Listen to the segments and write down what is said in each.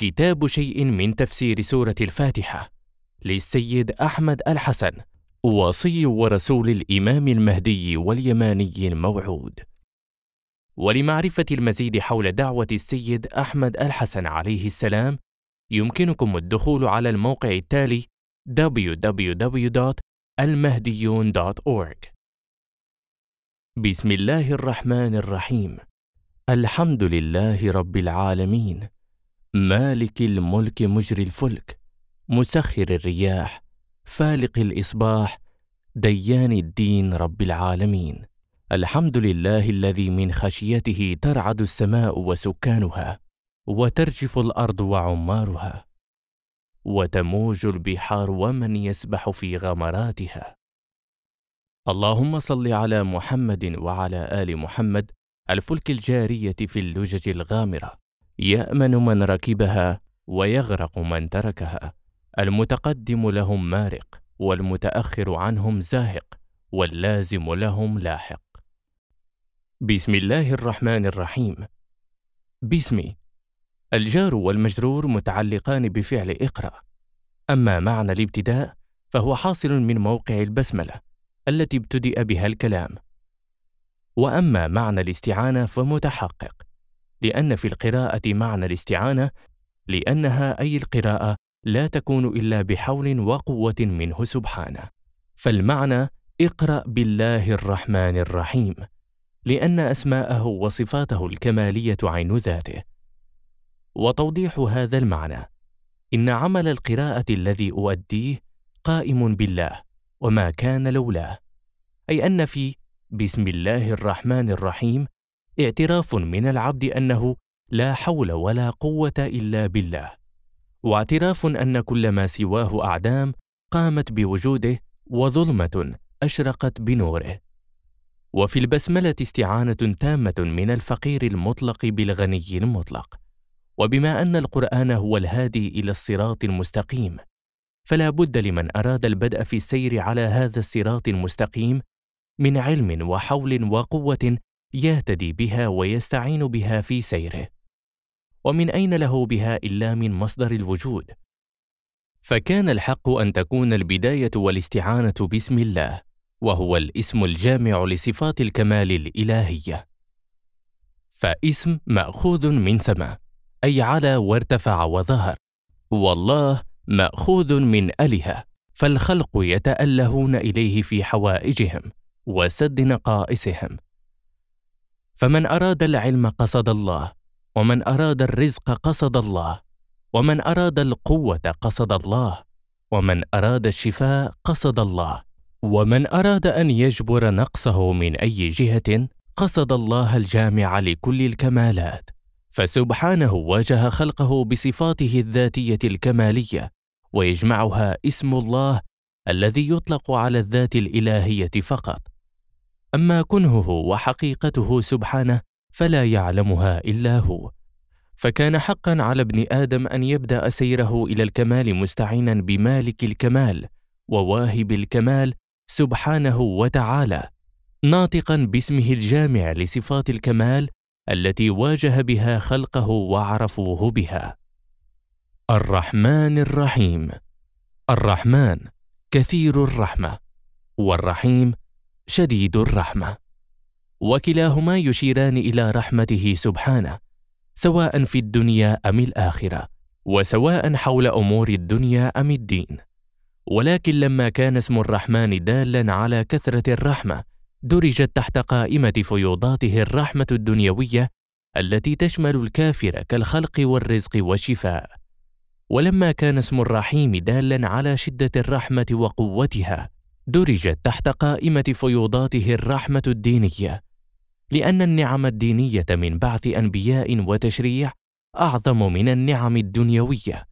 كتاب شيء من تفسير سورة الفاتحة للسيد أحمد الحسن وصي ورسول الإمام المهدي واليماني الموعود. ولمعرفة المزيد حول دعوة السيد أحمد الحسن عليه السلام يمكنكم الدخول على الموقع التالي www.almahdiyun.org بسم الله الرحمن الرحيم. الحمد لله رب العالمين. مالك الملك مجري الفلك مسخر الرياح فالق الإصباح ديان الدين رب العالمين. الحمد لله الذي من خشيته ترعد السماء وسكانها وترجف الأرض وعمارها وتموج البحار ومن يسبح في غمراتها. اللهم صل على محمد وعلى آل محمد الفلك الجارية في اللجج الغامرة. يأمن من ركبها ويغرق من تركها. المتقدم لهم مارق والمتأخر عنهم زاهق واللازم لهم لاحق. بسم الله الرحمن الرحيم. باسمي. الجار والمجرور متعلقان بفعل اقرأ. أما معنى الابتداء فهو حاصل من موقع البسملة التي ابتدأ بها الكلام. وأما معنى الاستعانة فمتحقق. لأن في القراءة معنى الاستعانة لأنها أي القراءة لا تكون إلا بحول وقوة منه سبحانه. فالمعنى اقرأ بالله الرحمن الرحيم لأن أسماءه وصفاته الكمالية عين ذاته. وتوضيح هذا المعنى إن عمل القراءة الذي أؤديه قائم بالله وما كان لولاه أي أن في بسم الله الرحمن الرحيم اعتراف من العبد أنه لا حول ولا قوة إلا بالله واعتراف أن كل ما سواه أعدام قامت بوجوده وظلمة أشرقت بنوره. وفي البسملة استعانة تامة من الفقير المطلق بالغني المطلق. وبما أن القرآن هو الهادي إلى الصراط المستقيم فلا بد لمن أراد البدء في السير على هذا الصراط المستقيم من علم وحول وقوة يهتدي بها ويستعين بها في سيره. ومن أين له بها إلا من مصدر الوجود؟ فكان الحق أن تكون البداية والاستعانة باسم الله وهو الاسم الجامع لصفات الكمال الإلهية. فاسم مأخوذ من سما أي على وارتفع وظهر. والله مأخوذ من اله فالخلق يتألهون إليه في حوائجهم وسد نقائصهم. فمن أراد العلم قصد الله ومن أراد الرزق قصد الله ومن أراد القوة قصد الله ومن أراد الشفاء قصد الله ومن أراد أن يجبر نقصه من أي جهة قصد الله الجامع لكل الكمالات. فسبحانه واجه خلقه بصفاته الذاتية الكمالية ويجمعها اسم الله الذي يطلق على الذات الإلهية فقط. أما كنهه وحقيقته سبحانه فلا يعلمها إلا هو. فكان حقا على ابن آدم أن يبدأ سيره إلى الكمال مستعينا بمالك الكمال وواهب الكمال سبحانه وتعالى ناطقا باسمه الجامع لصفات الكمال التي واجه بها خلقه وعرفوه بها. الرحمن الرحيم. الرحمن كثير الرحمة والرحيم شديد الرحمة. وكلاهما يشيران إلى رحمته سبحانه سواء في الدنيا أم الآخرة وسواء حول أمور الدنيا أم الدين. ولكن لما كان اسم الرحمن دالا على كثرة الرحمة درجت تحت قائمة فيوضاته الرحمة الدنيوية التي تشمل الكافر كالخلق والرزق والشفاء. ولما كان اسم الرحيم دالا على شدة الرحمة وقوتها درجت تحت قائمة فيوضاته الرحمة الدينية لأن النعم الدينية من بعث أنبياء وتشريع أعظم من النعم الدنيوية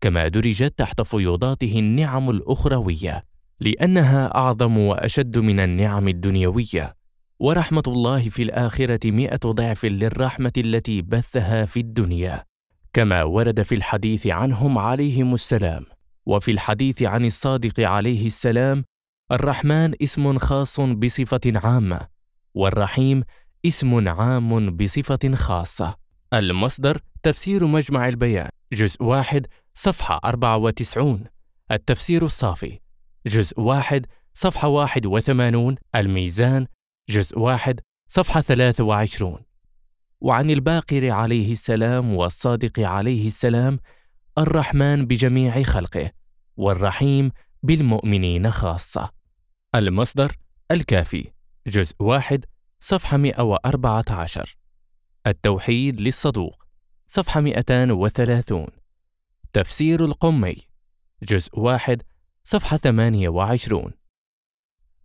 كما درجت تحت فيوضاته النعم الأخروية لأنها أعظم وأشد من النعم الدنيوية. ورحمة الله في الآخرة مائه ضعف للرحمة التي بثها في الدنيا كما ورد في الحديث عنهم عليهم السلام وفي الحديث عن الصادق عليه السلام الرحمن اسم خاص بصفة عامة والرحيم اسم عام بصفة خاصة. المصدر تفسير مجمع البيان جزء واحد صفحة 94 التفسير الصافي جزء واحد صفحة 81 الميزان جزء واحد صفحة 23 وعن الباقر عليه السلام والصادق عليه السلام الرحمن بجميع خلقه والرحيم بالمؤمنين خاصة. المصدر الكافي جزء واحد صفحة 114 التوحيد للصدوق صفحة 230 تفسير القمي جزء واحد صفحة 28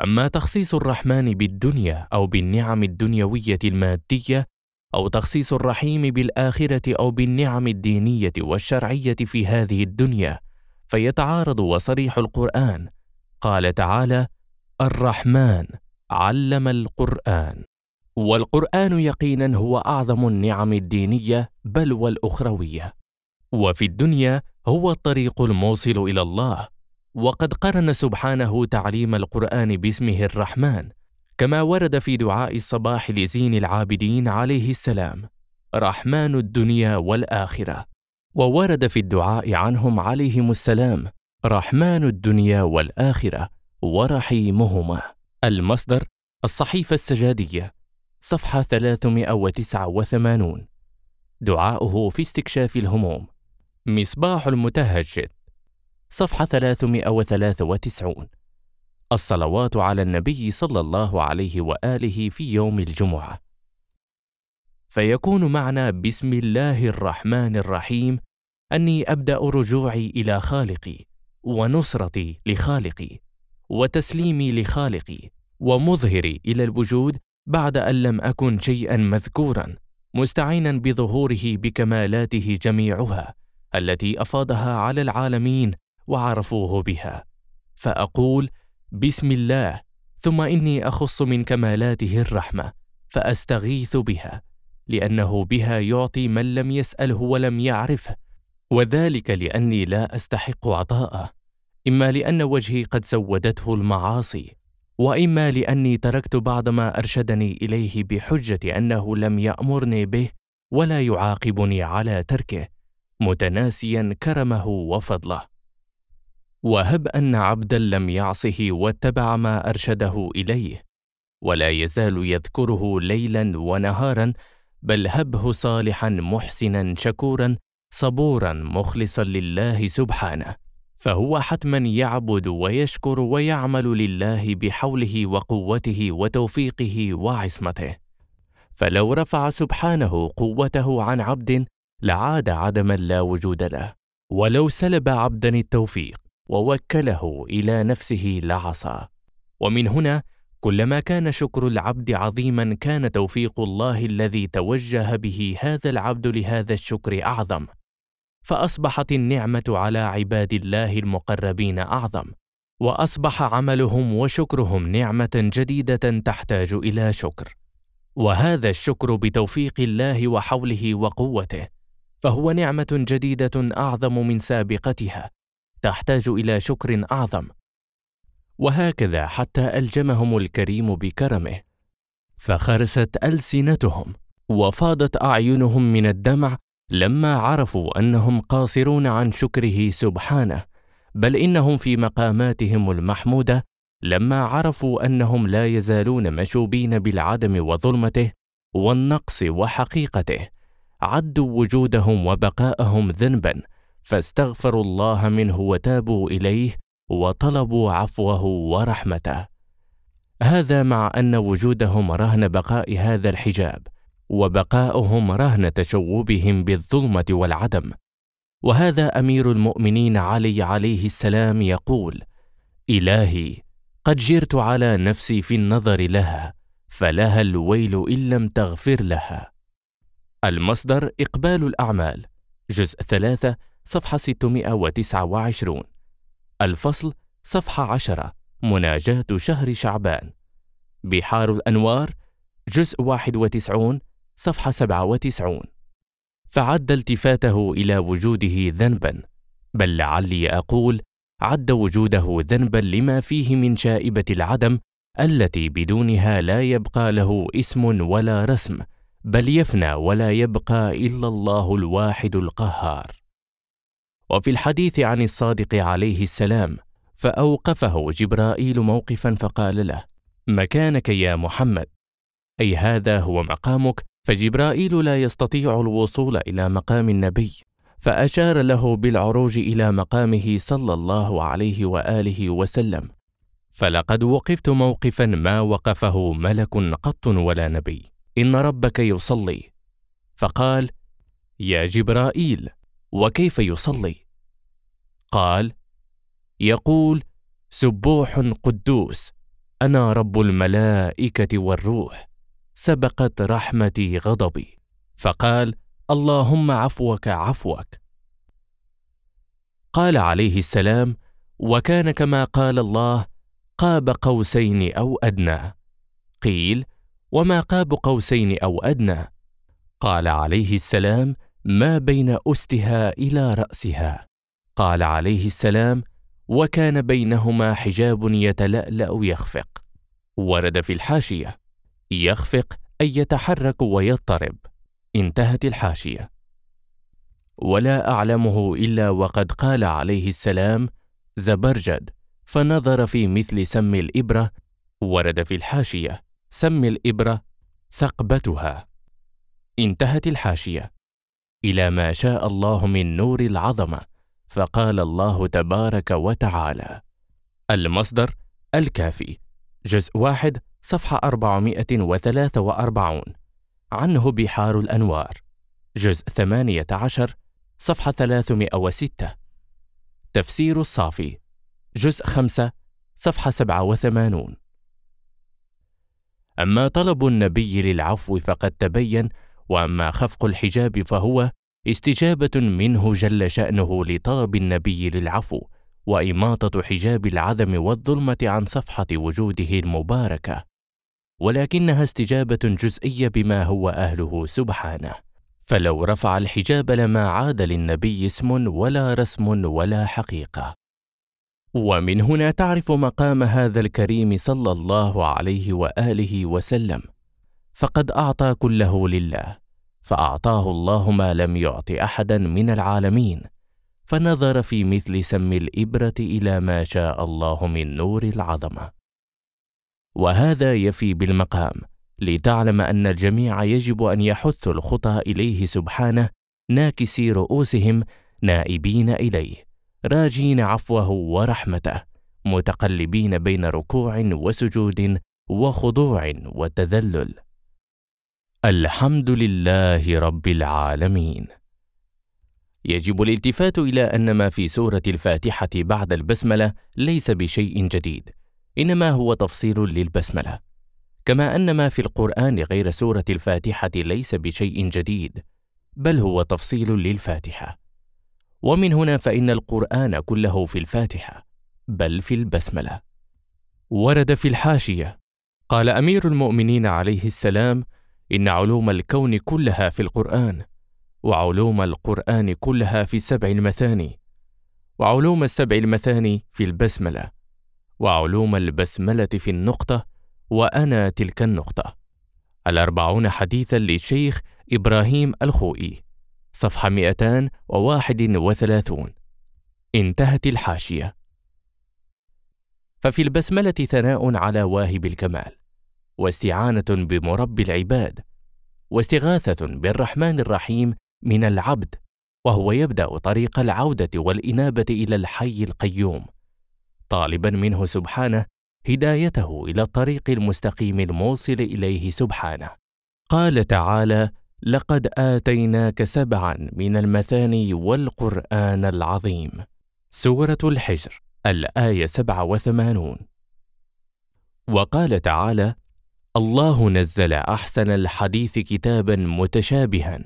أما تخصيص الرحمن بالدنيا أو بالنعم الدنيوية المادية أو تخصيص الرحيم بالآخرة أو بالنعم الدينية والشرعية في هذه الدنيا فيتعارض وصريح القرآن. قال تعالى: الرحمن علم القرآن. والقرآن يقينا هو أعظم النعم الدينية بل والأخروية. وفي الدنيا هو الطريق الموصل إلى الله. وقد قرن سبحانه تعليم القرآن باسمه الرحمن كما ورد في دعاء الصباح لزين العابدين عليه السلام رحمن الدنيا والآخرة. وورد في الدعاء عنهم عليهم السلام رحمن الدنيا والآخرة. ورحيمهما. المصدر الصحيفة السجادية صفحة 389 دعاؤه في استكشاف الهموم. مصباح المتهجد صفحة 393 الصلوات على النبي صلى الله عليه وآله في يوم الجمعة. فيكون معنى بسم الله الرحمن الرحيم أني أبدأ رجوعي إلى خالقي ونصرتي لخالقي. وتسليمي لخالقي ومظهري إلى الوجود بعد أن لم أكن شيئا مذكورا مستعينا بظهوره بكمالاته جميعها التي أفاضها على العالمين وعرفوه بها. فأقول بسم الله ثم إني أخص من كمالاته الرحمة فأستغيث بها لأنه بها يعطي من لم يسأله ولم يعرفه وذلك لأني لا أستحق عطاءه. إما لأن وجهي قد سودته المعاصي وإما لأني تركت بعض ما أرشدني إليه بحجة أنه لم يأمرني به ولا يعاقبني على تركه متناسيا كرمه وفضله. وهب أن عبدا لم يعصه واتبع ما أرشده إليه ولا يزال يذكره ليلا ونهارا بل هبه صالحا محسنا شكورا صبورا مخلصا لله سبحانه. فهو حتما يعبد ويشكر ويعمل لله بحوله وقوته وتوفيقه وعصمته. فلو رفع سبحانه قوته عن عبد لعاد عدما لا وجود له. ولو سلب عبدا التوفيق ووكله إلى نفسه لعصى. ومن هنا كلما كان شكر العبد عظيما كان توفيق الله الذي توجه به هذا العبد لهذا الشكر أعظم. فأصبحت النعمة على عباد الله المقربين أعظم وأصبح عملهم وشكرهم نعمة جديدة تحتاج إلى شكر. وهذا الشكر بتوفيق الله وحوله وقوته فهو نعمة جديدة أعظم من سابقتها تحتاج إلى شكر أعظم. وهكذا حتى ألجمهم الكريم بكرمه فخرست ألسنتهم وفاضت أعينهم من الدمع لما عرفوا أنهم قاصرون عن شكره سبحانه بل إنهم في مقاماتهم المحمودة لما عرفوا أنهم لا يزالون مشوبين بالعدم وظلمته والنقص وحقيقته عدوا وجودهم وبقاءهم ذنبا فاستغفروا الله منه وتابوا إليه وطلبوا عفوه ورحمته. هذا مع أن وجودهم رهن بقاء هذا الحجاب. وبقاؤهم رهن تشوبهم بالظلمة والعدم. وهذا أمير المؤمنين علي عليه السلام يقول إلهي قد جرت على نفسي في النظر لها فلها الويل إن لم تغفر لها. المصدر إقبال الأعمال جزء ثلاثة صفحة 629 الفصل صفحة عشرة مناجاة شهر شعبان. بحار الأنوار جزء 91 صفحة 97 فعد التفاته إلى وجوده ذنبا بل لعلي أقول عد وجوده ذنبا لما فيه من شائبة العدم التي بدونها لا يبقى له اسم ولا رسم بل يفنى ولا يبقى إلا الله الواحد القهار. وفي الحديث عن الصادق عليه السلام فأوقفه جبرائيل موقفا فقال له مكانك يا محمد. أي هذا هو مقامك فجبرائيل لا يستطيع الوصول إلى مقام النبي فأشار له بالعروج إلى مقامه صلى الله عليه وآله وسلم. فلقد وقفت موقفا ما وقفه ملك قط ولا نبي. إن ربك يصلي. فقال يا جبرائيل وكيف يصلي؟ قال يقول سبوح قدوس أنا رب الملائكة والروح. سبقت رحمتي غضبي. فقال اللهم عفوك عفوك. قال عليه السلام وكان كما قال الله قاب قوسين أو أدنى. قيل وما قاب قوسين أو أدنى. قال عليه السلام ما بين أستها إلى رأسها. قال عليه السلام وكان بينهما حجاب يتلألأ يخفق ورد في الحاشية يخفق أي يتحرك ويضطرب. انتهت الحاشية. ولا أعلمه إلا وقد قال عليه السلام زبرجد فنظر في مثل سم الإبرة ورد في الحاشية سم الإبرة ثقبتها. انتهت الحاشية. إلى ما شاء الله من نور العظمة فقال الله تبارك وتعالى المصدر الكافي. جزء واحد صفحة 443 عنه بحار الأنوار. جزء 18 صفحة 306 تفسير الصافي. جزء 5 صفحة 87 أما طلب النبي للعفو فقد تبين وأما خفق الحجاب فهو استجابة منه جل شأنه لطلب النبي للعفو وإماطة حجاب العدم والظلمة عن صفحة وجوده المباركة. ولكنها استجابة جزئية بما هو أهله سبحانه. فلو رفع الحجاب لما عاد للنبي اسم ولا رسم ولا حقيقة. ومن هنا تعرف مقام هذا الكريم صلى الله عليه وآله وسلم. فقد أعطى كله لله. فأعطاه الله ما لم يعط أحدا من العالمين. فنظر في مثل سم الإبرة إلى ما شاء الله من نور العظمة. وهذا يفي بالمقام لتعلم أن الجميع يجب أن يحثوا الخطى إليه سبحانه ناكسي رؤوسهم نائبين إليه راجين عفوه ورحمته متقلبين بين ركوع وسجود وخضوع وتذلل. الحمد لله رب العالمين. يجب الالتفات إلى أن ما في سورة الفاتحة بعد البسملة ليس بشيء جديد إنما هو تفصيل للبسملة كما أن ما في القرآن غير سورة الفاتحة ليس بشيء جديد بل هو تفصيل للفاتحة. ومن هنا فإن القرآن كله في الفاتحة بل في البسملة. ورد في الحاشية قال أمير المؤمنين عليه السلام إن علوم الكون كلها في القرآن وعلوم القرآن كلها في السبع المثاني وعلوم السبع المثاني في البسملة. وعلوم البسملة في النقطة وأنا تلك النقطة. الأربعون حديثا للشيخ إبراهيم الخوئي صفحة 231 انتهت الحاشية. ففي البسملة ثناء على واهب الكمال واستعانة بمربي العباد واستغاثة بالرحمن الرحيم من العبد وهو يبدأ طريق العودة والإنابة إلى الحي القيوم. طالبا منه سبحانه هدايته إلى الطريق المستقيم الموصل إليه سبحانه. قال تعالى لقد آتيناك سبعا من المثاني والقرآن العظيم. سورة الحجر الآية 87 وقال تعالى الله نزل أحسن الحديث كتابا متشابها.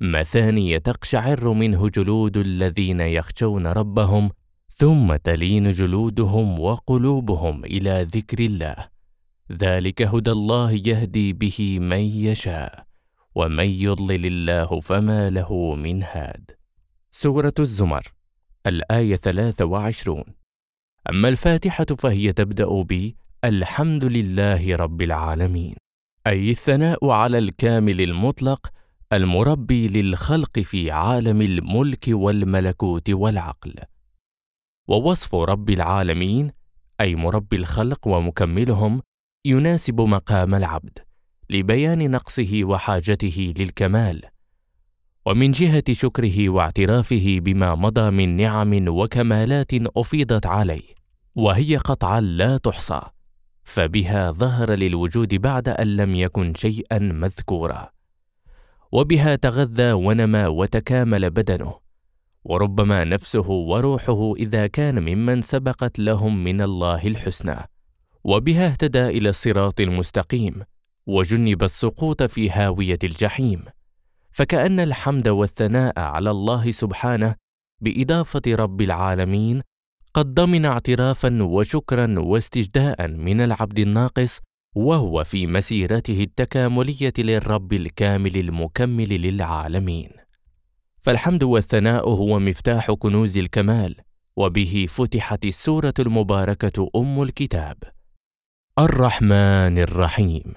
مثاني تقشعر منه جلود الذين يخشون ربهم ثم تلين جلودهم وقلوبهم إلى ذكر الله. ذلك هدى الله يهدي به من يشاء ومن يضلل الله فما له من هاد. سورة الزمر الآية 23 أما الفاتحة فهي تبدأ ب الحمد لله رب العالمين أي الثناء على الكامل المطلق المربي للخلق في عالم الملك والملكوت والعقل. ووصف رب العالمين أي مربي الخلق ومكملهم يناسب مقام العبد لبيان نقصه وحاجته للكمال. ومن جهة شكره واعترافه بما مضى من نعم وكمالات أفيضت عليه وهي قطعا لا تحصى فبها ظهر للوجود بعد أن لم يكن شيئا مذكورا. وبها تغذى ونمى وتكامل بدنه وربما نفسه وروحه إذا كان ممن سبقت لهم من الله الحسنى. وبها اهتدى إلى الصراط المستقيم وجنب السقوط في هاوية الجحيم. فكأن الحمد والثناء على الله سبحانه بإضافة رب العالمين قد ضمن اعترافا وشكرا واستجداء من العبد الناقص وهو في مسيرته التكاملية للرب الكامل المكمل للعالمين. فالحمد والثناء هو مفتاح كنوز الكمال وبه فتحت السورة المباركة أم الكتاب. الرحمن الرحيم.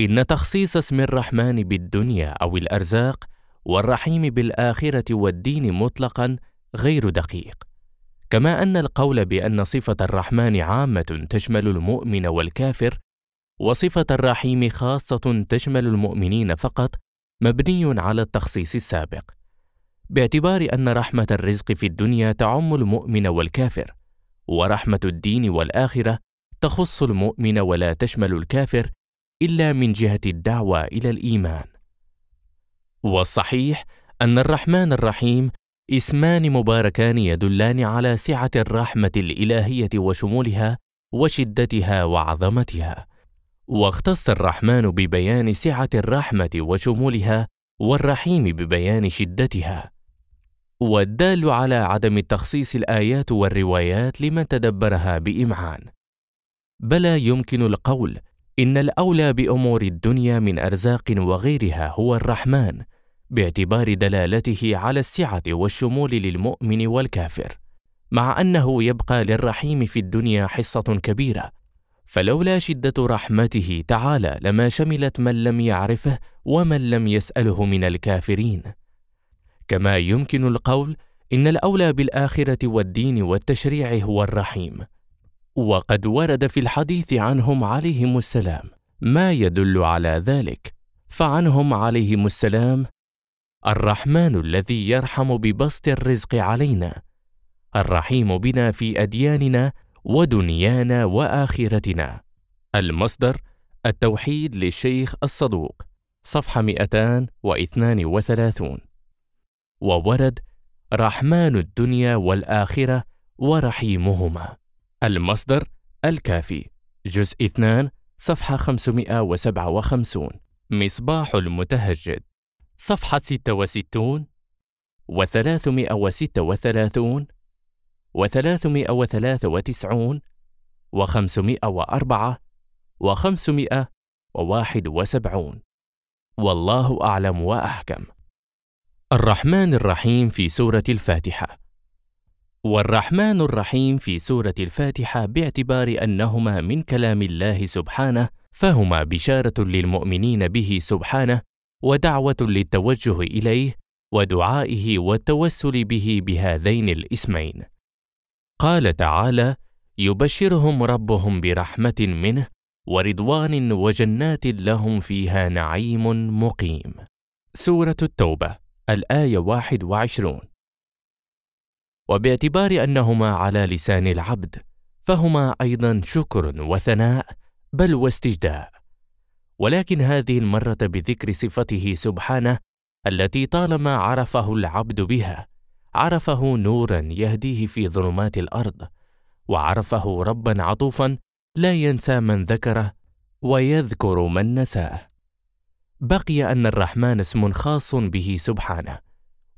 إن تخصيص اسم الرحمن بالدنيا أو الأرزاق والرحيم بالآخرة والدين مطلقا غير دقيق. كما أن القول بأن صفة الرحمن عامة تشمل المؤمن والكافر وصفة الرحيم خاصة تشمل المؤمنين فقط مبني على التخصيص السابق. باعتبار أن رحمة الرزق في الدنيا تعم المؤمن والكافر ورحمة الدين والآخرة تخص المؤمن ولا تشمل الكافر إلا من جهة الدعوة إلى الإيمان. والصحيح أن الرحمن الرحيم اسمان مباركان يدلان على سعة الرحمة الإلهية وشمولها وشدتها وعظمتها واختص الرحمن ببيان سعة الرحمة وشمولها والرحيم ببيان شدتها. والدال على عدم تخصيص الآيات والروايات لمن تدبرها بإمعان. بلى يمكن القول إن الأولى بأمور الدنيا من أرزاق وغيرها هو الرحمن باعتبار دلالته على السعة والشمول للمؤمن والكافر مع أنه يبقى للرحيم في الدنيا حصة كبيرة. فلولا شدة رحمته تعالى لما شملت من لم يعرفه ومن لم يسأله من الكافرين. كما يمكن القول إن الأولى بالآخرة والدين والتشريع هو الرحيم. وقد ورد في الحديث عنهم عليهم السلام ما يدل على ذلك فعنهم عليهم السلام الرحمن الذي يرحم ببسط الرزق علينا الرحيم بنا في أدياننا ودنيانا وآخرتنا. المصدر التوحيد للشيخ الصدوق صفحة 232 وورد رحمن الدنيا والآخرة ورحيمهما. المصدر الكافي جزء 2 صفحة 557 مصباح المتهجد صفحة 66 و336 و393 و504 و571 والله أعلم وأحكم. الرحمن الرحيم في سورة الفاتحة. والرحمن الرحيم في سورة الفاتحة باعتبار أنهما من كلام الله سبحانه فهما بشارة للمؤمنين به سبحانه ودعوة للتوجه إليه ودعائه والتوسل به بهذين الاسمين. قال تعالى: يبشرهم ربهم برحمة منه ورضوان وجنات لهم فيها نعيم مقيم. سورة التوبة الآية 21 وباعتبار أنهما على لسان العبد فهما أيضا شكر وثناء بل واستجداء ولكن هذه المرة بذكر صفته سبحانه التي طالما عرفه العبد بها عرفه نورا يهديه في ظلمات الأرض وعرفه ربا عطوفا لا ينسى من ذكره ويذكر من نساه. بقي أن الرحمن اسم خاص به سبحانه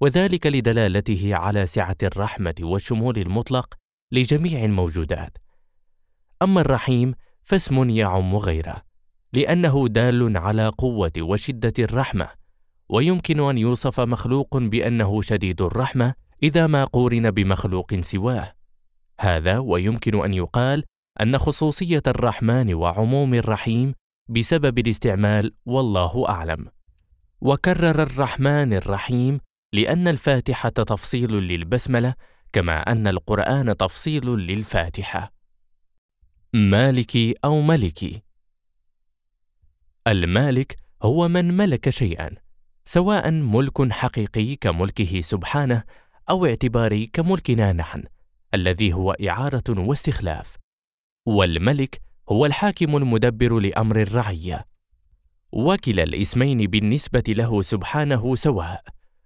وذلك لدلالته على سعة الرحمة والشمول المطلق لجميع الموجودات. أما الرحيم فاسم يعم غيره لأنه دال على قوة وشدة الرحمة ويمكن أن يوصف مخلوق بأنه شديد الرحمة إذا ما قورن بمخلوق سواه. هذا ويمكن أن يقال أن خصوصية الرحمن وعموم الرحيم بسبب الاستعمال والله أعلم. وكرر الرحمن الرحيم لأن الفاتحة تفصيل للبسملة كما أن القرآن تفصيل للفاتحة. مالكي أو ملكي؟ المالك هو من ملك شيئا. سواء ملك حقيقي كملكه سبحانه أو اعتباري كملكنا نحن الذي هو إعارة واستخلاف. والملك هو الحاكم المدبر لأمر الرعية. وكلا الاسمين بالنسبة له سبحانه سواء.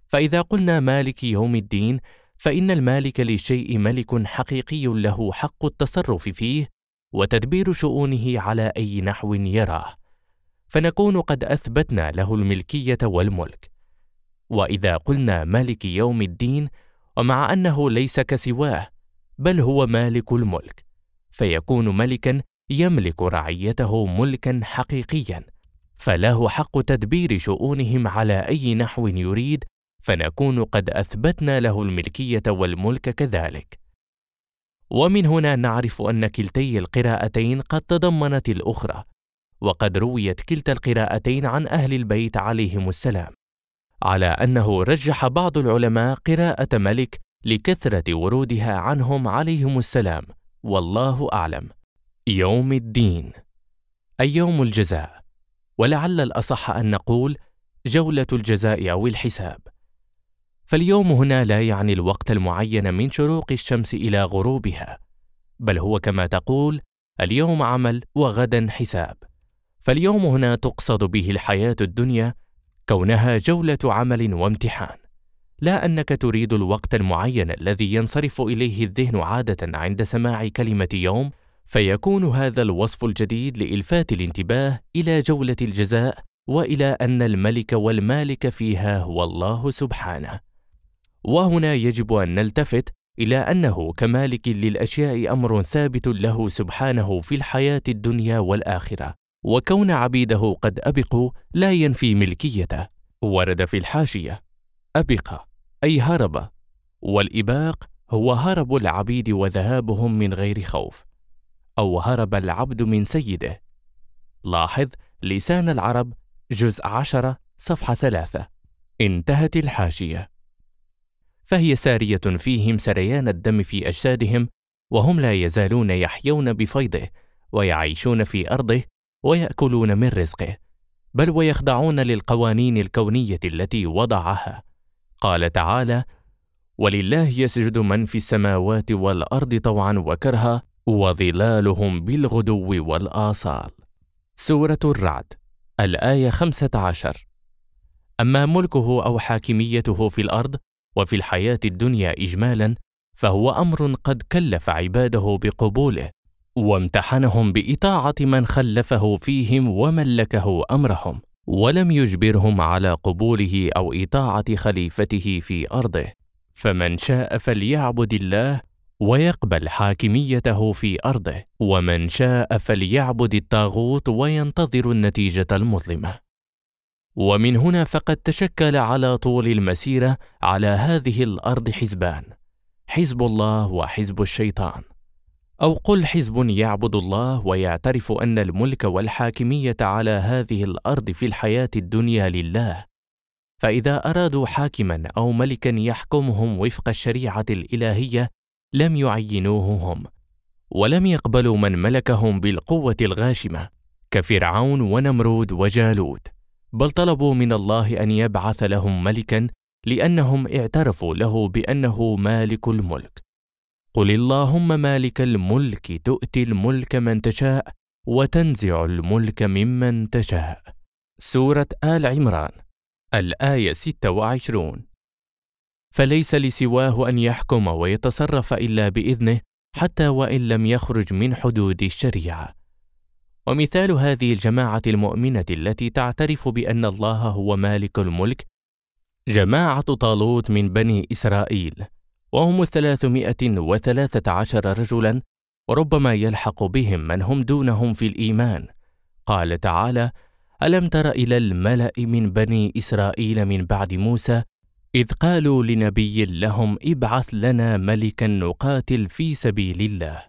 فإذا قلنا مالك يوم الدين فإن المالك للشيء ملك حقيقي له حق التصرف فيه وتدبير شؤونه على أي نحو يراه. فنكون قد أثبتنا له الملكية والملك. وإذا قلنا مالك يوم الدين ومع أنه ليس كسواه بل هو مالك الملك فيكون ملكا يملك رعيته ملكا حقيقيا فله حق تدبير شؤونهم على أي نحو يريد فنكون قد أثبتنا له الملكية والملك كذلك. ومن هنا نعرف أن كلتي القراءتين قد تضمنت الأخرى وقد رويت كلتا القراءتين عن أهل البيت عليهم السلام على أنه رجح بعض العلماء قراءة ملك لكثرة ورودها عنهم عليهم السلام والله أعلم. يوم الدين. اي يوم الجزاء. ولعل الأصح أن نقول جولة الجزاء أو الحساب. فاليوم هنا لا يعني الوقت المعين من شروق الشمس إلى غروبها بل هو كما تقول اليوم عمل وغدا حساب. فاليوم هنا تقصد به الحياة الدنيا كونها جولة عمل وامتحان لا أنك تريد الوقت المعين الذي ينصرف إليه الذهن عادة عند سماع كلمة يوم فيكون هذا الوصف الجديد لإلفات الانتباه إلى جولة الجزاء وإلى أن الملك والمالك فيها هو الله سبحانه. وهنا يجب أن نلتفت إلى أنه كمالك للأشياء أمر ثابت له سبحانه في الحياة الدنيا والآخرة. وكون عبيده قد أبقوا لا ينفي ملكيته ورد في الحاشية أبق أي هرب والإباق هو هرب العبيد وذهابهم من غير خوف أو هرب العبد من سيده. لاحظ لسان العرب جزء عشرة صفحة ثلاثة. انتهت الحاشية. فهي سارية فيهم سريان الدم في أجسادهم وهم لا يزالون يحيون بفيضه ويعيشون في أرضه ويأكلون من رزقه بل ويخضعون للقوانين الكونية التي وضعها. قال تعالى ولله يسجد من في السماوات والأرض طوعا وكرها وظلالهم بالغدو والآصال. سورة الرعد الآية خمسة عشر. أما ملكه أو حاكميته في الأرض وفي الحياة الدنيا إجمالا فهو أمر قد كلف عباده بقبوله وامتحنهم بإطاعة من خلفه فيهم وملكه أمرهم ولم يجبرهم على قبوله أو إطاعة خليفته في أرضه. فمن شاء فليعبد الله ويقبل حاكميته في أرضه ومن شاء فليعبد الطاغوت وينتظر النتيجة المظلمة. ومن هنا فقد تشكل على طول المسيرة على هذه الأرض حزبان حزب الله وحزب الشيطان. أو قل حزب يعبد الله ويعترف أن الملك والحاكمية على هذه الأرض في الحياة الدنيا لله. فإذا أرادوا حاكما أو ملكا يحكمهم وفق الشريعة الإلهية لم يعينوه هم ولم يقبلوا من ملكهم بالقوة الغاشمة كفرعون ونمرود وجالوت. بل طلبوا من الله أن يبعث لهم ملكا لأنهم اعترفوا له بأنه مالك الملك. قل اللهم مالك الملك تؤتي الملك من تشاء وتنزع الملك ممن تشاء. سورة آل عمران الآية 26 فليس لسواه ان يحكم ويتصرف الا باذنه حتى وان لم يخرج من حدود الشريعه. ومثال هذه الجماعه المؤمنه التي تعترف بان الله هو مالك الملك جماعة طالوت من بني اسرائيل. وهم الثلاثمائه وثلاثة عشر رجلا وربما يلحق بهم من هم دونهم في الإيمان قال تعالى ألم تر إلى الملأ من بني إسرائيل من بعد موسى إذ قالوا لنبي لهم ابعث لنا ملكا نقاتل في سبيل الله.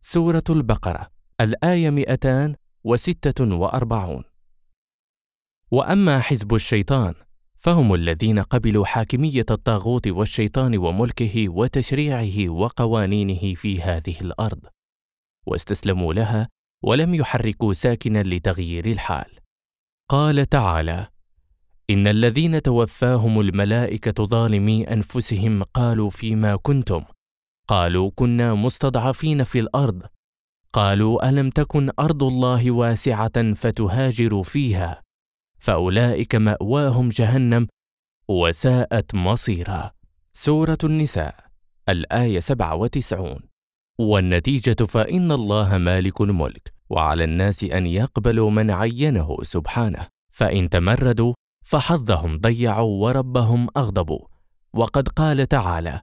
سورة البقرة الآية 200 وستة وأربعون وأما حزب الشيطان فهم الذين قبلوا حاكمية الطاغوت والشيطان وملكه وتشريعه وقوانينه في هذه الأرض واستسلموا لها ولم يحركوا ساكنا لتغيير الحال. قال تعالى إن الذين توفاهم الملائكة ظالمي أنفسهم قالوا فيما كنتم قالوا كنا مستضعفين في الأرض قالوا ألم تكن أرض الله واسعة فتهاجروا فيها؟ فأولئك مأواهم جهنم وساءت مصيرا. سورة النساء الآية 97 والنتيجة فإن الله مالك الملك وعلى الناس أن يقبلوا من عينه سبحانه. فإن تمردوا فحظهم ضيعوا وربهم أغضبوا. وقد قال تعالى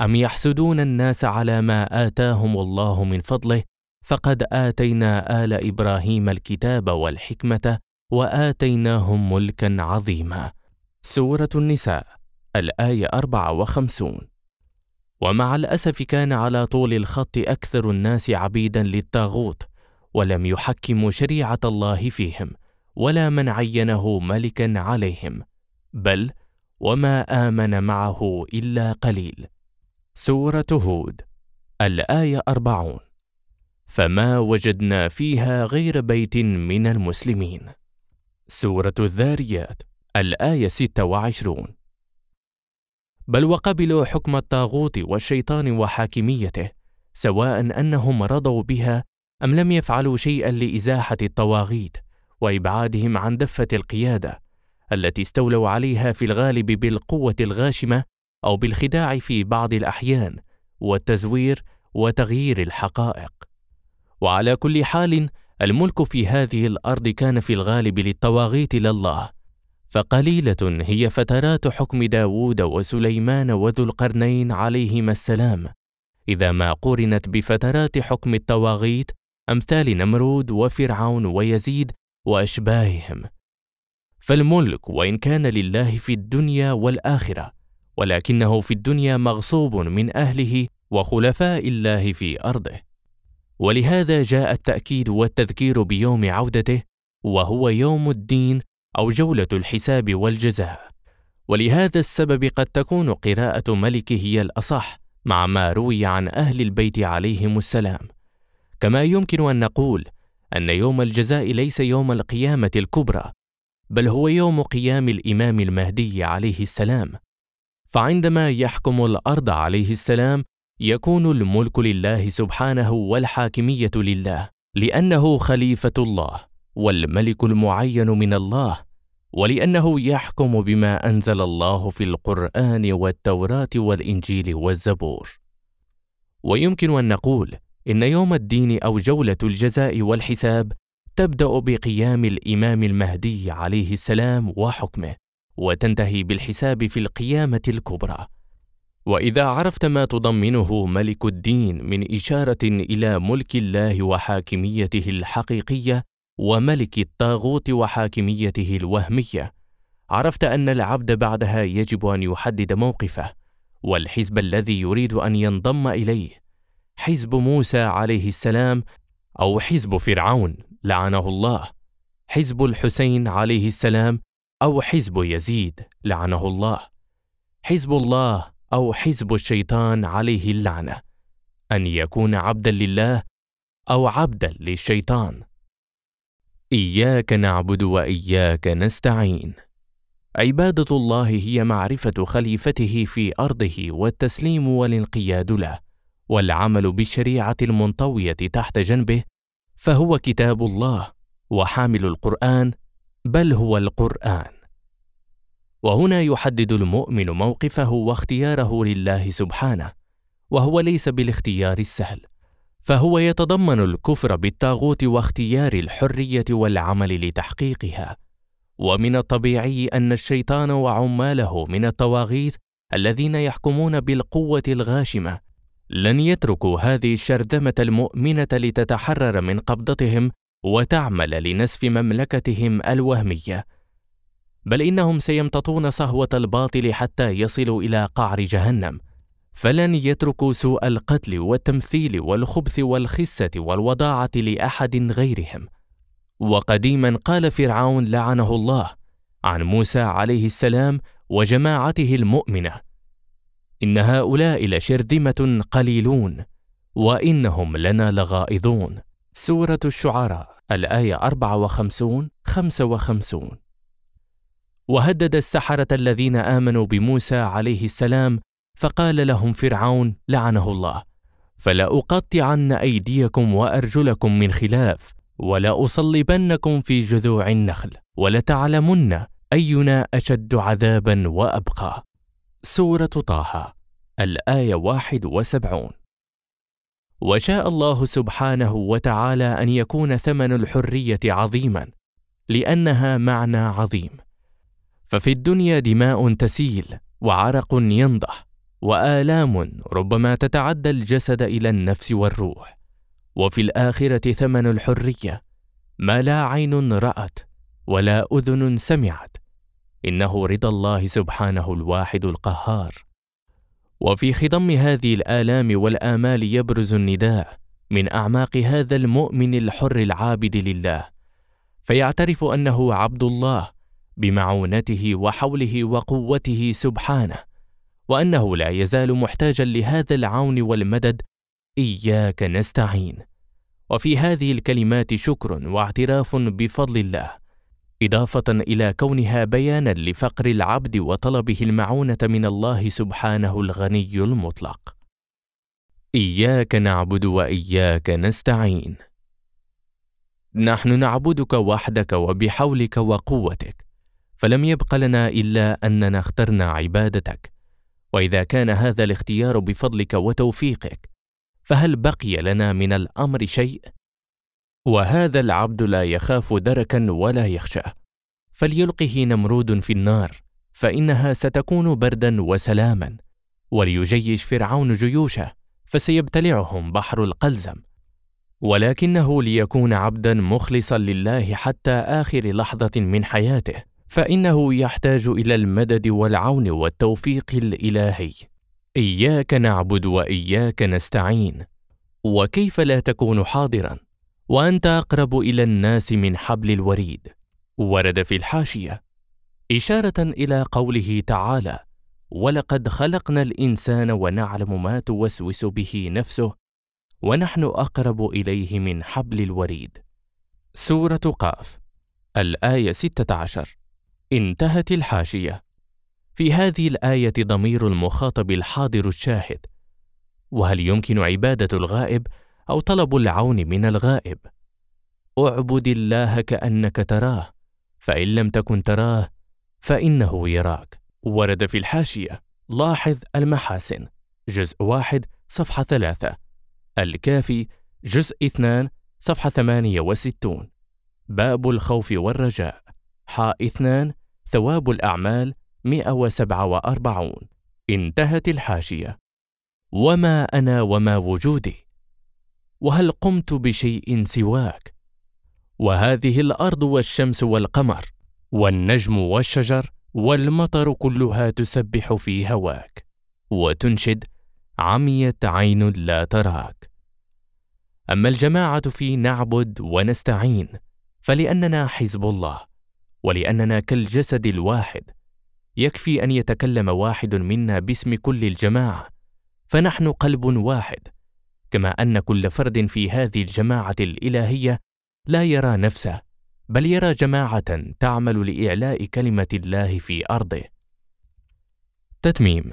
أم يحسدون الناس على ما آتاهم الله من فضله؟ فقد آتينا آل إبراهيم الكتاب والحكمة وآتيناهم ملكا عظيما. سورة النساء الآية 54 ومع الأسف كان على طول الخط أكثر الناس عبيدا للطاغوت ولم يحكموا شريعة الله فيهم ولا من عينه ملكا عليهم. بل وما آمن معه إلا قليل. سورة هود الآية أربعون. فما وجدنا فيها غير بيت من المسلمين. سورة الذاريات الآية 26 بل وقبلوا حكم الطاغوت والشيطان وحاكميته سواء أنهم رضوا بها أم لم يفعلوا شيئا لإزاحة الطواغيت وإبعادهم عن دفة القيادة التي استولوا عليها في الغالب بالقوة الغاشمة أو بالخداع في بعض الأحيان والتزوير وتغيير الحقائق. وعلى كل حال الملك في هذه الأرض كان في الغالب للطواغيت لله فقليلة هي فترات حكم داوود وسليمان وذو القرنين عليهما السلام. إذا ما قورنت بفترات حكم الطواغيت أمثال نمرود وفرعون ويزيد وأشباههم. فالملك وإن كان لله في الدنيا والآخرة ولكنه في الدنيا مغصوب من أهله وخلفاء الله في أرضه. ولهذا جاء التأكيد والتذكير بيوم عودته وهو يوم الدين أو جولة الحساب والجزاء. ولهذا السبب قد تكون قراءة ملك هي الأصح مع ما روي عن أهل البيت عليهم السلام. كما يمكن أن نقول أن يوم الجزاء ليس يوم القيامة الكبرى بل هو يوم قيام الإمام المهدي عليه السلام. فعندما يحكم الأرض عليه السلام يكون الملك لله سبحانه والحاكمية لله لأنه خليفة الله والملك المعين من الله ولأنه يحكم بما أنزل الله في القرآن والتوراة والإنجيل والزبور. ويمكن أن نقول إن يوم الدين أو جولة الجزاء والحساب تبدأ بقيام الإمام المهدي عليه السلام وحكمه وتنتهي بالحساب في القيامة الكبرى. وإذا عرفت ما تضمنه ملك الدين من إشارة إلى ملك الله وحاكميته الحقيقية وملك الطاغوت وحاكميته الوهمية عرفت أن العبد بعدها يجب أن يحدد موقفه والحزب الذي يريد أن ينضم إليه حزب موسى عليه السلام أو حزب فرعون لعنه الله حزب الحسين عليه السلام أو حزب يزيد لعنه الله حزب الله أو حزب الشيطان عليه اللعنة أن يكون عبدا لله أو عبدا للشيطان. إياك نعبد وإياك نستعين. عبادة الله هي معرفة خليفته في أرضه والتسليم والانقياد له والعمل بالشريعة المنطوية تحت جنبه فهو كتاب الله وحامل القرآن بل هو القرآن. وهنا يحدد المؤمن موقفه واختياره لله سبحانه وهو ليس بالاختيار السهل فهو يتضمن الكفر بالطاغوت واختيار الحرية والعمل لتحقيقها. ومن الطبيعي أن الشيطان وعماله من الطواغيت الذين يحكمون بالقوة الغاشمة لن يتركوا هذه الشرذمه المؤمنة لتتحرر من قبضتهم وتعمل لنسف مملكتهم الوهمية. بل إنهم سيمتطون صهوة الباطل حتى يصلوا إلى قعر جهنم. فلن يتركوا سوء القتل والتمثيل والخبث والخسة والوضاعة لأحد غيرهم. وقديما قال فرعون لعنه الله عن موسى عليه السلام وجماعته المؤمنة إن هؤلاء لشرذمة قليلون وإنهم لنا لغائظون سورة الشعراء الآية 54 55 وهدد السحرة الذين آمنوا بموسى عليه السلام فقال لهم فرعون لعنه الله فلاقطعن أيديكم وأرجلكم من خلاف ولاصلبنكم في جذوع النخل ولتعلمن أينا أشد عذابا وأبقى. سورة طه الآية 71 وشاء الله سبحانه وتعالى أن يكون ثمن الحرية عظيما لأنها معنى عظيم. ففي الدنيا دماء تسيل وعرق ينضح وآلام ربما تتعدى الجسد إلى النفس والروح. وفي الآخرة ثمن الحرية ما لا عين رأت ولا أذن سمعت. إنه رضا الله سبحانه الواحد القهار. وفي خضم هذه الآلام والآمال يبرز النداء من أعماق هذا المؤمن الحر العابد لله. فيعترف أنه عبد الله بمعونته وحوله وقوته سبحانه وأنه لا يزال محتاجا لهذا العون والمدد إياك نستعين. وفي هذه الكلمات شكر واعتراف بفضل الله إضافة إلى كونها بيانا لفقر العبد وطلبه المعونة من الله سبحانه الغني المطلق. إياك نعبد وإياك نستعين. نحن نعبدك وحدك وبحولك وقوتك فلم يبق لنا إلا أننا اخترنا عبادتك. وإذا كان هذا الاختيار بفضلك وتوفيقك فهل بقي لنا من الأمر شيء؟ وهذا العبد لا يخاف دركا ولا يخشى. فليلقه نمرود في النار فإنها ستكون بردا وسلاما. وليجيش فرعون جيوشه فسيبتلعهم بحر القلزم. ولكنه ليكون عبدا مخلصا لله حتى آخر لحظة من حياته. فإنه يحتاج إلى المدد والعون والتوفيق الإلهي. إياك نعبد وإياك نستعين. وكيف لا تكون حاضرا؟ وأنت أقرب إلى الناس من حبل الوريد. ورد في الحاشية. إشارة إلى قوله تعالى ولقد خلقنا الإنسان ونعلم ما توسوس به نفسه ونحن أقرب إليه من حبل الوريد. سورة قاف. الآية 16 انتهت الحاشية. في هذه الآية ضمير المخاطب الحاضر الشاهد وهل يمكن عبادة الغائب أو طلب العون من الغائب؟ اعبد الله كأنك تراه فإن لم تكن تراه فإنه يراك. ورد في الحاشية. لاحظ المحاسن. جزء واحد صفحة ثلاثة. الكافي جزء اثنان صفحة ثمانية وستون. باب الخوف والرجاء. حاء اثنان ثواب الأعمال 147 انتهت الحاشية. وما أنا وما وجودي؟ وهل قمت بشيء سواك؟ وهذه الأرض والشمس والقمر والنجم والشجر والمطر كلها تسبح في هواك وتنشد عميت عين لا تراك. أما الجماعة في نعبد ونستعين فلأننا حزب الله. ولأننا كالجسد الواحد. يكفي أن يتكلم واحد منا باسم كل الجماعة فنحن قلب واحد كما أن كل فرد في هذه الجماعة الإلهية لا يرى نفسه بل يرى جماعة تعمل لإعلاء كلمة الله في أرضه. تتميم.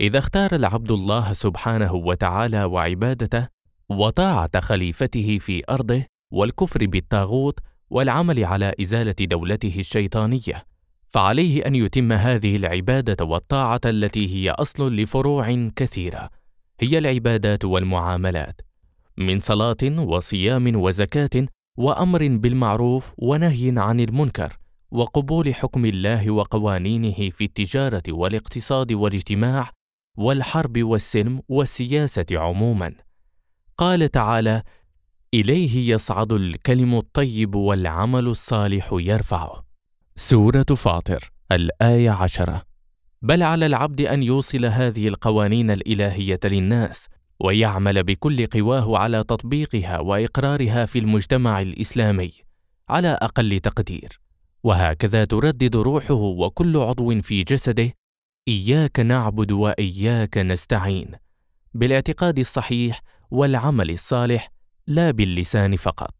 إذا اختار العبد الله سبحانه وتعالى وعبادته وطاعة خليفته في أرضه والكفر بالطاغوت والعمل على إزالة دولته الشيطانية فعليه أن يتم هذه العبادة والطاعة التي هي أصل لفروع كثيرة هي العبادات والمعاملات من صلاة وصيام وزكاة وأمر بالمعروف ونهي عن المنكر وقبول حكم الله وقوانينه في التجارة والاقتصاد والاجتماع والحرب والسلم والسياسة عموما. قال تعالى إليه يصعد الكلم الطيب والعمل الصالح يرفعه. سورة فاطر الآية عشرة. بل على العبد أن يوصل هذه القوانين الإلهية للناس ويعمل بكل قواه على تطبيقها وإقرارها في المجتمع الإسلامي على أقل تقدير. وهكذا تردد روحه وكل عضو في جسده إياك نعبد وإياك نستعين بالاعتقاد الصحيح والعمل الصالح لا باللسان فقط.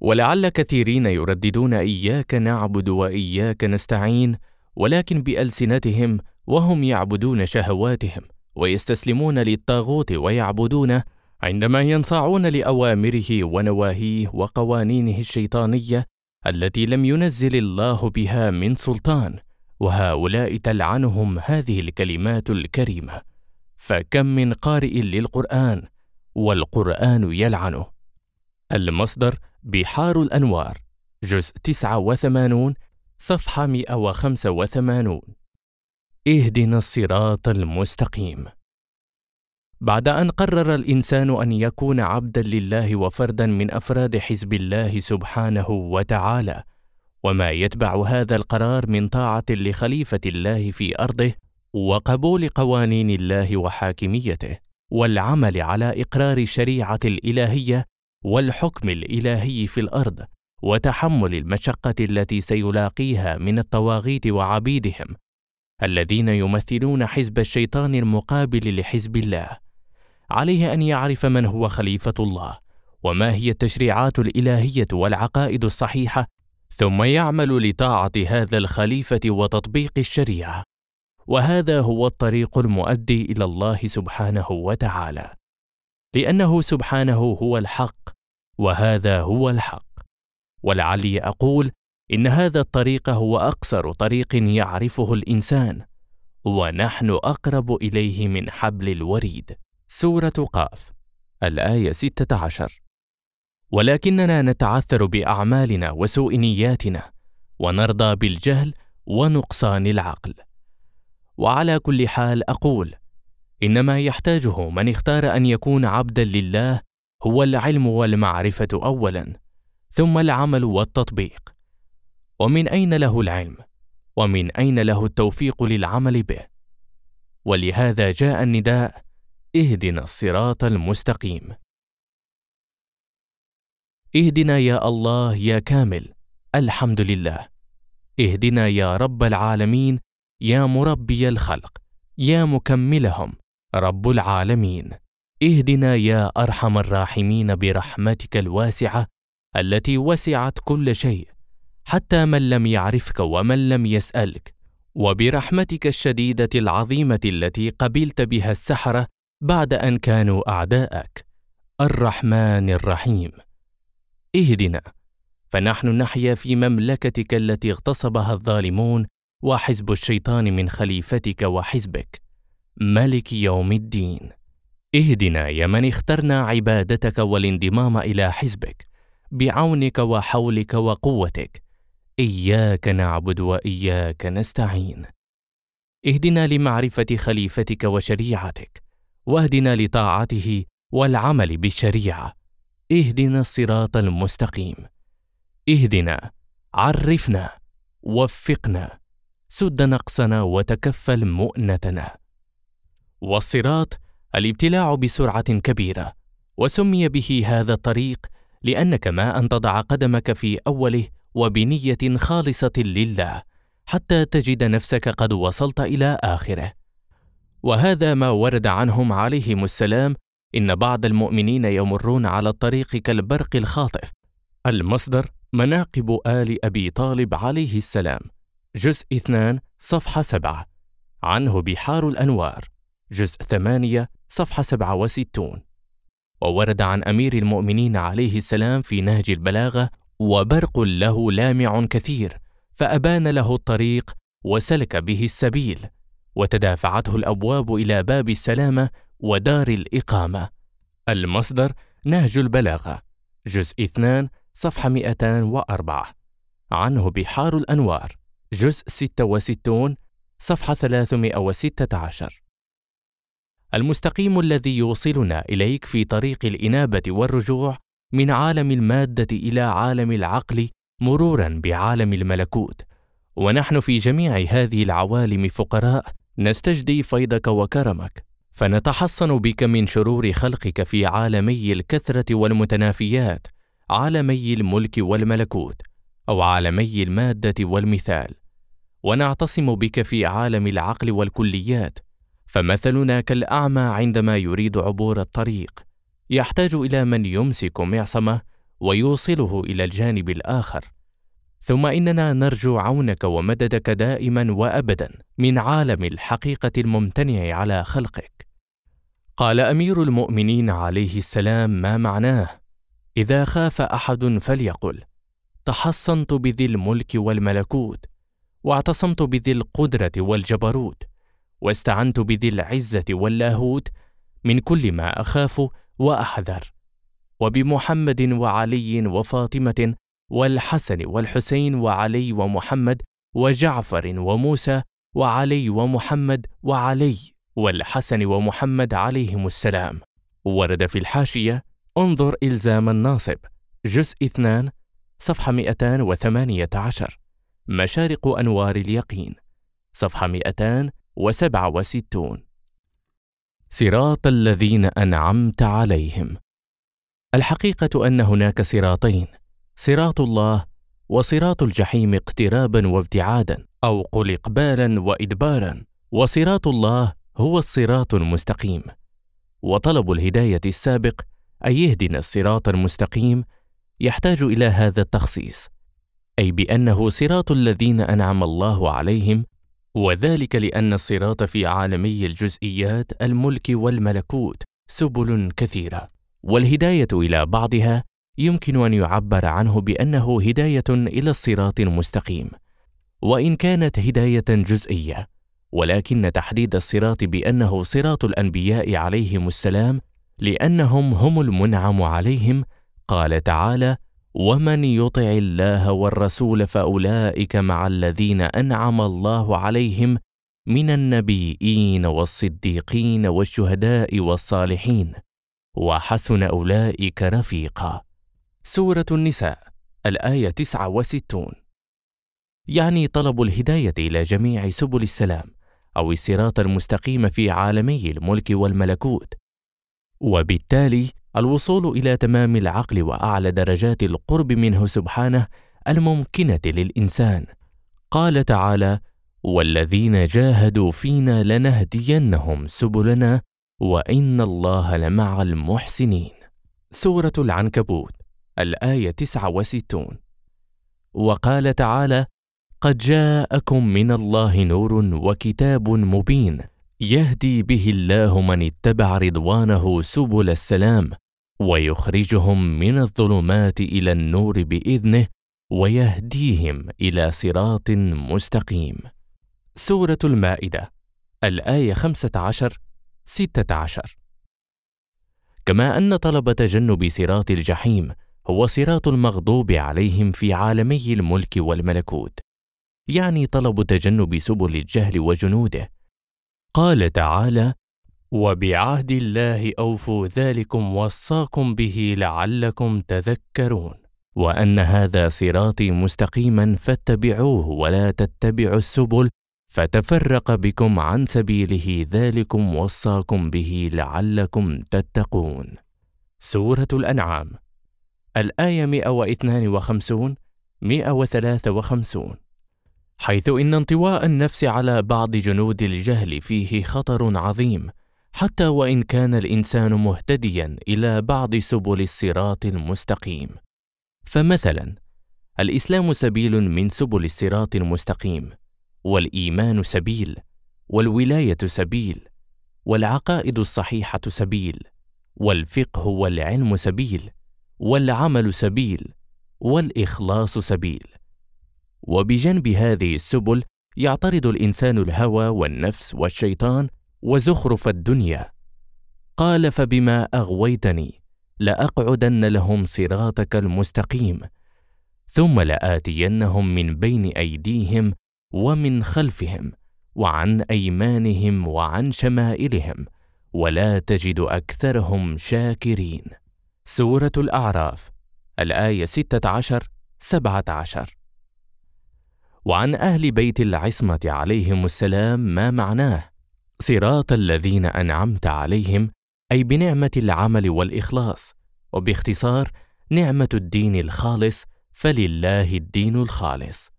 ولعل كثيرين يرددون إياك نعبد وإياك نستعين ولكن بألسنتهم وهم يعبدون شهواتهم ويستسلمون للطاغوت ويعبدونه عندما ينصاعون لأوامره ونواهيه وقوانينه الشيطانية التي لم ينزل الله بها من سلطان وهؤلاء تلعنهم هذه الكلمات الكريمة. فكم من قارئ للقرآن والقرآن يلعنه. المصدر بحار الأنوار جزء 89 صفحة 185 اهدنا الصراط المستقيم. بعد أن قرر الإنسان أن يكون عبدا لله وفردا من أفراد حزب الله سبحانه وتعالى وما يتبع هذا القرار من طاعة لخليفة الله في أرضه وقبول قوانين الله وحاكميته. والعمل على إقرار الشريعه الإلهية والحكم الإلهي في الأرض وتحمل المشقة التي سيلاقيها من الطواغيت وعبيدهم الذين يمثلون حزب الشيطان المقابل لحزب الله. عليه أن يعرف من هو خليفة الله وما هي التشريعات الإلهية والعقائد الصحيحة ثم يعمل لطاعة هذا الخليفة وتطبيق الشريعة. وهذا هو الطريق المؤدي إلى الله سبحانه وتعالى لأنه سبحانه هو الحق وهذا هو الحق. ولعلي أقول إن هذا الطريق هو أقصر طريق يعرفه الإنسان ونحن أقرب إليه من حبل الوريد. سورة قاف الآية 16 ولكننا نتعثر بأعمالنا وسوء نياتنا ونرضى بالجهل ونقصان العقل. وعلى كل حال أقول ان ما يحتاجه من اختار أن يكون عبدا لله هو العلم والمعرفة اولا ثم العمل والتطبيق. ومن أين له العلم؟ ومن أين له التوفيق للعمل به؟ ولهذا جاء النداء اهدنا الصراط المستقيم. اهدنا يا الله يا كامل الحمد لله. اهدنا يا رب العالمين يا مربي الخلق يا مكملهم رب العالمين. اهدنا يا أرحم الراحمين برحمتك الواسعة التي وسعت كل شيء حتى من لم يعرفك ومن لم يسألك. وبرحمتك الشديدة العظيمة التي قبلت بها السحرة بعد أن كانوا أعداءك. الرحمن الرحيم. اهدنا. فنحن نحيا في مملكتك التي اغتصبها الظالمون وحزب الشيطان من خليفتك وحزبك. ملك يوم الدين. اهدنا يا من اخترنا عبادتك والانضمام إلى حزبك بعونك وحولك وقوتك. إياك نعبد وإياك نستعين. اهدنا لمعرفة خليفتك وشريعتك واهدنا لطاعته والعمل بالشريعة. اهدنا الصراط المستقيم. اهدنا عرفنا وفقنا. سد نقصنا وتكفل مؤنتنا والصراط الابتلاع بسرعة كبيرة وسمي به هذا الطريق لأنك ما أن تضع قدمك في أوله وبنية خالصة لله حتى تجد نفسك قد وصلت إلى آخره. وهذا ما ورد عنهم عليهم السلام إن بعض المؤمنين يمرون على الطريق كالبرق الخاطف. المصدر مناقب آل أبي طالب عليه السلام. جزء 2 صفحة 7 عنه بحار الأنوار. جزء 8 صفحة 67 وورد عن أمير المؤمنين عليه السلام في نهج البلاغة وبرق له لامع كثير فأبان له الطريق وسلك به السبيل. وتدافعته الأبواب إلى باب السلامة ودار الإقامة. المصدر نهج البلاغة. جزء 2 صفحة 204 عنه بحار الأنوار. جزء 66 صفحة 316 المستقيم الذي يوصلنا إليك في طريق الإنابة والرجوع من عالم المادة إلى عالم العقل مرورا بعالم الملكوت. ونحن في جميع هذه العوالم فقراء نستجدي فيضك وكرمك. فنتحصن بك من شرور خلقك في عالمي الكثرة والمتنافيات عالمي الملك والملكوت أو عالمي المادة والمثال. ونعتصم بك في عالم العقل والكليات فمثلنا كالأعمى عندما يريد عبور الطريق. يحتاج إلى من يمسك معصمة ويوصله إلى الجانب الآخر. ثم إننا نرجو عونك ومددك دائما وابدا من عالم الحقيقة الممتنع على خلقك. قال أمير المؤمنين عليه السلام ما معناه؟ إذا خاف أحد فليقل تحصنت بذي الملك والملكوت. واعتصمت بذي القدرة والجبروت واستعنت بذي العزة واللاهوت من كل ما أخاف وأحذر. وبمحمد وعلي وفاطمة والحسن والحسين وعلي ومحمد وجعفر وموسى وعلي ومحمد وعلي والحسن ومحمد عليهم السلام. ورد في الحاشية انظر إلزام الناصب جزء 2 صفحة 218 مشارق أنوار اليقين صفحة 267 صراط الذين أنعمت عليهم. الحقيقة أن هناك صراطين صراط الله وصراط الجحيم اقترابا وابتعادا أو قل اقبالا وادبارا. وصراط الله هو الصراط المستقيم. وطلب الهداية السابق اي يهدنا الصراط المستقيم يحتاج إلى هذا التخصيص. أي بأنه صراط الذين أنعم الله عليهم وذلك لأن الصراط في عالمي الجزئيات الملك والملكوت سبل كثيرة. والهداية إلى بعضها يمكن أن يعبر عنه بأنه هداية إلى الصراط المستقيم. وإن كانت هداية جزئية ولكن تحديد الصراط بأنه صراط الأنبياء عليهم السلام لأنهم هم المنعم عليهم قال تعالى ومن يطع الله والرسول فأولئك مع الذين أنعم الله عليهم من النبيين والصديقين والشهداء والصالحين وحسن أولئك رفيقا. سورة النساء الآية 69 يعني طلب الهداية إلى جميع سبل السلام أو الصراط المستقيم في عالمي الملك والملكوت. وبالتالي الوصول إلى تمام العقل وأعلى درجات القرب منه سبحانه الممكنة للإنسان. قال تعالى والذين جاهدوا فينا لنهدينهم سبلنا وإن الله لمع المحسنين. سورة العنكبوت الآية 69 وقال تعالى قد جاءكم من الله نور وكتاب مبين يهدي به الله من اتبع رضوانه سبل السلام ويخرجهم من الظلمات إلى النور بإذنه ويهديهم إلى صراط مستقيم. سورة المائدة الآية 15 16 كما أن طلب تجنب صراط الجحيم هو صراط المغضوب عليهم في عالمي الملك والملكوت يعني طلب تجنب سبل الجهل وجنوده. قال تعالى وبعهد الله أوفوا ذلكم وصاكم به لعلكم تذكرون. وأن هذا صراطي مستقيما فاتبعوه ولا تتبعوا السبل فتفرق بكم عن سبيله ذلكم وصاكم به لعلكم تتقون. سورة الأنعام. الآية 152 153 حيث إن انطواء النفس على بعض جنود الجهل فيه خطر عظيم. حتى وإن كان الإنسان مهتديا إلى بعض سبل الصراط المستقيم. فمثلا الإسلام سبيل من سبل الصراط المستقيم والإيمان سبيل والولاية سبيل والعقائد الصحيحة سبيل والفقه والعلم سبيل والعمل سبيل والإخلاص سبيل. وبجنب هذه السبل يعترض الإنسان الهوى والنفس والشيطان وزخرف الدنيا. قال فبما أغويتني لأقعدن لهم صراطك المستقيم ثم لآتينهم من بين أيديهم ومن خلفهم وعن أيمانهم وعن شمائلهم ولا تجد أكثرهم شاكرين. سورة الأعراف الآية 16 17 وعن أهل بيت العصمة عليهم السلام ما معناه؟ صراط الذين أنعمت عليهم أي بنعمة العمل والإخلاص وباختصار نعمة الدين الخالص فلله الدين الخالص.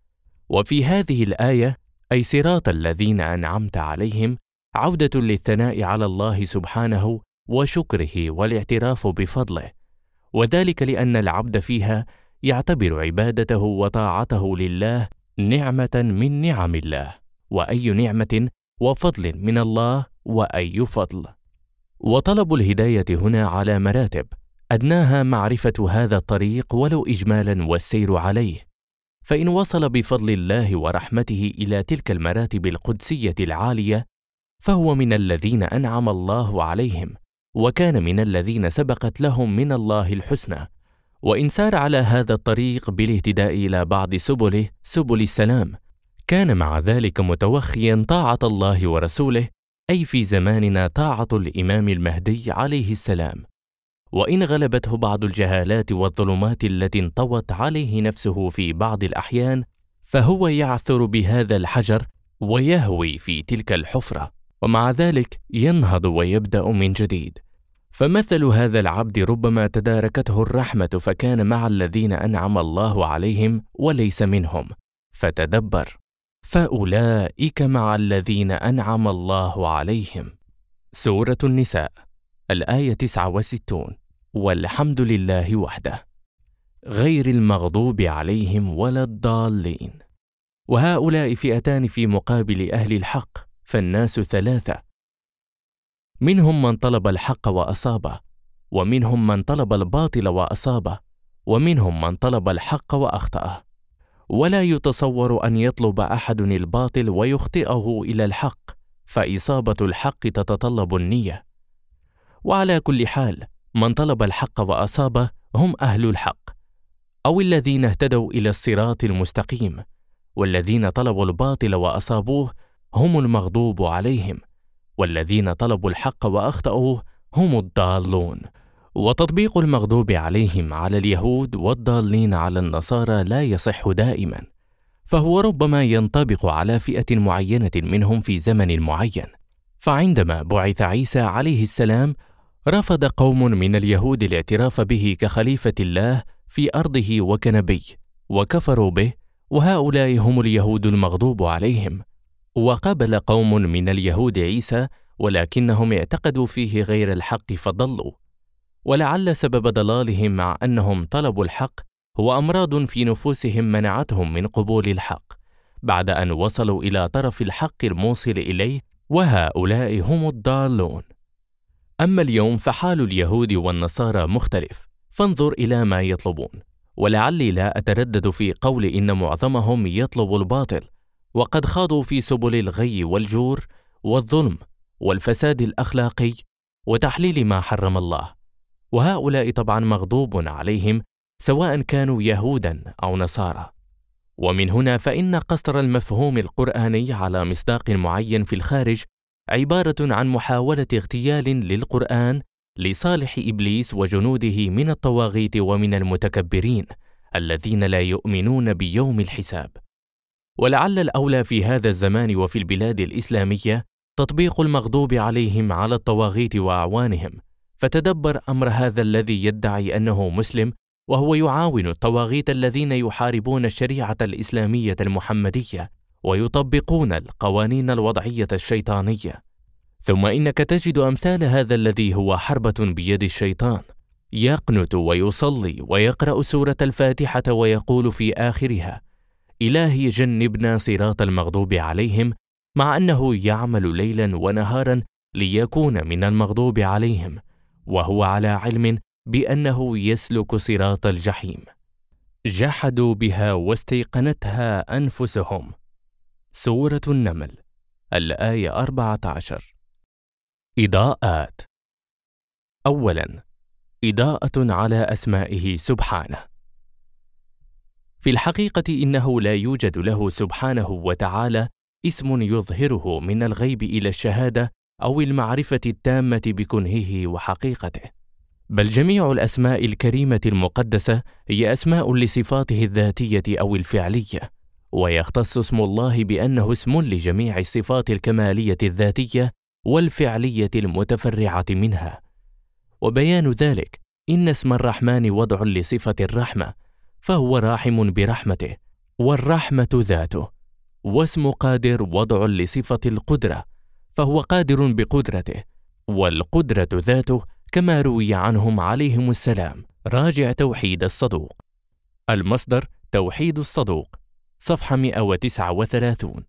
وفي هذه الآية أي صراط الذين أنعمت عليهم عودة للثناء على الله سبحانه وشكره والاعتراف بفضله. وذلك لأن العبد فيها يعتبر عبادته وطاعته لله نعمة من نعم الله. وأي نعمة وفضل من الله وأي فضل. وطلب الهداية هنا على مراتب أدناها معرفة هذا الطريق ولو إجمالا والسير عليه. فإن وصل بفضل الله ورحمته إلى تلك المراتب القدسية العالية فهو من الذين أنعم الله عليهم وكان من الذين سبقت لهم من الله الحسنى. وإن سار على هذا الطريق بالاهتداء إلى بعض سبله سبل السلام كان مع ذلك متوخيا طاعة الله ورسوله أي في زماننا طاعة الإمام المهدي عليه السلام. وإن غلبته بعض الجهالات والظلمات التي انطوت عليه نفسه في بعض الأحيان فهو يعثر بهذا الحجر ويهوي في تلك الحفرة ومع ذلك ينهض ويبدأ من جديد. فمثل هذا العبد ربما تداركته الرحمة فكان مع الذين أنعم الله عليهم وليس منهم. فتدبر. فأولئك مع الذين أنعم الله عليهم. سورة النساء الآية 69 والحمد لله وحده. غير المغضوب عليهم ولا الضالين. وهؤلاء فئتان في مقابل أهل الحق فالناس ثلاثة. منهم من طلب الحق وأصابه ومنهم من طلب الباطل وأصابه ومنهم من طلب الحق وأخطأه. ولا يتصور أن يطلب أحد الباطل ويخطئه إلى الحق فإصابة الحق تتطلب النية. وعلى كل حال من طلب الحق وأصابه هم أهل الحق أو الذين اهتدوا إلى الصراط المستقيم والذين طلبوا الباطل وأصابوه هم المغضوب عليهم والذين طلبوا الحق وأخطأوه هم الضالون. وتطبيق المغضوب عليهم على اليهود والضالين على النصارى لا يصح دائما فهو ربما ينطبق على فئة معينة منهم في زمن معين. فعندما بعث عيسى عليه السلام رفض قوم من اليهود الاعتراف به كخليفة الله في أرضه وكنبي وكفروا به وهؤلاء هم اليهود المغضوب عليهم. وقبل قوم من اليهود عيسى ولكنهم اعتقدوا فيه غير الحق فضلوا. ولعل سبب ضلالهم مع أنهم طلبوا الحق هو أمراض في نفوسهم منعتهم من قبول الحق بعد أن وصلوا إلى طرف الحق الموصل إليه وهؤلاء هم الضالون. أما اليوم فحال اليهود والنصارى مختلف فانظر إلى ما يطلبون. ولعلي لا أتردد في قول إن معظمهم يطلب الباطل وقد خاضوا في سبل الغي والجور والظلم والفساد الأخلاقي وتحليل ما حرم الله. وهؤلاء طبعا مغضوب عليهم سواء كانوا يهودا أو نصارى. ومن هنا فإن قصر المفهوم القرآني على مصداق معين في الخارج عبارة عن محاولة اغتيال للقرآن لصالح إبليس وجنوده من الطواغيت ومن المتكبرين الذين لا يؤمنون بيوم الحساب. ولعل الأولى في هذا الزمان وفي البلاد الإسلامية تطبيق المغضوب عليهم على الطواغيت وأعوانهم فتدبر أمر هذا الذي يدعي أنه مسلم وهو يعاون الطواغيت الذين يحاربون الشريعة الإسلامية المحمدية ويطبقون القوانين الوضعية الشيطانية. ثم إنك تجد أمثال هذا الذي هو حربة بيد الشيطان. يقنت ويصلي ويقرأ سورة الفاتحة ويقول في آخرها إلهي جنبنا صراط المغضوب عليهم مع أنه يعمل ليلا ونهارا ليكون من المغضوب عليهم. وهو على علم بأنه يسلك صراط الجحيم. جحدوا بها واستيقنتها أنفسهم. سورة النمل الآية 14 إضاءات. اولا إضاءة على أسمائه سبحانه. في الحقيقة إنه لا يوجد له سبحانه وتعالى اسم يظهره من الغيب إلى الشهادة أو المعرفة التامة بكنهه وحقيقته. بل جميع الأسماء الكريمة المقدسة هي أسماء لصفاته الذاتية أو الفعلية ويختص اسم الله بأنه اسم لجميع الصفات الكمالية الذاتية والفعلية المتفرعة منها. وبيان ذلك إن اسم الرحمن وضع لصفة الرحمة فهو راحم برحمته والرحمة ذاته واسم قادر وضع لصفة القدرة فهو قادر بقدرته والقدرة ذاته كما روي عنهم عليهم السلام راجع توحيد الصدوق. المصدر توحيد الصدوق صفحة 139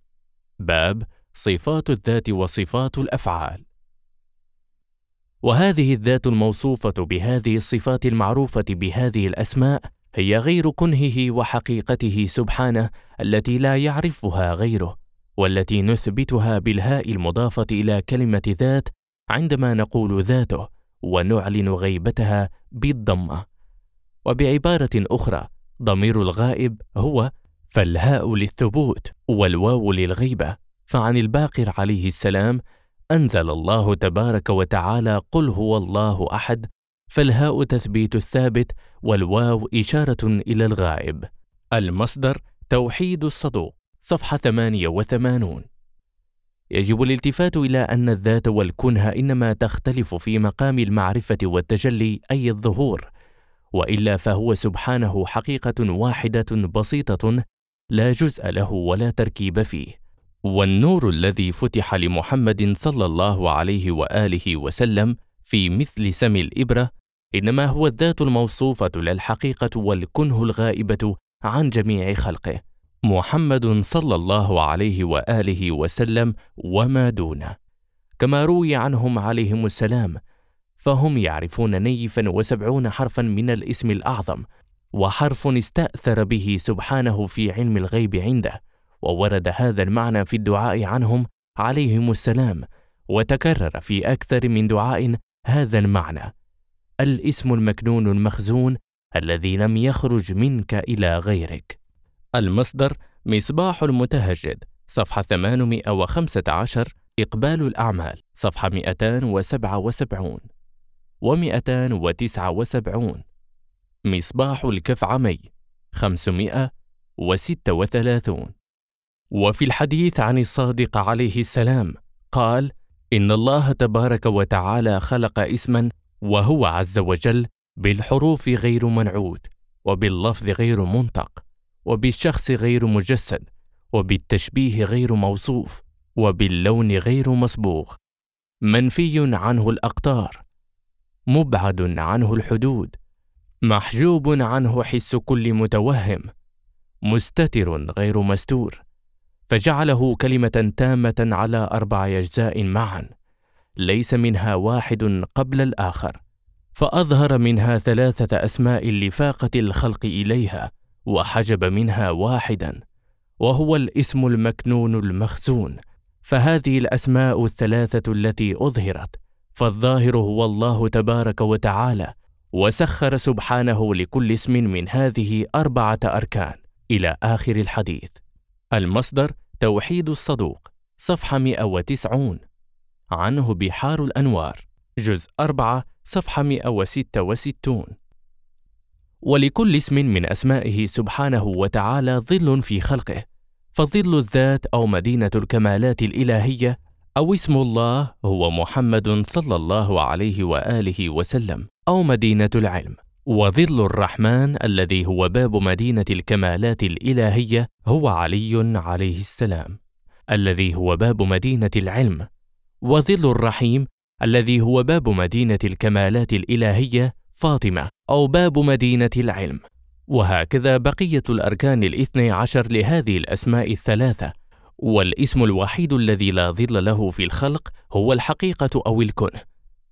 باب صفات الذات وصفات الأفعال. وهذه الذات الموصوفة بهذه الصفات المعروفة بهذه الأسماء هي غير كنهه وحقيقته سبحانه التي لا يعرفها غيره. والتي نثبتها بالهاء المضافة إلى كلمة ذات عندما نقول ذاته ونعلن غيبتها بالضمة. وبعبارة أخرى ضمير الغائب هو فالهاء للثبوت والواو للغيبة. فعن الباقر عليه السلام أنزل الله تبارك وتعالى قل هو الله أحد فالهاء تثبيت الثابت والواو إشارة إلى الغائب. المصدر توحيد الصدوق. صفحة 88 يجب الالتفات إلى أن الذات والكنه إنما تختلف في مقام المعرفة والتجلي أي الظهور وإلا فهو سبحانه حقيقة واحدة بسيطة لا جزء له ولا تركيب فيه. والنور الذي فتح لمحمد صلى الله عليه وآله وسلم في مثل سم الإبرة إنما هو الذات الموصوفة لا الحقيقة والكنه الغائبة عن جميع خلقه. محمد صلى الله عليه وآله وسلم وما دونه كما روي عنهم عليهم السلام فهم يعرفون نيفا وسبعون حرفا من الاسم الأعظم وحرف استأثر به سبحانه في علم الغيب عنده وورد هذا المعنى في الدعاء عنهم عليهم السلام وتكرر في أكثر من دعاء هذا المعنى. الاسم المكنون المخزون الذي لم يخرج منك إلى غيرك. المصدر مصباح المتهجد صفحة 815 إقبال الأعمال صفحة 277 و279 مصباح الكفعمي 536 وفي الحديث عن الصادق عليه السلام قال إن الله تبارك وتعالى خلق اسما وهو عز وجل بالحروف غير منعوت وباللفظ غير منطق. وبالشخص غير مجسد وبالتشبيه غير موصوف وباللون غير مصبوغ منفي عنه الأقطار مبعد عنه الحدود محجوب عنه حس كل متوهم مستتر غير مستور. فجعله كلمة تامة على أربع أجزاء معا ليس منها واحد قبل الآخر. فأظهر منها ثلاثة أسماء لفاقه الخلق إليها وحجب منها واحدا وهو الاسم المكنون المخزون. فهذه الأسماء الثلاثة التي أظهرت فالظاهر هو الله تبارك وتعالى وسخر سبحانه لكل اسم من هذه أربعة أركان. إلى آخر الحديث. المصدر توحيد الصدوق صفحة 190 عنه بحار الأنوار جزء 4 صفحة 166 ولكل اسم من أسمائه سبحانه وتعالى ظل في خلقه فظل الذات أو مدينة الكمالات الإلهية أو اسم الله هو محمد صلى الله عليه وآله وسلم أو مدينة العلم. وظل الرحمن الذي هو باب مدينة الكمالات الإلهية هو علي عليه السلام الذي هو باب مدينة العلم. وظل الرحيم الذي هو باب مدينة الكمالات الإلهية فاطمة أو باب مدينة العلم. وهكذا بقية الأركان الاثني عشر لهذه الأسماء الثلاثة. والاسم الوحيد الذي لا ظل له في الخلق هو الحقيقة أو الكنه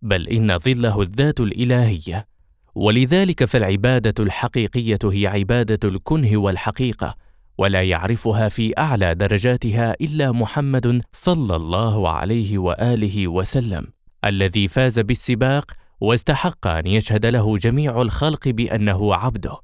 بل إن ظله الذات الإلهية. ولذلك فالعبادة الحقيقية هي عبادة الكنه والحقيقة. ولا يعرفها في أعلى درجاتها إلا محمد صلى الله عليه وآله وسلم. الذي فاز بالسباق واستحق أن يشهد له جميع الخلق بأنه عبده.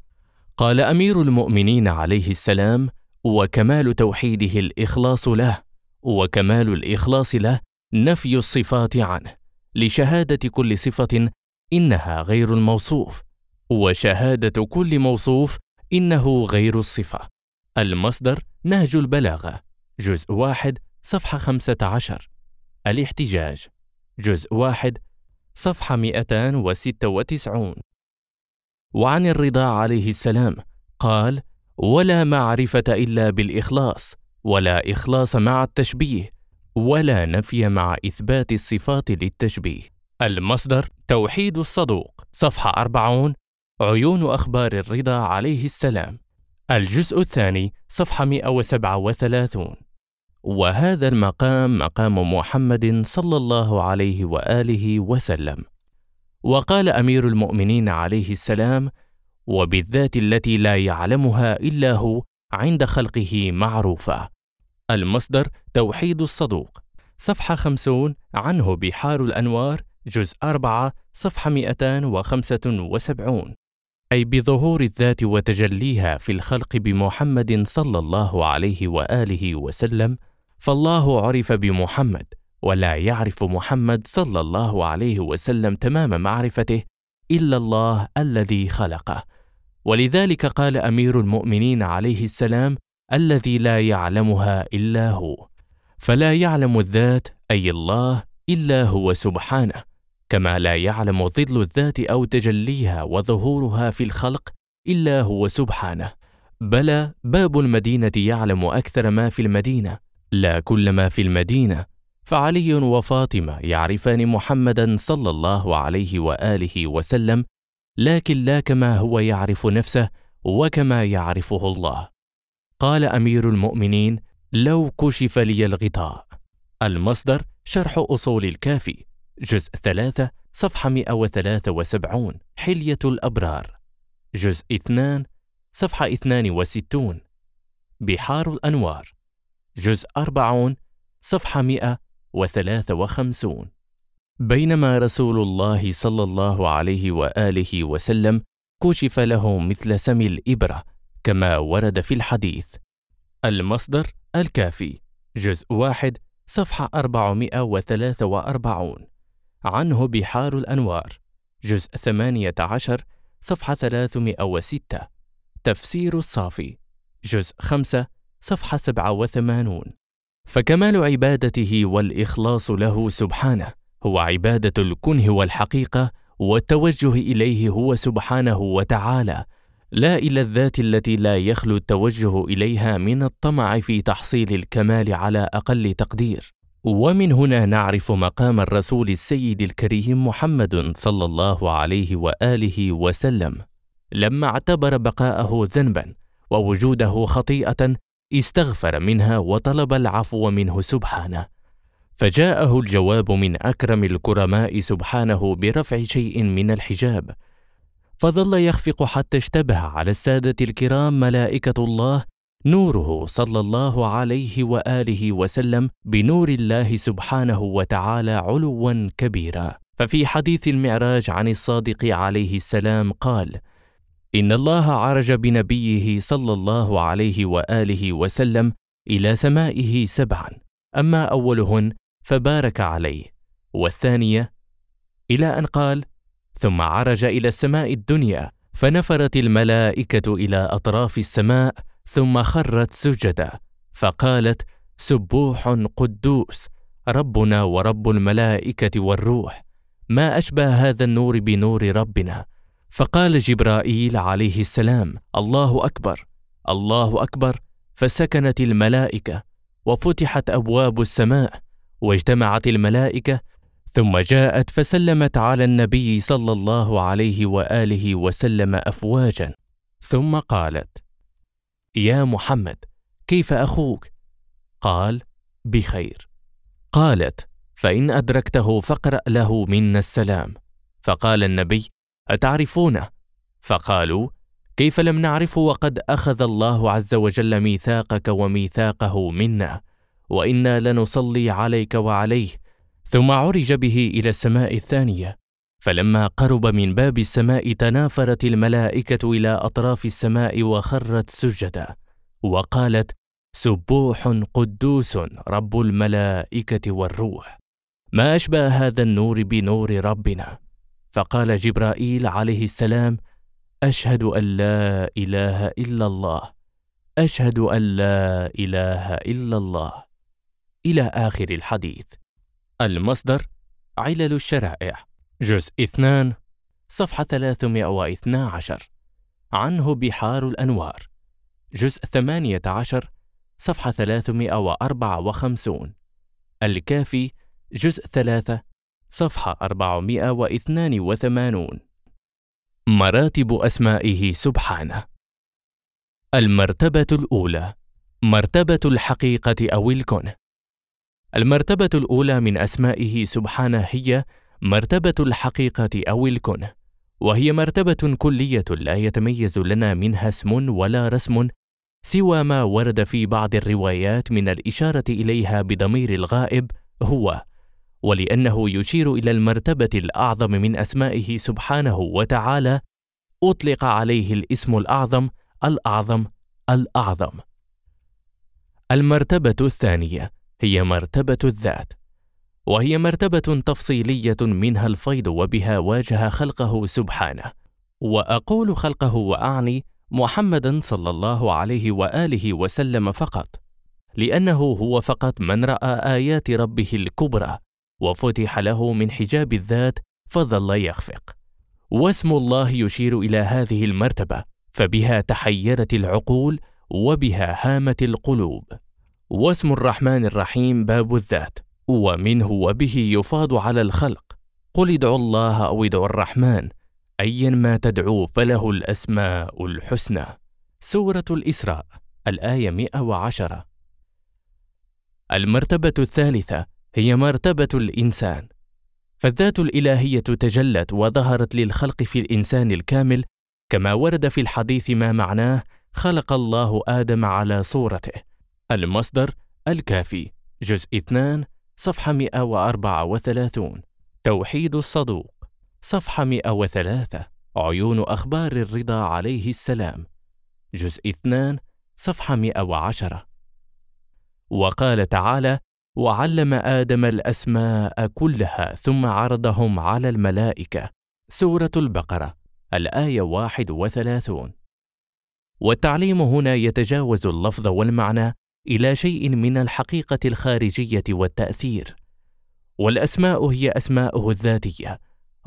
قال أمير المؤمنين عليه السلام وكمال توحيده الإخلاص له وكمال الإخلاص له نفي الصفات عنه لشهادة كل صفة إنها غير الموصوف وشهادة كل موصوف إنه غير الصفة. المصدر نهج البلاغة جزء واحد صفحة خمسة عشر. الاحتجاج جزء واحد صفحة 296 وعن الرضا عليه السلام قال ولا معرفة إلا بالإخلاص ولا إخلاص مع التشبيه ولا نفي مع إثبات الصفات للتشبيه. المصدر توحيد الصدوق. صفحة 40 عيون أخبار الرضا عليه السلام. الجزء الثاني صفحة 137 وهذا المقام مقام محمد صلى الله عليه وآله وسلم. وقال أمير المؤمنين عليه السلام وبالذات التي لا يعلمها إلا هو عند خلقه معروفة. المصدر توحيد الصدوق. صفحة خمسون عنه بحار الأنوار جزء أربعة صفحة 275 أي بظهور الذات وتجليها في الخلق بمحمد صلى الله عليه وآله وسلم فالله عرف بمحمد ولا يعرف محمد صلى الله عليه وسلم تمام معرفته إلا الله الذي خلقه. ولذلك قال أمير المؤمنين عليه السلام الذي لا يعلمها إلا هو. فلا يعلم الذات أي الله إلا هو سبحانه. كما لا يعلم ظل الذات أو تجليها وظهورها في الخلق إلا هو سبحانه. بلى باب المدينة يعلم أكثر ما في المدينة. لا كل ما في المدينة. فعلي وفاطمة يعرفان محمدا صلى الله عليه وآله وسلم لكن لا كما هو يعرف نفسه وكما يعرفه الله. قال أمير المؤمنين لو كشف لي الغطاء. المصدر شرح أصول الكافي. جزء ثلاثة صفحة 173 حلية الأبرار. جزء اثنان صفحة 62 بحار الأنوار. جزء أربعون صفحة 153 بينما رسول الله صلى الله عليه وآله وسلم كشف له مثل سم الإبرة كما ورد في الحديث. المصدر الكافي. جزء واحد صفحة 443 عنه بحار الأنوار جزء 18 صفحة 306 تفسير الصافي جزء 5 صفحة 87 فكمال عبادته والإخلاص له سبحانه هو عبادة الكنه والحقيقة والتوجه إليه هو سبحانه وتعالى. لا إلى الذات التي لا يخلو التوجه إليها من الطمع في تحصيل الكمال على أقل تقدير. ومن هنا نعرف مقام الرسول السيد الكريم محمد صلى الله عليه وآله وسلم. لما اعتبر بقاءه ذنبا ووجوده خطيئة استغفر منها وطلب العفو منه سبحانه. فجاءه الجواب من أكرم الكرماء سبحانه برفع شيء من الحجاب. فظل يخفق حتى اشتبه على السادة الكرام ملائكة الله نوره صلى الله عليه وآله وسلم بنور الله سبحانه وتعالى علوا كبيرا. ففي حديث المعراج عن الصادق عليه السلام قال إن الله عرج بنبيه صلى الله عليه وآله وسلم إلى سمائه سبعا. أما أولهن فبارك عليه. والثانية إلى أن قال ثم عرج إلى السماء الدنيا فنفرت الملائكة إلى أطراف السماء ثم خرت سجدا فقالت سبوح قدوس ربنا ورب الملائكة والروح ما أشبه هذا النور بنور ربنا. فقال جبرائيل عليه السلام الله أكبر الله أكبر. فسكنت الملائكة وفتحت أبواب السماء واجتمعت الملائكة ثم جاءت فسلمت على النبي صلى الله عليه وآله وسلم افواجا. ثم قالت يا محمد كيف أخوك؟ قال بخير. قالت فإن أدركته فاقرأ له منا السلام. فقال النبي أتعرفونه؟ فقالوا كيف لم نعرفه وقد أخذ الله عز وجل ميثاقك وميثاقه منا وإنا لنصلي عليك وعليه. ثم عرج به إلى السماء الثانية. فلما قرب من باب السماء تنافرت الملائكة إلى أطراف السماء وخرت سجدا وقالت سبوح قدوس رب الملائكة والروح ما أشبه هذا النور بنور ربنا؟ فقال جبرائيل عليه السلام أشهد أن لا إله إلا الله أشهد أن لا إله إلا الله. إلى آخر الحديث. المصدر علل الشرائع. جزء اثنان صفحة 312 عنه بحار الأنوار. جزء 18 صفحة 354 الكافي جزء 3 صفحة 482 مراتب أسمائه سبحانه. المرتبة الأولى مرتبة الحقيقة أو الكون. المرتبة الأولى من أسمائه سبحانه هي مرتبة الحقيقة أو الكون وهي مرتبة كلية لا يتميز لنا منها اسم ولا رسم سوى ما ورد في بعض الروايات من الإشارة إليها بضمير الغائب هو ولأنه يشير إلى المرتبة الأعظم من أسمائه سبحانه وتعالى أطلق عليه الاسم الأعظم الأعظم الأعظم. المرتبة الثانية هي مرتبة الذات. وهي مرتبة تفصيلية منها الفيض وبها واجه خلقه سبحانه. وأقول خلقه وأعني محمدا صلى الله عليه وآله وسلم فقط لأنه هو فقط من رأى آيات ربه الكبرى وفتح له من حجاب الذات فظل يخفق. واسم الله يشير إلى هذه المرتبة فبها تحيرت العقول وبها هامت القلوب. واسم الرحمن الرحيم باب الذات. ومنه وبه يفاض على الخلق. قل ادعوا الله أو ادعوا الرحمن. ايا ما تدعوا فله الأسماء الحسنى. سورة الإسراء الآية 110 المرتبة الثالثة هي مرتبة الإنسان. فالذات الإلهية تجلت وظهرت للخلق في الإنسان الكامل كما ورد في الحديث ما معناه خلق الله آدم على صورته. المصدر الكافي جزء 2 صفحة 134 توحيد الصدوق. صفحة 103 عيون أخبار الرضا عليه السلام. جزء 2 صفحة 110 وقال تعالى وعلم آدم الأسماء كلها ثم عرضهم على الملائكة. سورة البقرة الآية 31 والتعليم هنا يتجاوز اللفظ والمعنى إلى شيء من الحقيقة الخارجية والتأثير. والأسماء هي أسماؤه الذاتية.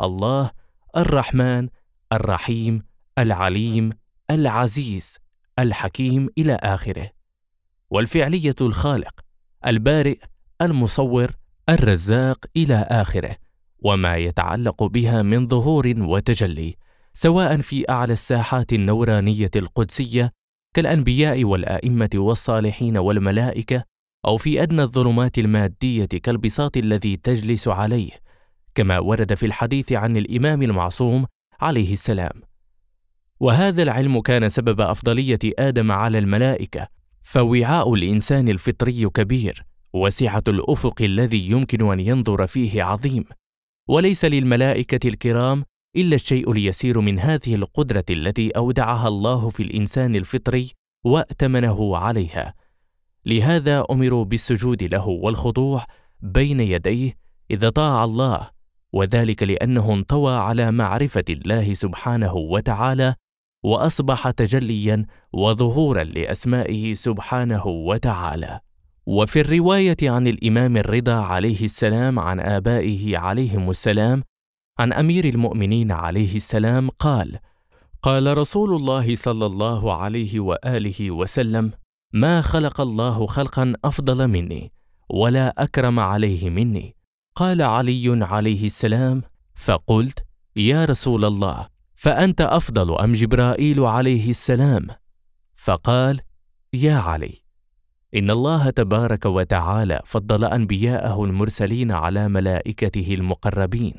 الله الرحمن الرحيم العليم العزيز الحكيم إلى آخره. والفعلية الخالق البارئ المصور الرزاق إلى آخره. وما يتعلق بها من ظهور وتجلي سواء في أعلى الساحات النورانية القدسية كالأنبياء والأئمة والصالحين والملائكة أو في أدنى الظلمات المادية كالبساط الذي تجلس عليه كما ورد في الحديث عن الإمام المعصوم عليه السلام. وهذا العلم كان سبب أفضلية آدم على الملائكة فوعاء الإنسان الفطري كبير وسعة الأفق الذي يمكن أن ينظر فيه عظيم. وليس للملائكة الكرام إلا الشيء اليسير من هذه القدرة التي أودعها الله في الإنسان الفطري وأتمنه عليها. لهذا امروا بالسجود له والخضوع بين يديه إذا طاع الله وذلك لأنه انطوى على معرفة الله سبحانه وتعالى وأصبح تجليا وظهورا لأسمائه سبحانه وتعالى. وفي الرواية عن الإمام الرضا عليه السلام عن آبائه عليهم السلام عن أمير المؤمنين عليه السلام قال قال رسول الله صلى الله عليه وآله وسلم ما خلق الله خلقا أفضل مني ولا أكرم عليه مني. قال علي عليه السلام فقلت يا رسول الله فأنت أفضل أم جبرائيل عليه السلام؟ فقال يا علي إن الله تبارك وتعالى فضل أنبياءه المرسلين على ملائكته المقربين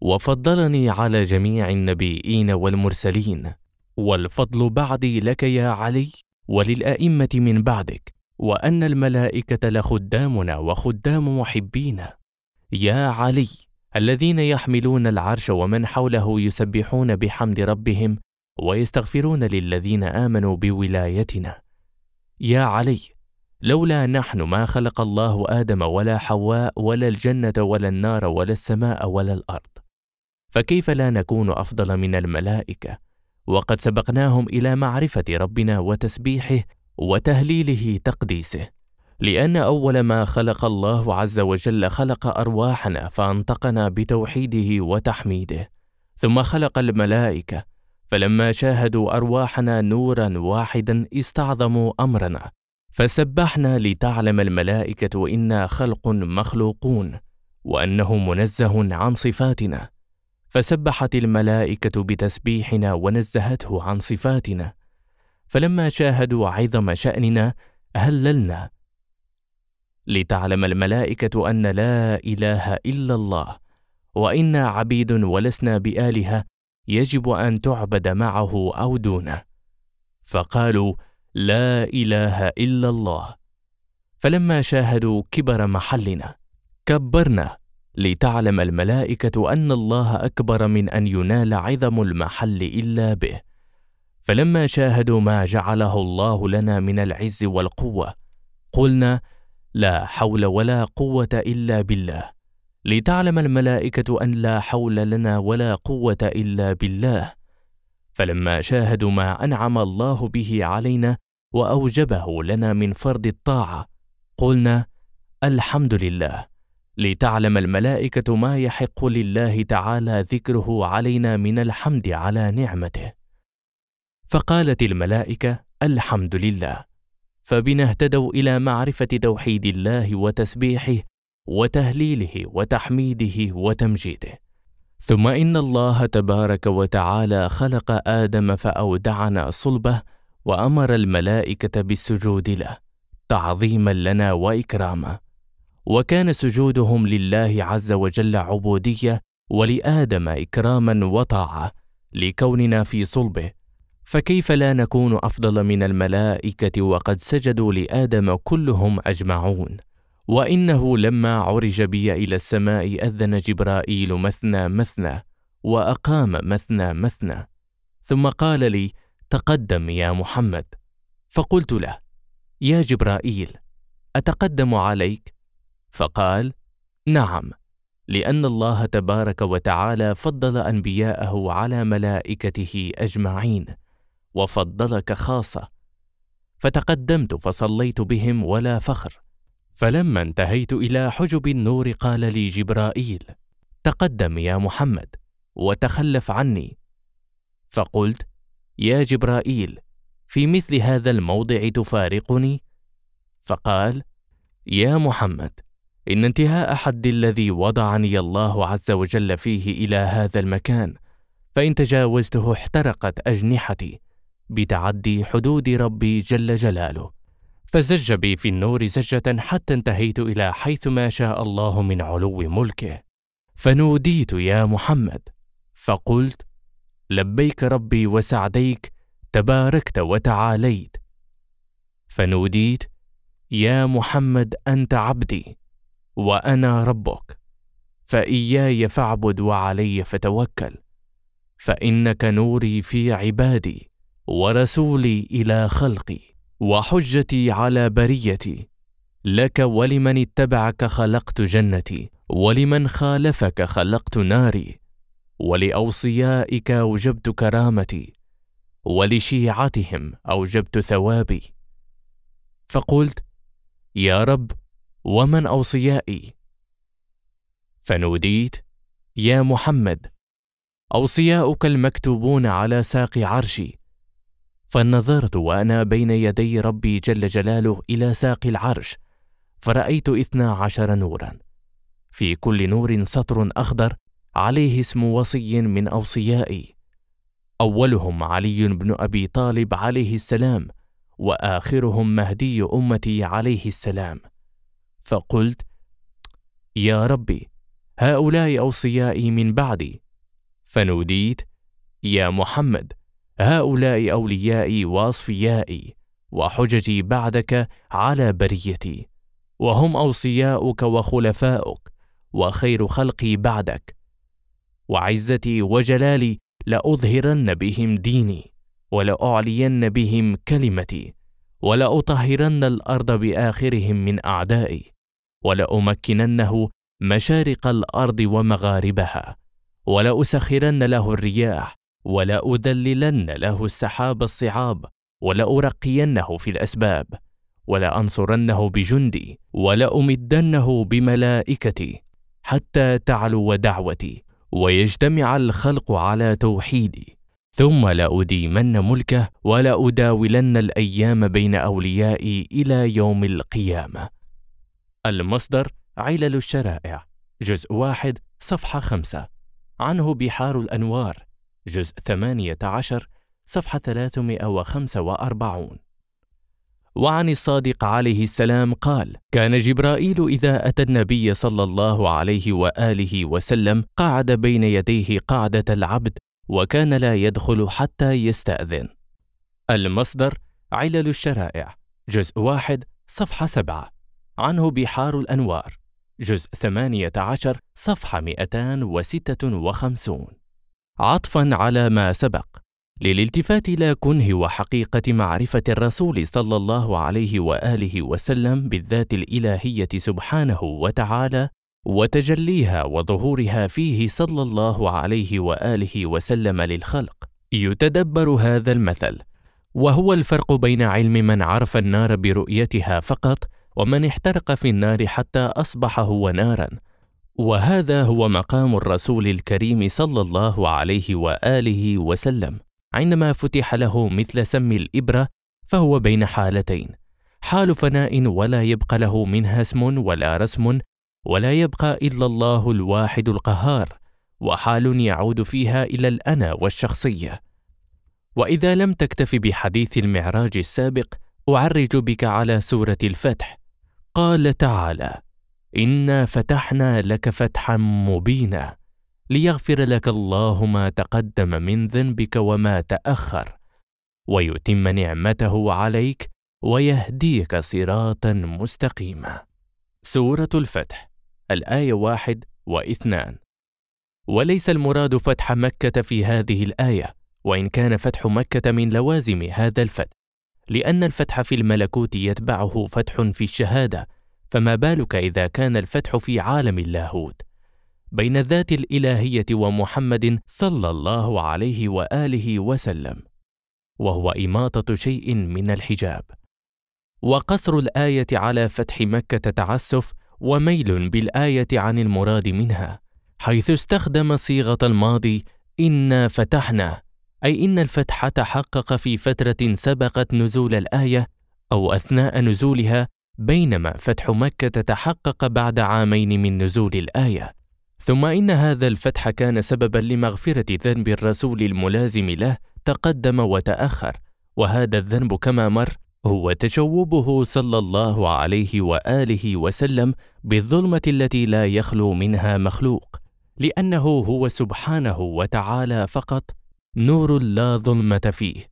وفضلني على جميع النبيين والمرسلين. والفضل بعدي لك يا علي وللأئمة من بعدك وأن الملائكة لخدامنا وخدام محبينا يا علي الذين يحملون العرش ومن حوله يسبحون بحمد ربهم ويستغفرون للذين آمنوا بولايتنا. يا علي لولا نحن ما خلق الله آدم ولا حواء ولا الجنة ولا النار ولا السماء ولا الأرض. فكيف لا نكون أفضل من الملائكة؟ وقد سبقناهم إلى معرفة ربنا وتسبيحه وتهليله تقديسه. لأن أول ما خلق الله عز وجل خلق أرواحنا فأنطقنا بتوحيده وتحميده. ثم خلق الملائكة فلما شاهدوا أرواحنا نورا واحدا استعظموا أمرنا. فسبحنا لتعلم الملائكة إنا خلق مخلوقون وأنه منزه عن صفاتنا. فسبحت الملائكة بتسبيحنا ونزهته عن صفاتنا. فلما شاهدوا عظم شأننا هللنا لتعلم الملائكة أن لا إله إلا الله وإنا عبيد ولسنا بآلهة يجب أن تعبد معه أو دونه. فقالوا لا إله إلا الله. فلما شاهدوا كبر محلنا كبرنا. لتعلم الملائكة أن الله أكبر من أن ينال عظم المحل إلا به. فلما شاهدوا ما جعله الله لنا من العز والقوة قلنا لا حول ولا قوة إلا بالله. لتعلم الملائكة أن لا حول لنا ولا قوة إلا بالله. فلما شاهدوا ما أنعم الله به علينا وأوجبه لنا من فرض الطاعة قلنا الحمد لله. لتعلم الملائكة ما يحق لله تعالى ذكره علينا من الحمد على نعمته. فقالت الملائكة الحمد لله. فبنا اهتدوا إلى معرفة توحيد الله وتسبيحه وتهليله وتحميده وتمجيده. ثم إن الله تبارك وتعالى خلق آدم فأودعنا صلبه وأمر الملائكة بالسجود له تعظيما لنا وإكراما. وكان سجودهم لله عز وجل عبودية ولآدم إكراما وطاعة لكوننا في صلبه. فكيف لا نكون أفضل من الملائكة وقد سجدوا لآدم كلهم أجمعون؟ وإنه لما عرج بي إلى السماء أذن جبرائيل مثنى مثنى وأقام مثنى مثنى. ثم قال لي تقدم يا محمد. فقلت له يا جبرائيل أتقدم عليك؟ فقال نعم لأن الله تبارك وتعالى فضل أنبياءه على ملائكته أجمعين وفضلك خاصة. فتقدمت فصليت بهم ولا فخر. فلما انتهيت إلى حجب النور قال لي جبرائيل تقدم يا محمد وتخلف عني. فقلت يا جبرائيل في مثل هذا الموضع تفارقني؟ فقال يا محمد إن انتهاء حد الذي وضعني الله عز وجل فيه إلى هذا المكان فإن تجاوزته احترقت أجنحتي بتعدي حدود ربي جل جلاله. فزج بي في النور زجة حتى انتهيت إلى حيث ما شاء الله من علو ملكه. فنوديت يا محمد فقلت لبيك ربي وسعديك تباركت وتعاليت. فنوديت يا محمد أنت عبدي. وأنا ربك فإياي فاعبد وعلي فتوكل فإنك نوري في عبادي ورسولي إلى خلقي وحجتي على بريتي. لك ولمن اتبعك خلقت جنتي ولمن خالفك خلقت ناري. ولأوصيائك أوجبت كرامتي ولشيعتهم أوجبت ثوابي. فقلت يا رب ومن أوصيائي؟ فنوديت يا محمد أوصياؤك المكتوبون على ساق عرشي. فنظرت وأنا بين يدي ربي جل جلاله إلى ساق العرش فرأيت اثنا عشر نورا. في كل نور سطر أخضر عليه اسم وصي من أوصيائي. أولهم علي بن أبي طالب عليه السلام وآخرهم مهدي أمتي عليه السلام. فقلت يا ربي هؤلاء أوصيائي من بعدي. فنوديت يا محمد هؤلاء أوليائي وأصفيائي وحججي بعدك على بريتي وهم أوصياؤك وخلفاؤك وخير خلقي بعدك. وعزتي وجلالي لأظهرن بهم ديني ولأعلين بهم كلمتي ولأطهرن الأرض بآخرهم من أعدائي. ولأمكننه مشارق الأرض ومغاربها ولأسخرن له الرياح ولأذللن له السحاب الصعاب ولأرقينه في الأسباب ولأنصرنه بجندي ولأمدنه بملائكتي حتى تعلو دعوتي ويجتمع الخلق على توحيدي. ثم لأديمن ملكه ولأداولن الأيام بين أوليائي إلى يوم القيامة. المصدر علل الشرائع جزء واحد صفحة خمسة. عنه بحار الأنوار جزء ثمانية عشر صفحة 345 وعن الصادق عليه السلام قال كان جبرائيل إذا أتى النبي صلى الله عليه وآله وسلم قعد بين يديه قعدة العبد وكان لا يدخل حتى يستأذن. المصدر علل الشرائع جزء واحد صفحة سبعة. عنه بحار الأنوار جزء ثمانية عشر صفحة 256 عطفا على ما سبق. للالتفات إلى كنه وحقيقة معرفة الرسول صلى الله عليه وآله وسلم بالذات الإلهية سبحانه وتعالى وتجليها وظهورها فيه صلى الله عليه وآله وسلم للخلق يتدبر هذا المثل. وهو الفرق بين علم من عرف النار برؤيتها فقط ومن احترق في النار حتى اصبح هو نارا وهذا هو مقام الرسول الكريم صلى الله عليه وآله وسلم. عندما فتح له مثل سم الإبرة فهو بين حالتين. حال فناء ولا يبقى له منها اسم ولا رسم ولا يبقى إلا الله الواحد القهار وحال يعود فيها إلى الأنا والشخصية. وإذا لم تكتف بحديث المعراج السابق أعرج بك على سورة الفتح. قال تعالى إنا فتحنا لك فتحا مبينا ليغفر لك الله ما تقدم من ذنبك وما تأخر ويتم نعمته عليك ويهديك صراطا مستقيما. سورة الفتح الآية واحد واثنان. وليس المراد فتح مكة في هذه الآية وإن كان فتح مكة من لوازم هذا الفتح. لأن الفتح في الملكوت يتبعه فتح في الشهادة فما بالك إذا كان الفتح في عالم اللاهوت؟ بين الذات الإلهية ومحمد صلى الله عليه وآله وسلم وهو إماطة شيء من الحجاب. وقصر الآية على فتح مكة تعسف وميل بالآية عن المراد منها حيث استخدم صيغة الماضي إنا فتحنا أي إن الفتح تحقق في فترة سبقت نزول الآية أو أثناء نزولها بينما فتح مكة تحقق بعد عامين من نزول الآية. ثم إن هذا الفتح كان سببا لمغفرة ذنب الرسول الملازم له تقدم وتأخر. وهذا الذنب كما مر هو تشوبه صلى الله عليه وآله وسلم بالظلمة التي لا يخلو منها مخلوق لأنه هو سبحانه وتعالى فقط نور لا ظلمة فيه.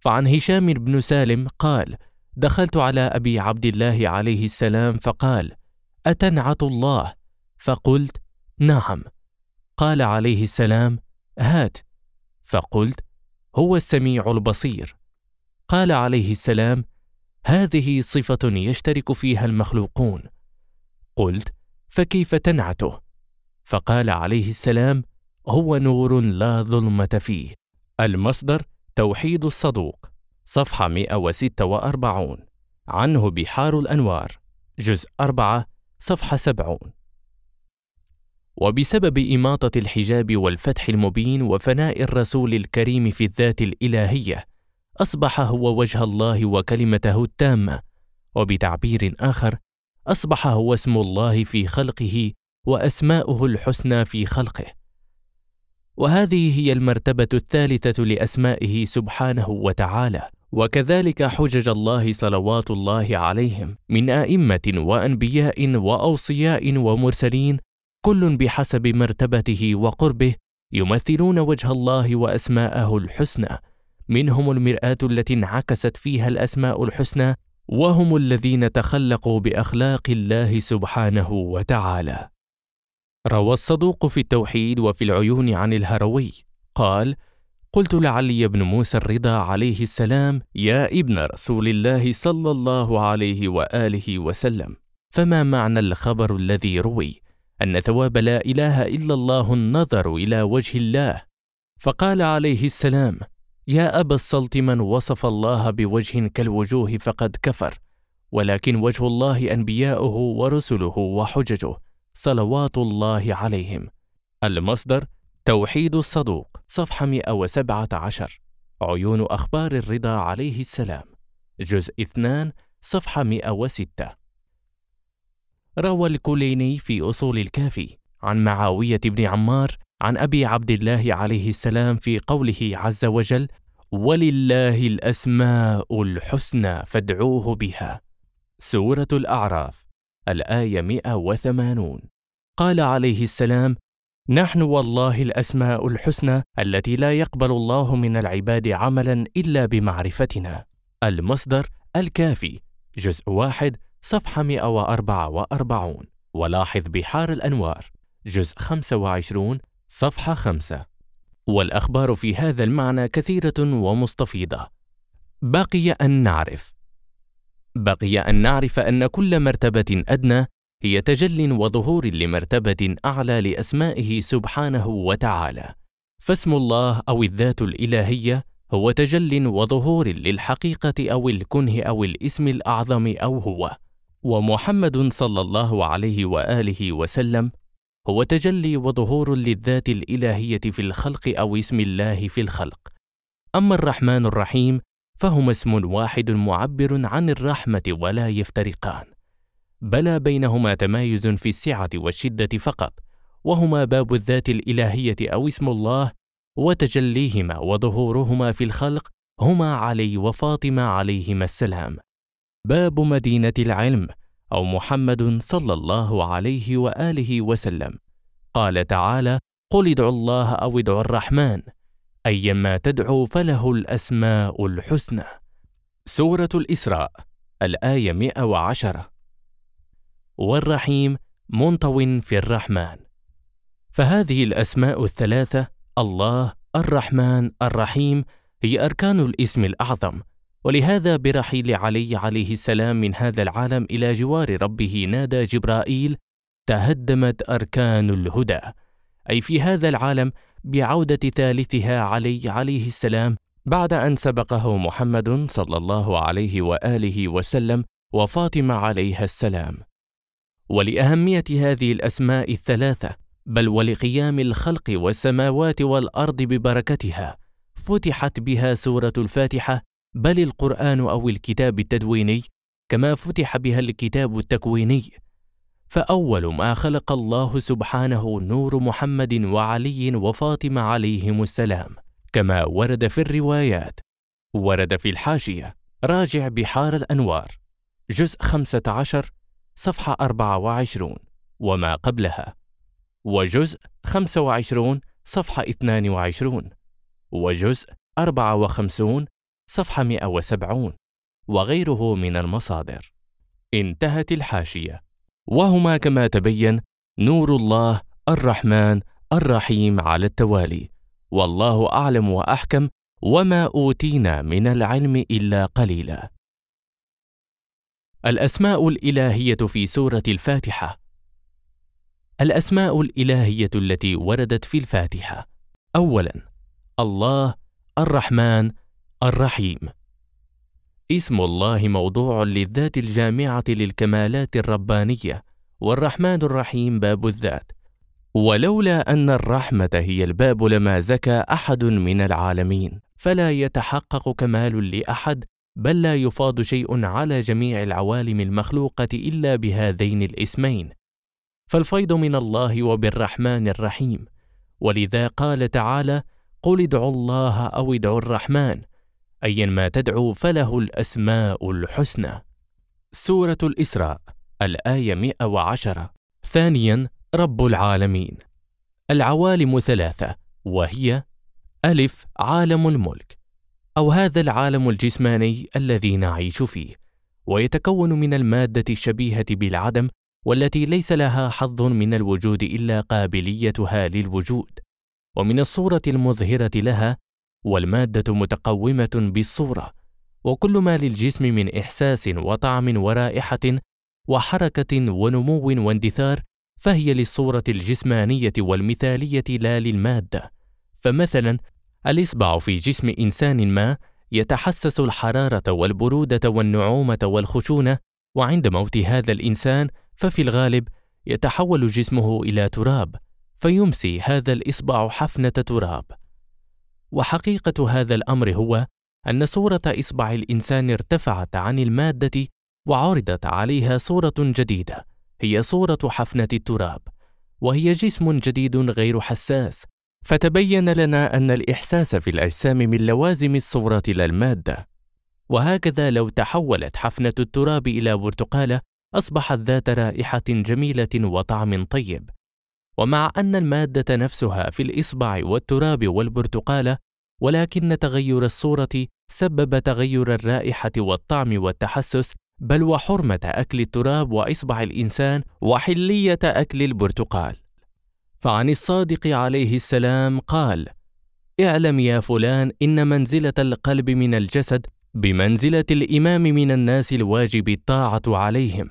فعن هشام بن سالم قال دخلت على أبي عبد الله عليه السلام فقال أتنعت الله؟ فقلت نعم. قال عليه السلام هات. فقلت هو السميع البصير. قال عليه السلام هذه صفة يشترك فيها المخلوقون. قلت فكيف تنعته؟ فقال عليه السلام هو نور لا ظلمة فيه. المصدر توحيد الصدوق. صفحة 146 عنه بحار الأنوار. جزء 4 صفحة 70 وبسبب إماطة الحجاب والفتح المبين وفناء الرسول الكريم في الذات الإلهية أصبح هو وجه الله وكلمته التامة. وبتعبير آخر أصبح هو اسم الله في خلقه وأسماؤه الحسنى في خلقه. وهذه هي المرتبة الثالثة لأسمائه سبحانه وتعالى. وكذلك حجج الله صلوات الله عليهم من أئمة وأنبياء وأوصياء ومرسلين كل بحسب مرتبته وقربه يمثلون وجه الله وأسماءه الحسنى. منهم المرآة التي انعكست فيها الأسماء الحسنى وهم الذين تخلقوا بأخلاق الله سبحانه وتعالى. روى الصدوق في التوحيد وفي العيون عن الهروي. قال قلت لعلي بن موسى الرضا عليه السلام يا ابن رسول الله صلى الله عليه وآله وسلم فما معنى الخبر الذي روي؟ أن ثواب لا إله إلا الله النظر إلى وجه الله. فقال عليه السلام يا أبا السلط من وصف الله بوجه كالوجوه فقد كفر ولكن وجه الله أنبياؤه ورسله وحججه صلوات الله عليهم. المصدر توحيد الصدوق صفحة 117 عيون أخبار الرضا عليه السلام. جزء 2 صفحة 106 روى الكليني في أصول الكافي عن معاوية بن عمار عن أبي عبد الله عليه السلام في قوله عز وجل ولله الأسماء الحسنى فادعوه بها. سورة الأعراف. الآية 180 قال عليه السلام نحن والله الأسماء الحسنى التي لا يقبل الله من العباد عملا إلا بمعرفتنا. المصدر الكافي جزء واحد صفحة 144 ولاحظ بحار الأنوار جزء 25 صفحة 5 والأخبار في هذا المعنى كثيرة ومستفيضة. بقي أن نعرف. بقي أن نعرف أن كل مرتبة أدنى هي تجل وظهور لمرتبة أعلى لأسمائه سبحانه وتعالى. فاسم الله أو الذات الإلهية هو تجل وظهور للحقيقة أو الكنه أو الاسم الأعظم أو هو. ومحمد صلى الله عليه وآله وسلم هو تجلي وظهور للذات الإلهية في الخلق أو اسم الله في الخلق. أما الرحمن الرحيم فهما اسم واحد معبر عن الرحمة ولا يفترقان. بلى بينهما تمايز في السعة والشدة فقط وهما باب الذات الإلهية أو اسم الله وتجليهما وظهورهما في الخلق هما علي وفاطمة عليهما السلام. باب مدينة العلم أو محمد صلى الله عليه وآله وسلم. قال تعالى قل ادعوا الله أو ادعوا الرحمن أيما تدعوا فله الأسماء الحسنى. سورة الإسراء الآية 110 والرحيم منطو في الرحمن. فهذه الأسماء الثلاثة الله الرحمن الرحيم هي أركان الإسم الأعظم. ولهذا برحيل علي عليه السلام من هذا العالم إلى جوار ربه نادى جبرائيل تهدمت أركان الهدى. أي في هذا العالم بعودة ثالثها علي عليه السلام بعد أن سبقه محمد صلى الله عليه وآله وسلم وفاطمة عليها السلام. ولأهمية هذه الأسماء الثلاثة بل ولقيام الخلق والسماوات والأرض ببركتها فتحت بها سورة الفاتحة بل القرآن أو الكتاب التدويني كما فتح بها الكتاب التكويني. فأول ما خلق الله سبحانه نور محمد وعلي وفاطمة عليهم السلام كما ورد في الروايات. ورد في الحاشية راجع بحار الأنوار جزء 15 صفحة 24 وما قبلها. وجزء 25 صفحة 22 وجزء 54 صفحة 170 وغيره من المصادر. انتهت الحاشية. وهما كما تبين نور الله الرحمن الرحيم على التوالي. والله أعلم وأحكم وما أوتينا من العلم إلا قليلا. الأسماء الإلهية في سورة الفاتحة. الأسماء الإلهية التي وردت في الفاتحة. اولا الله الرحمن الرحيم. اسم الله موضوع للذات الجامعة للكمالات الربانية والرحمن الرحيم باب الذات. ولولا أن الرحمة هي الباب لما زكى أحد من العالمين. فلا يتحقق كمال لأحد بل لا يفاض شيء على جميع العوالم المخلوقة إلا بهذين الاسمين. فالفيض من الله وبالرحمن الرحيم. ولذا قال تعالى قل ادعوا الله أو ادعوا الرحمن. ايا ما تدعو فله الأسماء الحسنى. سورة الإسراء الآية 110 ثانيا رب العالمين. العوالم ثلاثة وهي ألف عالم الملك. أو هذا العالم الجسماني الذي نعيش فيه. ويتكون من المادة الشبيهة بالعدم والتي ليس لها حظ من الوجود إلا قابليتها للوجود. ومن الصورة المظهرة لها والمادة متقومة بالصورة وكل ما للجسم من إحساس وطعم ورائحة وحركة ونمو واندثار فهي للصورة الجسمانية والمثالية لا للمادة. فمثلا الإصبع في جسم إنسان ما يتحسس الحرارة والبرودة والنعومة والخشونة وعند موت هذا الإنسان ففي الغالب يتحول جسمه إلى تراب فيمسي هذا الإصبع حفنة تراب. وحقيقة هذا الأمر هو أن صورة إصبع الإنسان ارتفعت عن المادة وعرضت عليها صورة جديدة هي صورة حفنة التراب وهي جسم جديد غير حساس فتبين لنا أن الإحساس في الأجسام من لوازم الصورة لا المادة. وهكذا لو تحولت حفنة التراب إلى برتقالة أصبحت ذات رائحة جميلة وطعم طيب. ومع أن المادة نفسها في الإصبع والتراب والبرتقالة ولكن تغير الصورة سبب تغير الرائحة والطعم والتحسس بل وحرمة أكل التراب وإصبع الإنسان وحلية أكل البرتقال. فعن الصادق عليه السلام قال اعلم يا فلان إن منزلة القلب من الجسد بمنزلة الإمام من الناس الواجب الطاعة عليهم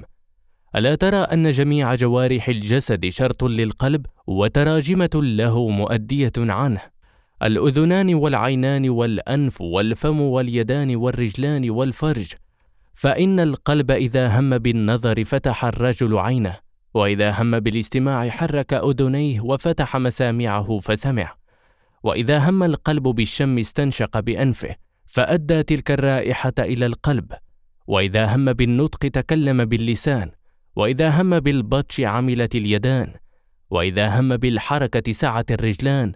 ألا ترى أن جميع جوارح الجسد شرط للقلب وتراجمة له مؤدية عنه؟ الأذنان والعينان والأنف والفم واليدان والرجلان والفرج. فإن القلب إذا هم بالنظر فتح الرجل عينه وإذا هم بالاستماع حرك أذنيه وفتح مسامعه فسمع. وإذا هم القلب بالشم استنشق بأنفه فأدى تلك الرائحة إلى القلب. وإذا هم بالنطق تكلم باللسان وإذا هم بالبطش عملت اليدان وإذا هم بالحركة سعت الرجلان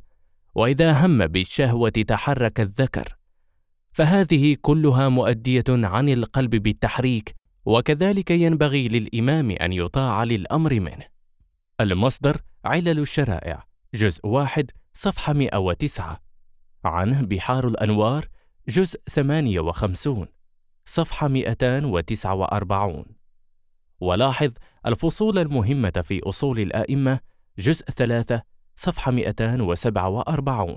وإذا هم بالشهوة تحرك الذكر. فهذه كلها مؤدية عن القلب بالتحريك وكذلك ينبغي للإمام أن يطاع للأمر منه. المصدر علل الشرائع جزء واحد صفحة 109 عنه بحار الأنوار جزء 58 صفحة 249 ولاحظ الفصول المهمة في أصول الآئمة جزء 3 صفحة 247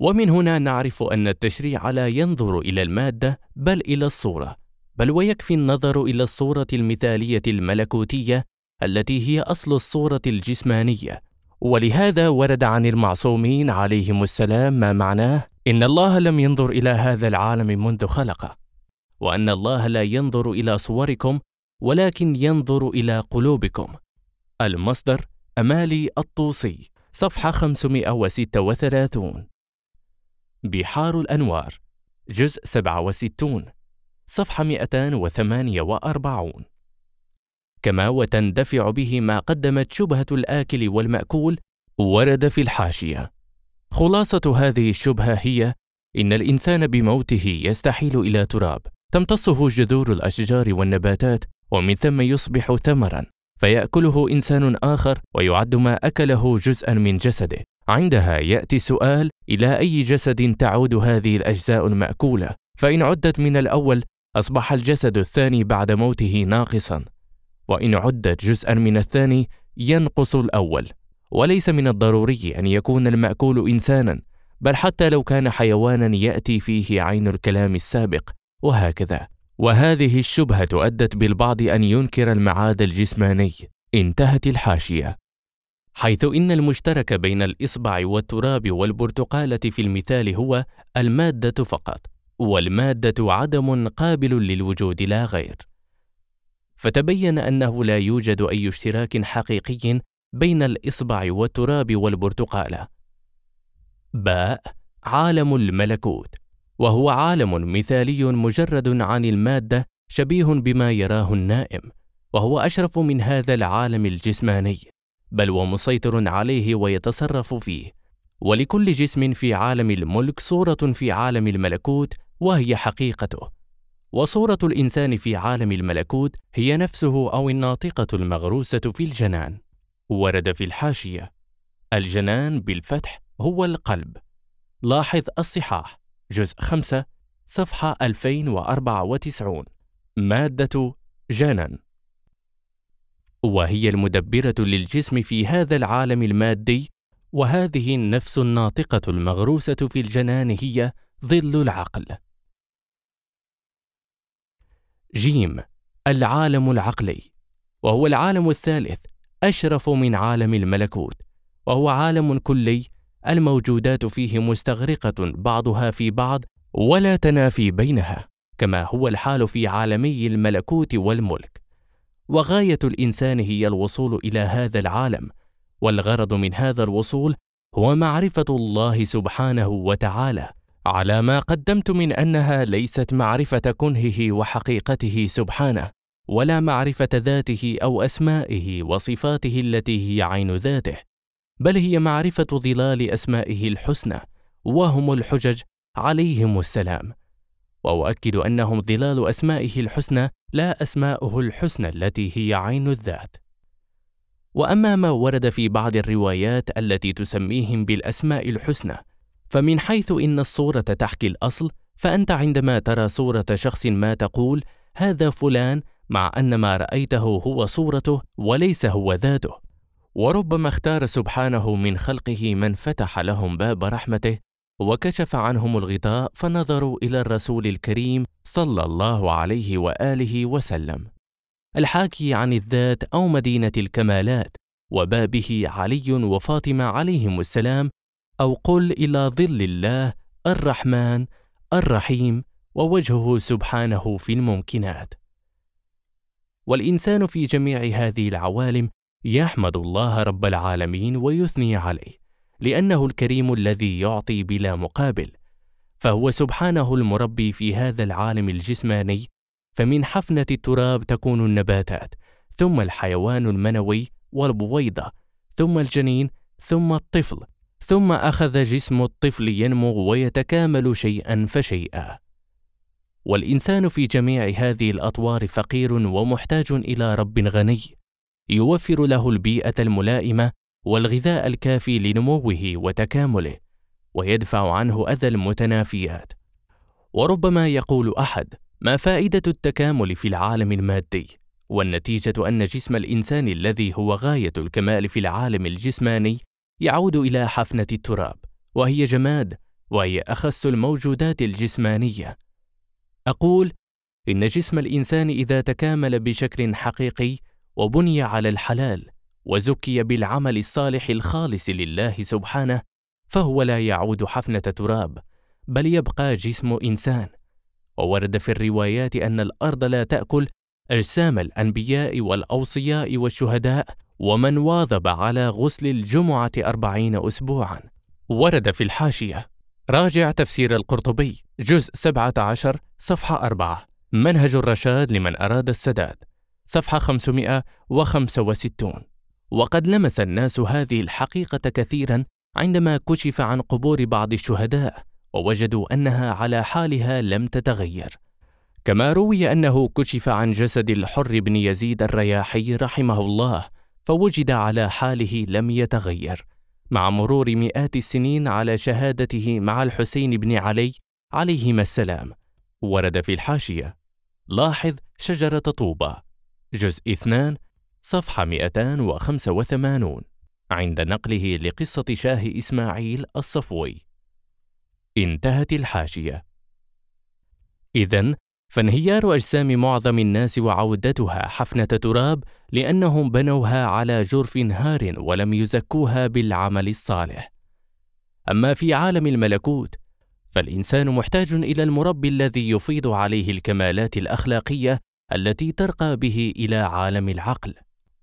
ومن هنا نعرف أن التشريع لا ينظر إلى المادة بل إلى الصورة بل ويكفي النظر إلى الصورة المثالية الملكوتية التي هي أصل الصورة الجسمانية. ولهذا ورد عن المعصومين عليهم السلام ما معناه؟ إن الله لم ينظر إلى هذا العالم منذ خلقه وأن الله لا ينظر إلى صوركم ولكن ينظر إلى قلوبكم. المصدر أمالي الطوسي صفحة 536 بحار الأنوار جزء 67 صفحة 248 كما وتندفع به ما قدمت شبهة الآكل والمأكول ورد في الحاشية. خلاصة هذه الشبهة هي إن الإنسان بموته يستحيل إلى تراب تمتصه جذور الأشجار والنباتات ومن ثم يصبح ثمرا فيأكله إنسان آخر ويعد ما أكله جزءا من جسده. عندها يأتي السؤال إلى أي جسد تعود هذه الأجزاء المأكولة؟ فإن عدت من الأول أصبح الجسد الثاني بعد موته ناقصا. وإن عدت جزءا من الثاني ينقص الأول. وليس من الضروري أن يكون المأكول إنسانا بل حتى لو كان حيوانا يأتي فيه عين الكلام السابق وهكذا. وهذه الشبهة أدت بالبعض أن ينكر المعاد الجسماني. انتهت الحاشية. حيث إن المشترك بين الإصبع والتراب والبرتقالة في المثال هو المادة فقط والمادة عدم قابل للوجود لا غير. فتبين أنه لا يوجد أي اشتراك حقيقي بين الإصبع والتراب والبرتقالة. باء عالم الملكوت. وهو عالم مثالي مجرد عن المادة شبيه بما يراه النائم وهو أشرف من هذا العالم الجسماني بل ومسيطر عليه ويتصرف فيه. ولكل جسم في عالم الملك صورة في عالم الملكوت وهي حقيقته. وصورة الإنسان في عالم الملكوت هي نفسه أو الناطقة المغروسة في الجنان. ورد في الحاشية الجنان بالفتح هو القلب. لاحظ الصحاح. جزء 5 صفحة 2094 مادة جنن وهي المدبرة للجسم في هذا العالم المادي وهذه النفس الناطقة المغروسة في الجنان هي ظل العقل. جيم العالم العقلي. وهو العالم الثالث أشرف من عالم الملكوت. وهو عالم كلي الموجودات فيه مستغرقة بعضها في بعض ولا تنافي بينها كما هو الحال في عالمي الملكوت والملك. وغاية الإنسان هي الوصول إلى هذا العالم والغرض من هذا الوصول هو معرفة الله سبحانه وتعالى على ما قدمت من أنها ليست معرفة كنهه وحقيقته سبحانه ولا معرفة ذاته أو أسمائه وصفاته التي هي عين ذاته. بل هي معرفة ظلال أسمائه الحسنى وهم الحجج عليهم السلام. وأؤكد أنهم ظلال أسمائه الحسنى لا أسماؤه الحسنى التي هي عين الذات. وأما ما ورد في بعض الروايات التي تسميهم بالأسماء الحسنى فمن حيث إن الصورة تحكي الأصل فأنت عندما ترى صورة شخص ما تقول هذا فلان مع أن ما رأيته هو صورته وليس هو ذاته. وربما اختار سبحانه من خلقه من فتح لهم باب رحمته وكشف عنهم الغطاء فنظروا إلى الرسول الكريم صلى الله عليه وآله وسلم. الحاكي عن الذات أو مدينة الكمالات وبابه علي وفاطمة عليهم السلام أو قل إلى ظل الله الرحمن الرحيم ووجهه سبحانه في الممكنات. والإنسان في جميع هذه العوالم يحمد الله رب العالمين ويثني عليه لأنه الكريم الذي يعطي بلا مقابل فهو سبحانه المربي في هذا العالم الجسماني فمن حفنة التراب تكون النباتات ثم الحيوان المنوي والبويضة ثم الجنين ثم الطفل ثم أخذ جسم الطفل ينمو ويتكامل شيئا فشيئا. والإنسان في جميع هذه الأطوار فقير ومحتاج إلى رب غني يوفر له البيئة الملائمة والغذاء الكافي لنموه وتكامله ويدفع عنه أذى المتنافيات. وربما يقول أحد ما فائدة التكامل في العالم المادي؟ والنتيجة أن جسم الإنسان الذي هو غاية الكمال في العالم الجسماني يعود إلى حفنة التراب وهي جماد وهي اخس الموجودات الجسمانية. أقول إن جسم الإنسان إذا تكامل بشكل حقيقي وبني على الحلال وزكي بالعمل الصالح الخالص لله سبحانه فهو لا يعود حفنة تراب بل يبقى جسم إنسان. وورد في الروايات أن الأرض لا تأكل أجسام الأنبياء والأوصياء والشهداء ومن واظب على غسل الجمعة أربعين اسبوعا. ورد في الحاشية راجع تفسير القرطبي جزء 17 صفحة 4 منهج الرشاد لمن أراد السداد. صفحة 565 وقد لمس الناس هذه الحقيقة كثيرا عندما كشف عن قبور بعض الشهداء ووجدوا أنها على حالها لم تتغير. كما روي أنه كشف عن جسد الحر بن يزيد الرياحي رحمه الله فوجد على حاله لم يتغير. مع مرور مئات السنين على شهادته مع الحسين بن علي عليهما السلام. ورد في الحاشية لاحظ شجرة طوبى. جزء اثنان صفحة 285 عند نقله لقصة شاه إسماعيل الصفوي. انتهت الحاشية. إذا فانهيار أجسام معظم الناس وعودتها حفنة تراب لأنهم بنوها على جرف هار ولم يزكوها بالعمل الصالح. أما في عالم الملكوت فالإنسان محتاج إلى المربي الذي يفيض عليه الكمالات الأخلاقية التي ترقى به إلى عالم العقل،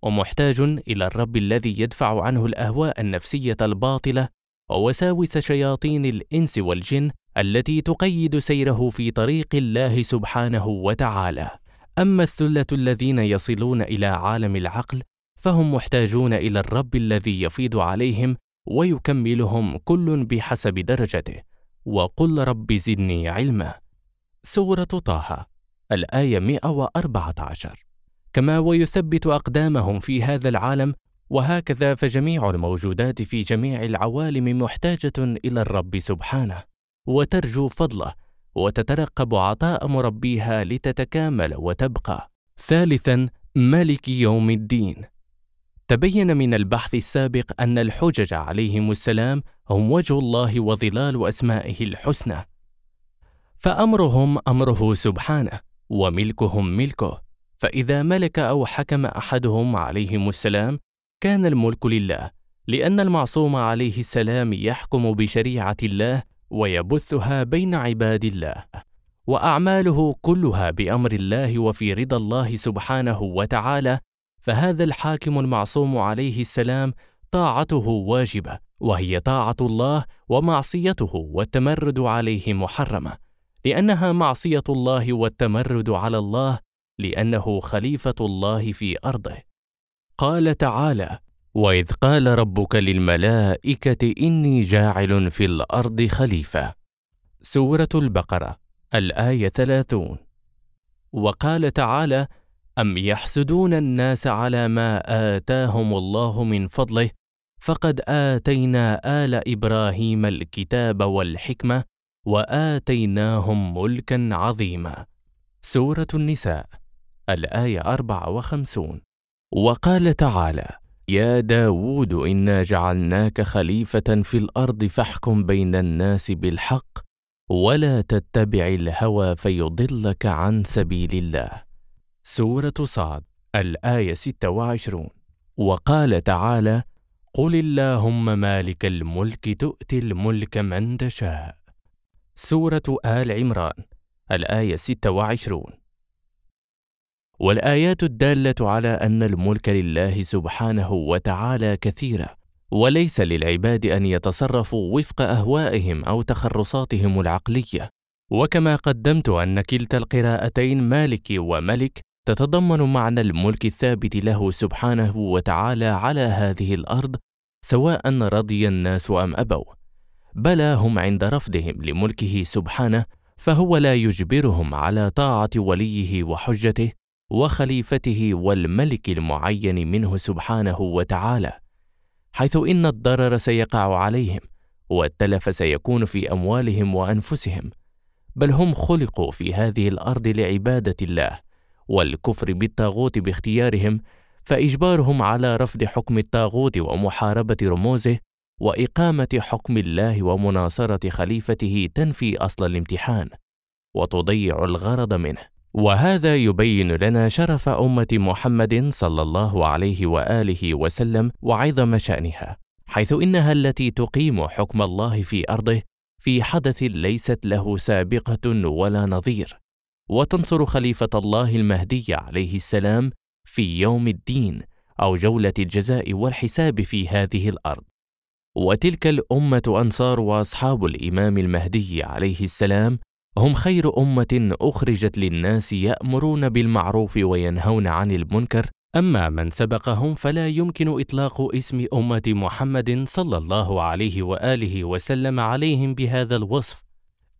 ومحتاج إلى الرب الذي يدفع عنه الأهواء النفسية الباطلة ووساوس شياطين الإنس والجن التي تقيد سيره في طريق الله سبحانه وتعالى. أما الثلة الذين يصلون إلى عالم العقل فهم محتاجون إلى الرب الذي يفيض عليهم ويكملهم كل بحسب درجته. وقل رب زدني علما. سورة طه. الآية 114 كما ويثبت أقدامهم في هذا العالم وهكذا فجميع الموجودات في جميع العوالم محتاجة إلى الرب سبحانه وترجو فضله وتترقب عطاء مربيها لتتكامل وتبقى. ثالثا ملك يوم الدين. تبين من البحث السابق أن الحجج عليهم السلام هم وجه الله وظلال أسمائه الحسنى فأمرهم أمره سبحانه. وملكهم ملكه. فإذا ملك أو حكم أحدهم عليهم السلام كان الملك لله لأن المعصوم عليه السلام يحكم بشريعة الله ويبثها بين عباد الله. وأعماله كلها بأمر الله وفي رضا الله سبحانه وتعالى فهذا الحاكم المعصوم عليه السلام طاعته واجبة وهي طاعة الله ومعصيته والتمرد عليه محرمة. لأنها معصية الله والتمرد على الله لأنه خليفة الله في أرضه. قال تعالى وإذ قال ربك للملائكة إني جاعل في الأرض خليفة سورة البقرة الآية ثلاثون. وقال تعالى أم يحسدون الناس على ما آتاهم الله من فضله؟ فقد آتينا آل إبراهيم الكتاب والحكمة وآتيناهم ملكا عظيما. سورة النساء الآية 54 وقال تعالى يا داود إنا جعلناك خليفة في الأرض فاحكم بين الناس بالحق ولا تتبع الهوى فيضلك عن سبيل الله. سورة صعد الآية 26 وقال تعالى قل اللهم مالك الملك تؤتي الملك من تشاء. سورة آل عمران الآية 26 والآيات الدالة على أن الملك لله سبحانه وتعالى كثيرة وليس للعباد أن يتصرفوا وفق أهوائهم أو تخرصاتهم العقلية. وكما قدمت أن كلتا القراءتين مالك وملك تتضمن معنى الملك الثابت له سبحانه وتعالى على هذه الأرض سواء رضي الناس أم أبوا. بلى هم عند رفضهم لملكه سبحانه فهو لا يجبرهم على طاعة وليه وحجته وخليفته والملك المعين منه سبحانه وتعالى حيث إن الضرر سيقع عليهم والتلف سيكون في أموالهم وأنفسهم بل هم خلقوا في هذه الأرض لعبادة الله والكفر بالطاغوت باختيارهم فإجبارهم على رفض حكم الطاغوت ومحاربة رموزه وإقامة حكم الله ومناصرة خليفته تنفي أصل الامتحان وتضيع الغرض منه. وهذا يبين لنا شرف أمة محمد صلى الله عليه وآله وسلم وعظم شأنها حيث إنها التي تقيم حكم الله في أرضه في حدث ليست له سابقة ولا نظير. وتنصر خليفة الله المهدي عليه السلام في يوم الدين أو جولة الجزاء والحساب في هذه الأرض. وتلك الأمة أنصار وأصحاب الإمام المهدي عليه السلام هم خير أمة أخرجت للناس يأمرون بالمعروف وينهون عن المنكر. أما من سبقهم فلا يمكن إطلاق اسم أمة محمد صلى الله عليه وآله وسلم عليهم بهذا الوصف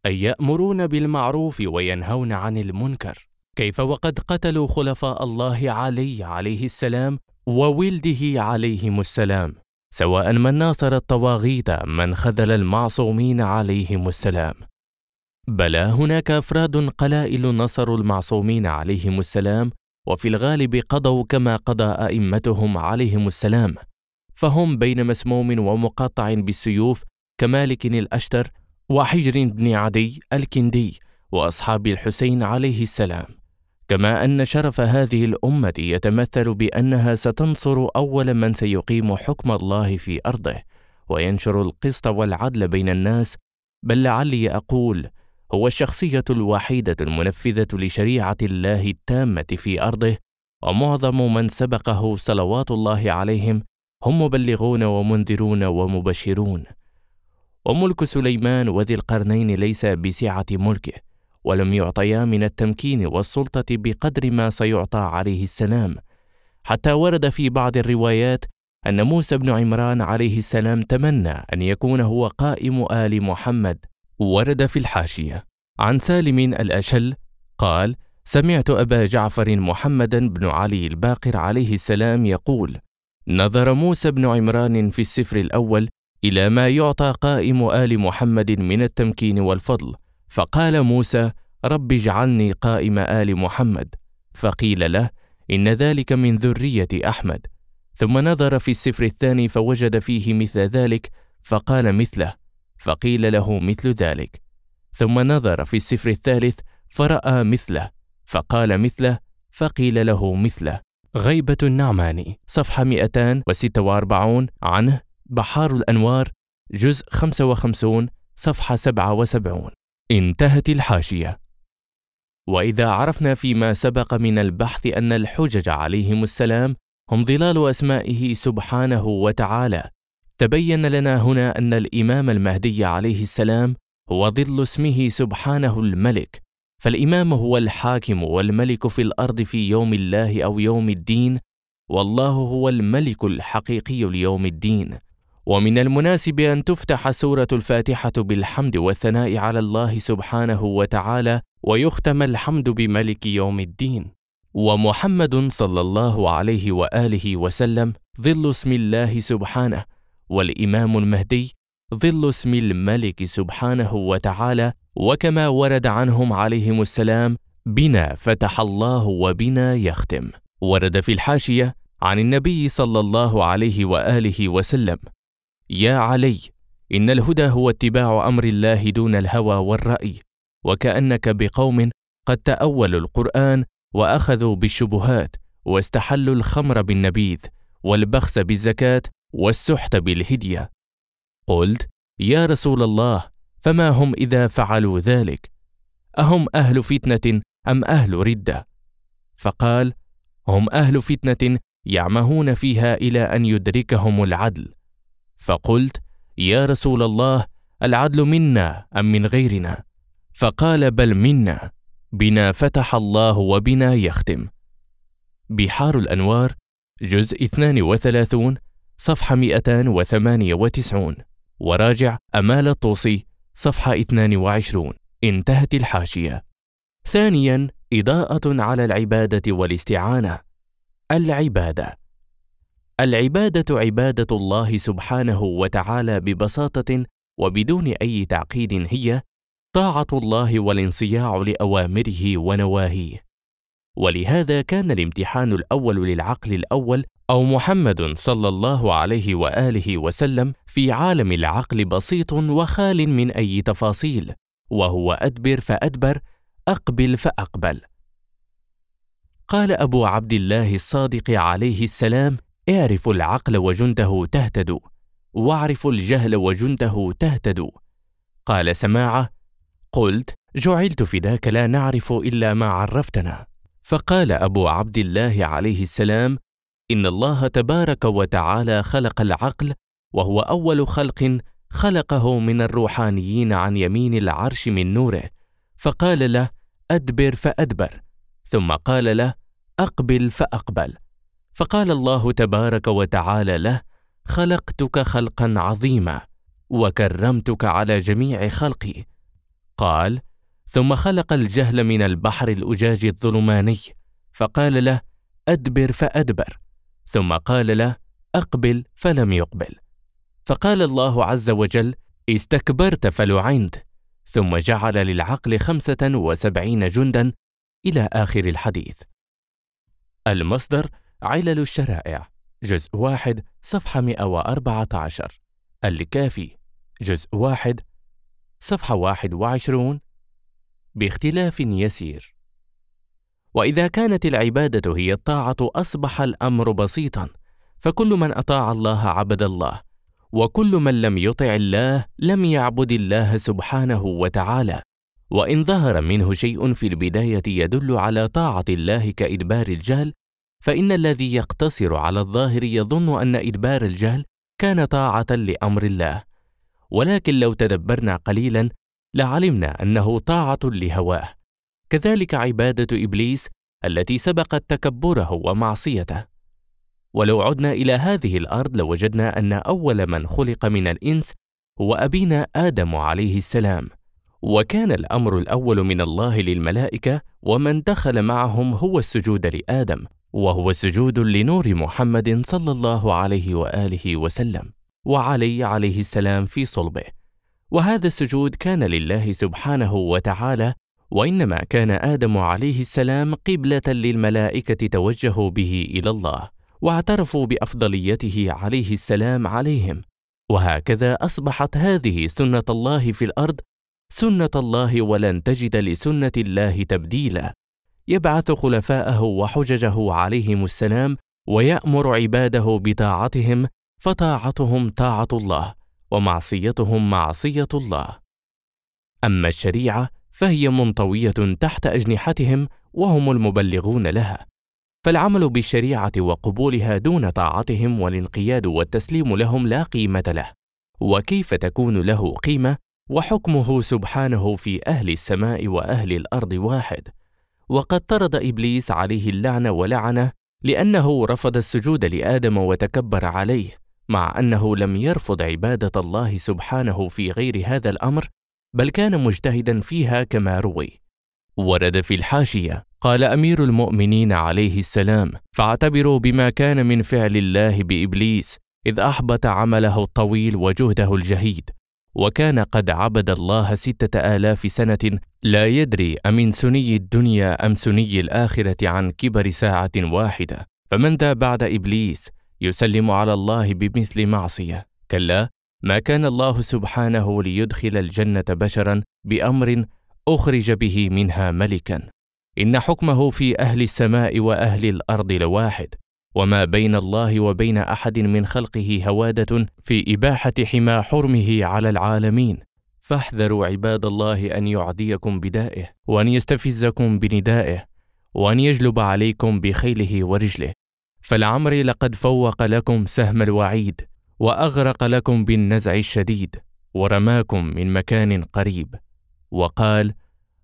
أي يأمرون بالمعروف وينهون عن المنكر. كيف وقد قتلوا خلفاء الله علي عليه السلام وولده عليهم السلام؟ سواء من ناصر الطواغيت من خذل المعصومين عليهم السلام. بلى هناك أفراد قلائل نصروا المعصومين عليهم السلام وفي الغالب قضوا كما قضى أئمتهم عليهم السلام. فهم بين مسموم ومقطع بالسيوف كمالك الأشتر وحجر بن عدي الكندي وأصحاب الحسين عليه السلام. كما أن شرف هذه الأمة يتمثل بأنها ستنصر أول من سيقيم حكم الله في أرضه وينشر القسط والعدل بين الناس. بل لعلي أقول هو الشخصية الوحيدة المنفذة لشريعة الله التامة في أرضه ومعظم من سبقه صلوات الله عليهم هم مبلغون ومنذرون ومبشرون. وملك سليمان وذي القرنين ليس بسعة ملكه ولم يعطيا من التمكين والسلطة بقدر ما سيعطى عليه السلام. حتى ورد في بعض الروايات أن موسى بن عمران عليه السلام تمنى أن يكون هو قائم آل محمد. ورد في الحاشية عن سالم الأشل قال: سمعت أبا جعفر محمدا بن علي الباقر عليه السلام يقول: نظر موسى بن عمران في السفر الأول إلى ما يعطى قائم آل محمد من التمكين والفضل، فقال موسى: رب اجعلني قائم آل محمد، فقيل له: إن ذلك من ذرية أحمد، ثم نظر في السفر الثاني فوجد فيه مثل ذلك، فقال مثله، فقيل له مثل ذلك. ثم نظر في السفر الثالث فرأى مثله فقال مثله فقيل له مثله. غيبة النعماني صفحة 246 عنه بحار الأنوار جزء 55 صفحة 77 انتهت الحاشية. وإذا عرفنا فيما سبق من البحث أن الحجج عليهم السلام هم ظلال أسمائه سبحانه وتعالى تبين لنا هنا أن الإمام المهدي عليه السلام هو ظل اسمه سبحانه الملك فالإمام هو الحاكم والملك في الأرض في يوم الله أو يوم الدين والله هو الملك الحقيقي ليوم الدين. ومن المناسب أن تفتح سورة الفاتحة بالحمد والثناء على الله سبحانه وتعالى ويختم الحمد بملك يوم الدين. ومحمد صلى الله عليه وآله وسلم ظل اسم الله سبحانه. والإمام المهدي ظل اسم الملك سبحانه وتعالى. وكما ورد عنهم عليهم السلام بنا فتح الله وبنا يختم ورد في الحاشية عن النبي صلى الله عليه وآله وسلم يا علي إن الهدى هو اتباع أمر الله دون الهوى والرأي وكأنك بقوم قد تأولوا القرآن وأخذوا بالشبهات واستحلوا الخمر بالنبيذ والبخس بالزكاة والسحت بالهدية. قلت يا رسول الله فما هم إذا فعلوا ذلك؟ أهم أهل فتنة أم أهل ردة؟ فقال هم أهل فتنة يعمهون فيها إلى أن يدركهم العدل. فقلت يا رسول الله العدل منا أم من غيرنا؟ فقال بل منا بنا فتح الله وبنا يختم. بحار الأنوار جزء 32 صفحة 298 وراجع أمال الطوسي صفحة 22 انتهت الحاشية. ثانيا إضاءة على العبادة والاستعانة. العبادة. العبادة عبادة الله سبحانه وتعالى ببساطة وبدون أي تعقيد هي طاعة الله والانصياع لأوامره ونواهيه. ولهذا كان الامتحان الأول للعقل الأول أو محمد صلى الله عليه وآله وسلم في عالم العقل بسيط وخال من أي تفاصيل وهو أدبر فأدبر أقبل فأقبل. قال أبو عبد الله الصادق عليه السلام اعرفوا العقل وجنده تهتدوا واعرفوا الجهل وجنده تهتدوا قال سماعة قلت جعلت فداك لا نعرف إلا ما عرفتنا. فقال أبو عبد الله عليه السلام إن الله تبارك وتعالى خلق العقل وهو أول خلق خلقه من الروحانيين عن يمين العرش من نوره. فقال له أدبر فأدبر. ثم قال له أقبل فأقبل. فقال الله تبارك وتعالى له خلقتك خلقا عظيما وكرمتك على جميع خلقي. قال ثم خلق الجهل من البحر الأجاج الظلماني. فقال له أدبر فأدبر. ثم قال له أقبل فلم يقبل. فقال الله عز وجل استكبرت فلعنت. ثم جعل للعقل خمسة وسبعين جندا إلى آخر الحديث. المصدر علل الشرائع. جزء واحد صفحة 114 الكافي. جزء واحد صفحة 21 باختلاف يسير. وإذا كانت العبادة هي الطاعة أصبح الأمر بسيطا. فكل من أطاع الله عبد الله وكل من لم يطع الله لم يعبد الله سبحانه وتعالى. وإن ظهر منه شيء في البداية يدل على طاعة الله كإدبار الجهل فإن الذي يقتصر على الظاهر يظن أن إدبار الجهل كان طاعة لأمر الله، ولكن لو تدبرنا قليلا لعلمنا أنه طاعة لهواه، كذلك عبادة إبليس التي سبقت تكبره ومعصيته. ولو عدنا إلى هذه الأرض لوجدنا أن أول من خلق من الإنس هو أبينا آدم عليه السلام، وكان الأمر الأول من الله للملائكة ومن دخل معهم هو السجود لآدم، وهو سجود لنور محمد صلى الله عليه وآله وسلم وعلي عليه السلام في صلبه. وهذا السجود كان لله سبحانه وتعالى وإنما كان آدم عليه السلام قبلة للملائكة توجهوا به إلى الله واعترفوا بأفضليته عليه السلام عليهم. وهكذا أصبحت هذه سنة الله في الأرض سنة الله ولن تجد لسنة الله تبديلا. يبعث خلفاءه وحججه عليهم السلام ويأمر عباده بطاعتهم فطاعتهم طاعة الله ومعصيتهم معصية الله. أما الشريعة فهي منطوية تحت أجنحتهم وهم المبلغون لها. فالعمل بالشريعة وقبولها دون طاعتهم والانقياد والتسليم لهم لا قيمة له. وكيف تكون له قيمة؟ وحكمه سبحانه في أهل السماء وأهل الأرض واحد. وقد طرد إبليس عليه اللعنه ولعنه لأنه رفض السجود لآدم وتكبر عليه مع أنه لم يرفض عبادة الله سبحانه في غير هذا الأمر بل كان مجتهدا فيها كما روي. ورد في الحاشية قال أمير المؤمنين عليه السلام فاعتبروا بما كان من فعل الله بإبليس إذ أحبط عمله الطويل وجهده الجهيد وكان قد عبد الله ستة آلاف سنة لا يدري أمن سني الدنيا أم سني الآخرة عن كبر ساعة واحدة. فمن ذا بعد إبليس يسلم على الله بمثل معصية. كلا ما كان الله سبحانه ليدخل الجنة بشرا بأمر أخرج به منها ملكا. إن حكمه في أهل السماء وأهل الأرض لواحد. وما بين الله وبين أحد من خلقه هوادة في إباحة حمى حرمه على العالمين. فاحذروا عباد الله أن يعديكم بدائه وأن يستفزكم بندائه وأن يجلب عليكم بخيله ورجله. فالعمر لقد فوق لكم سهم الوعيد وأغرق لكم بالنزع الشديد ورماكم من مكان قريب. وقال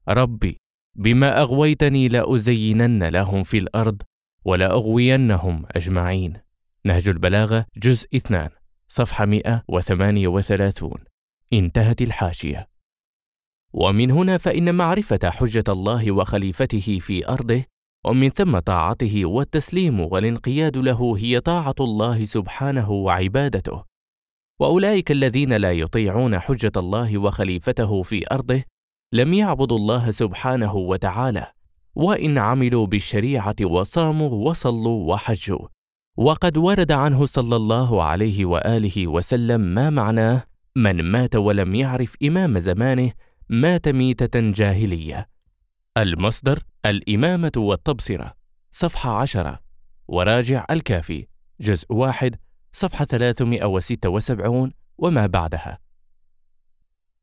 ربي بما أغويتني لأزينن لهم في الأرض ولأغوينهم أجمعين. نهج البلاغة جزء 2 صفحة 138 انتهت الحاشية. ومن هنا فإن معرفة حجة الله وخليفته في أرضه ومن ثم طاعته والتسليم والانقياد له هي طاعة الله سبحانه وعبادته. وأولئك الذين لا يطيعون حجة الله وخليفته في أرضه لم يعبدوا الله سبحانه وتعالى. وإن عملوا بالشريعة وصاموا وصلوا وحجوا. وقد ورد عنه صلى الله عليه وآله وسلم ما معناه من مات ولم يعرف إمام زمانه مات ميتة جاهلية المصدر الإمامة والتبصرة صفحة عشرة. وراجع الكافي جزء واحد صفحة 376 وما بعدها.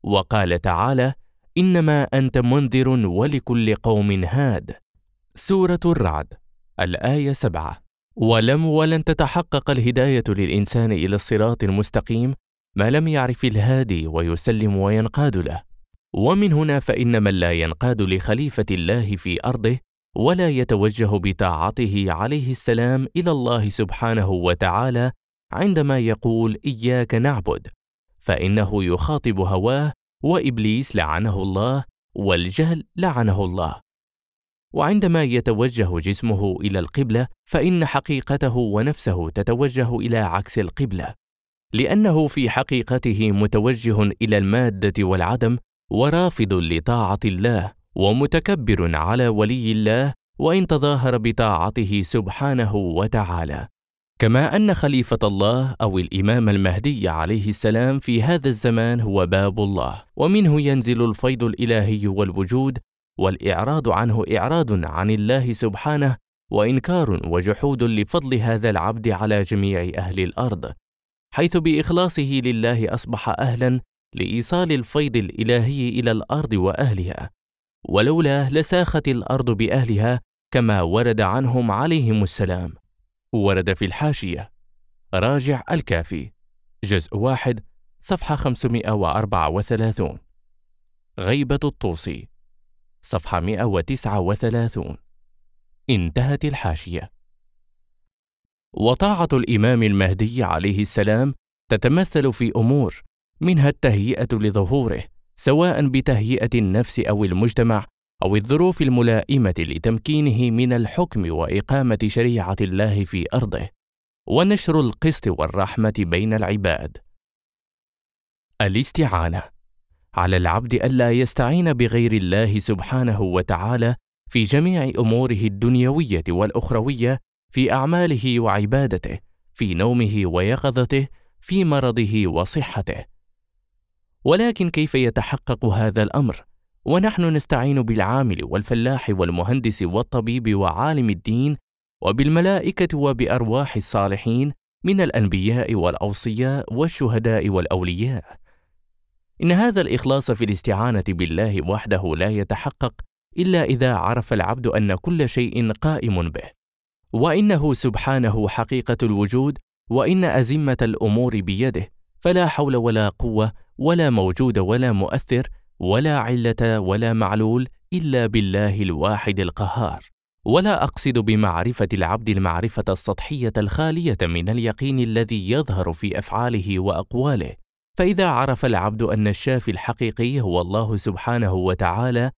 وقال تعالى إنما أنت منذر ولكل قوم هاد. سورة الرعد الآية سبعة. ولم ولن تتحقق الهداية للإنسان إلى الصراط المستقيم ما لم يعرف الهادي ويسلم وينقاد له. ومن هنا فإن من لا ينقاد لخليفة الله في أرضه ولا يتوجه بطاعته عليه السلام إلى الله سبحانه وتعالى عندما يقول إياك نعبد فإنه يخاطب هواه وإبليس لعنه الله والجهل لعنه الله. وعندما يتوجه جسمه إلى القبلة فإن حقيقته ونفسه تتوجه إلى عكس القبلة لأنه في حقيقته متوجه إلى المادة والعدم ورافض لطاعة الله ومتكبر على ولي الله وإن تظاهر بطاعته سبحانه وتعالى. كما أن خليفة الله أو الإمام المهدي عليه السلام في هذا الزمان هو باب الله ومنه ينزل الفيض الإلهي والوجود والإعراض عنه إعراض عن الله سبحانه وإنكار وجحود لفضل هذا العبد على جميع أهل الأرض حيث بإخلاصه لله أصبح أهلا لإيصال الفيض الإلهي إلى الأرض وأهلها. ولولاه لساخت الأرض بأهلها كما ورد عنهم عليهم السلام. ورد في الحاشية. راجع الكافي. جزء واحد صفحة 534 غيبة الطوسي. صفحة 139 انتهت الحاشية. وطاعة الإمام المهدي عليه السلام تتمثل في أمور منها التهيئة لظهوره سواء بتهيئة النفس أو المجتمع أو الظروف الملائمة لتمكينه من الحكم وإقامة شريعة الله في أرضه ونشر القسط والرحمة بين العباد. الاستعانة على العبد ألا يستعين بغير الله سبحانه وتعالى في جميع أموره الدنيوية والأخروية في أعماله وعبادته في نومه ويقظته في مرضه وصحته. ولكن كيف يتحقق هذا الأمر؟ ونحن نستعين بالعامل والفلاح والمهندس والطبيب وعالم الدين وبالملائكة وبأرواح الصالحين من الأنبياء والأوصياء والشهداء والأولياء. إن هذا الإخلاص في الاستعانة بالله وحده لا يتحقق إلا إذا عرف العبد أن كل شيء قائم به وإنه سبحانه حقيقة الوجود وإن أزمة الأمور بيده فلا حول ولا قوة ولا موجود ولا مؤثر ولا علة ولا معلول إلا بالله الواحد القهار. ولا أقصد بمعرفة العبد المعرفة السطحية الخالية من اليقين الذي يظهر في أفعاله وأقواله. فإذا عرف العبد أن الشافي الحقيقي هو الله سبحانه وتعالى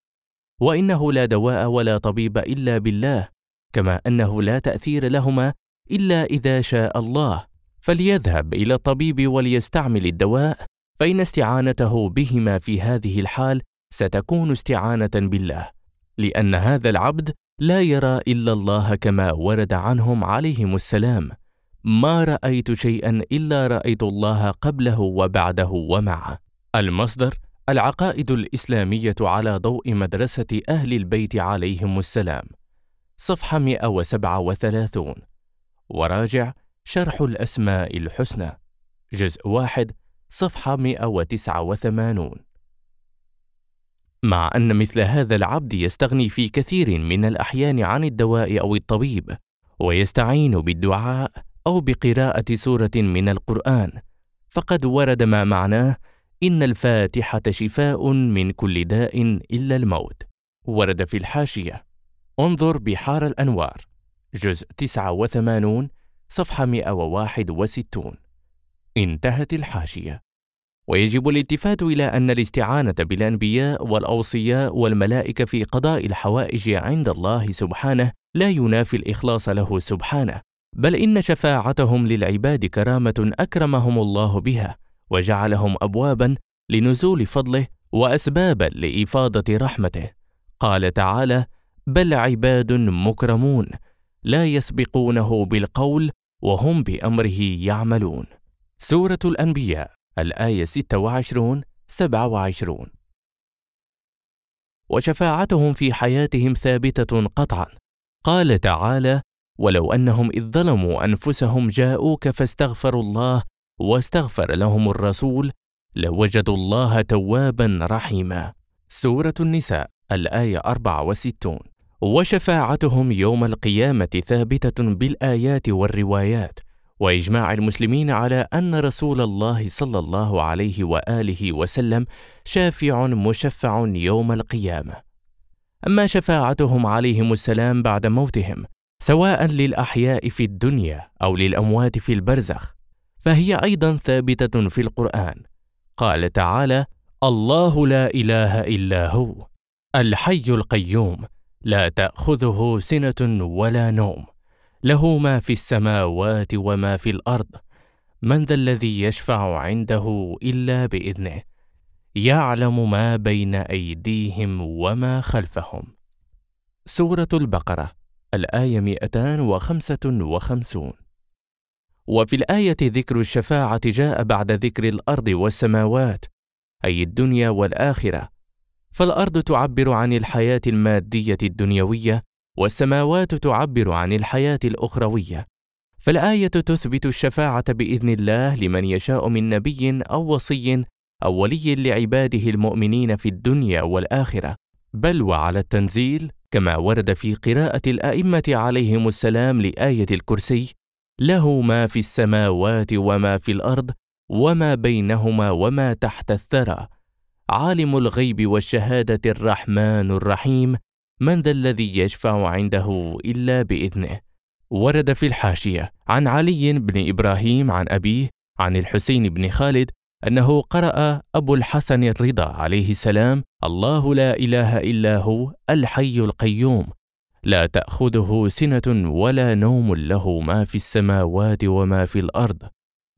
وإنه لا دواء ولا طبيب إلا بالله كما أنه لا تأثير لهما إلا إذا شاء الله فليذهب إلى الطبيب وليستعمل الدواء. فإن استعانته بهما في هذه الحال ستكون استعانة بالله لأن هذا العبد لا يرى إلا الله كما ورد عنهم عليهم السلام ما رأيت شيئا إلا رأيت الله قبله وبعده ومعه. المصدر العقائد الإسلامية على ضوء مدرسة أهل البيت عليهم السلام صفحة 137 وراجع شرح الأسماء الحسنى. جزء واحد صفحة 189 مع أن مثل هذا العبد يستغني في كثير من الأحيان عن الدواء أو الطبيب ويستعين بالدعاء أو بقراءة سورة من القرآن فقد ورد ما معناه إن الفاتحة شفاء من كل داء إلا الموت. ورد في الحاشية انظر بحار الأنوار جزء 89 صفحة 161 انتهت الحاشية. ويجب الالتفات إلى أن الاستعانة بالأنبياء والأوصياء والملائكة في قضاء الحوائج عند الله سبحانه لا ينافي الإخلاص له سبحانه بل إن شفاعتهم للعباد كرامة أكرمهم الله بها وجعلهم ابوابا لنزول فضله واسبابا لإفاضة رحمته. قال تعالى بل عباد مكرمون لا يسبقونه بالقول وهم بأمره يعملون سورة الأنبياء الآية 26 27 وشفاعتهم في حياتهم ثابتة قطعا. قال تعالى ولو أنهم إذ ظلموا أنفسهم جاءوك فاستغفروا الله واستغفر لهم الرسول لوجدوا الله توابا رحيما. سورة النساء الآية 64 وشفاعتهم يوم القيامة ثابتة بالآيات والروايات. وإجماع المسلمين على أن رسول الله صلى الله عليه وآله وسلم شافع مشفع يوم القيامة. أما شفاعتهم عليهم السلام بعد موتهم سواء للأحياء في الدنيا أو للأموات في البرزخ فهي أيضا ثابتة في القرآن. قال تعالى الله لا إله إلا هو الحي القيوم لا تأخذه سنة ولا نوم. له ما في السماوات وما في الأرض. من ذا الذي يشفع عنده إلا بإذنه. يعلم ما بين أيديهم وما خلفهم. سورة البقرة الآية 255 وفي الآية ذكر الشفاعة جاء بعد ذكر الأرض والسماوات أي الدنيا والآخرة. فالأرض تعبر عن الحياة المادية الدنيوية والسماوات تعبر عن الحياة الأخروية. فالآية تثبت الشفاعة بإذن الله لمن يشاء من نبي أو وصي أو ولي لعباده المؤمنين في الدنيا والآخرة. بل وعلى التنزيل كما ورد في قراءة الأئمة عليهم السلام لآية الكرسي له ما في السماوات وما في الأرض وما بينهما وما تحت الثرى. عالم الغيب والشهادة الرحمن الرحيم من ذا الذي يشفع عنده إلا بإذنه؟ ورد في الحاشية عن علي بن إبراهيم عن أبيه عن الحسين بن خالد أنه قرأ أبو الحسن الرضا عليه السلام الله لا إله إلا هو الحي القيوم لا تأخذه سنة ولا نوم له ما في السماوات وما في الأرض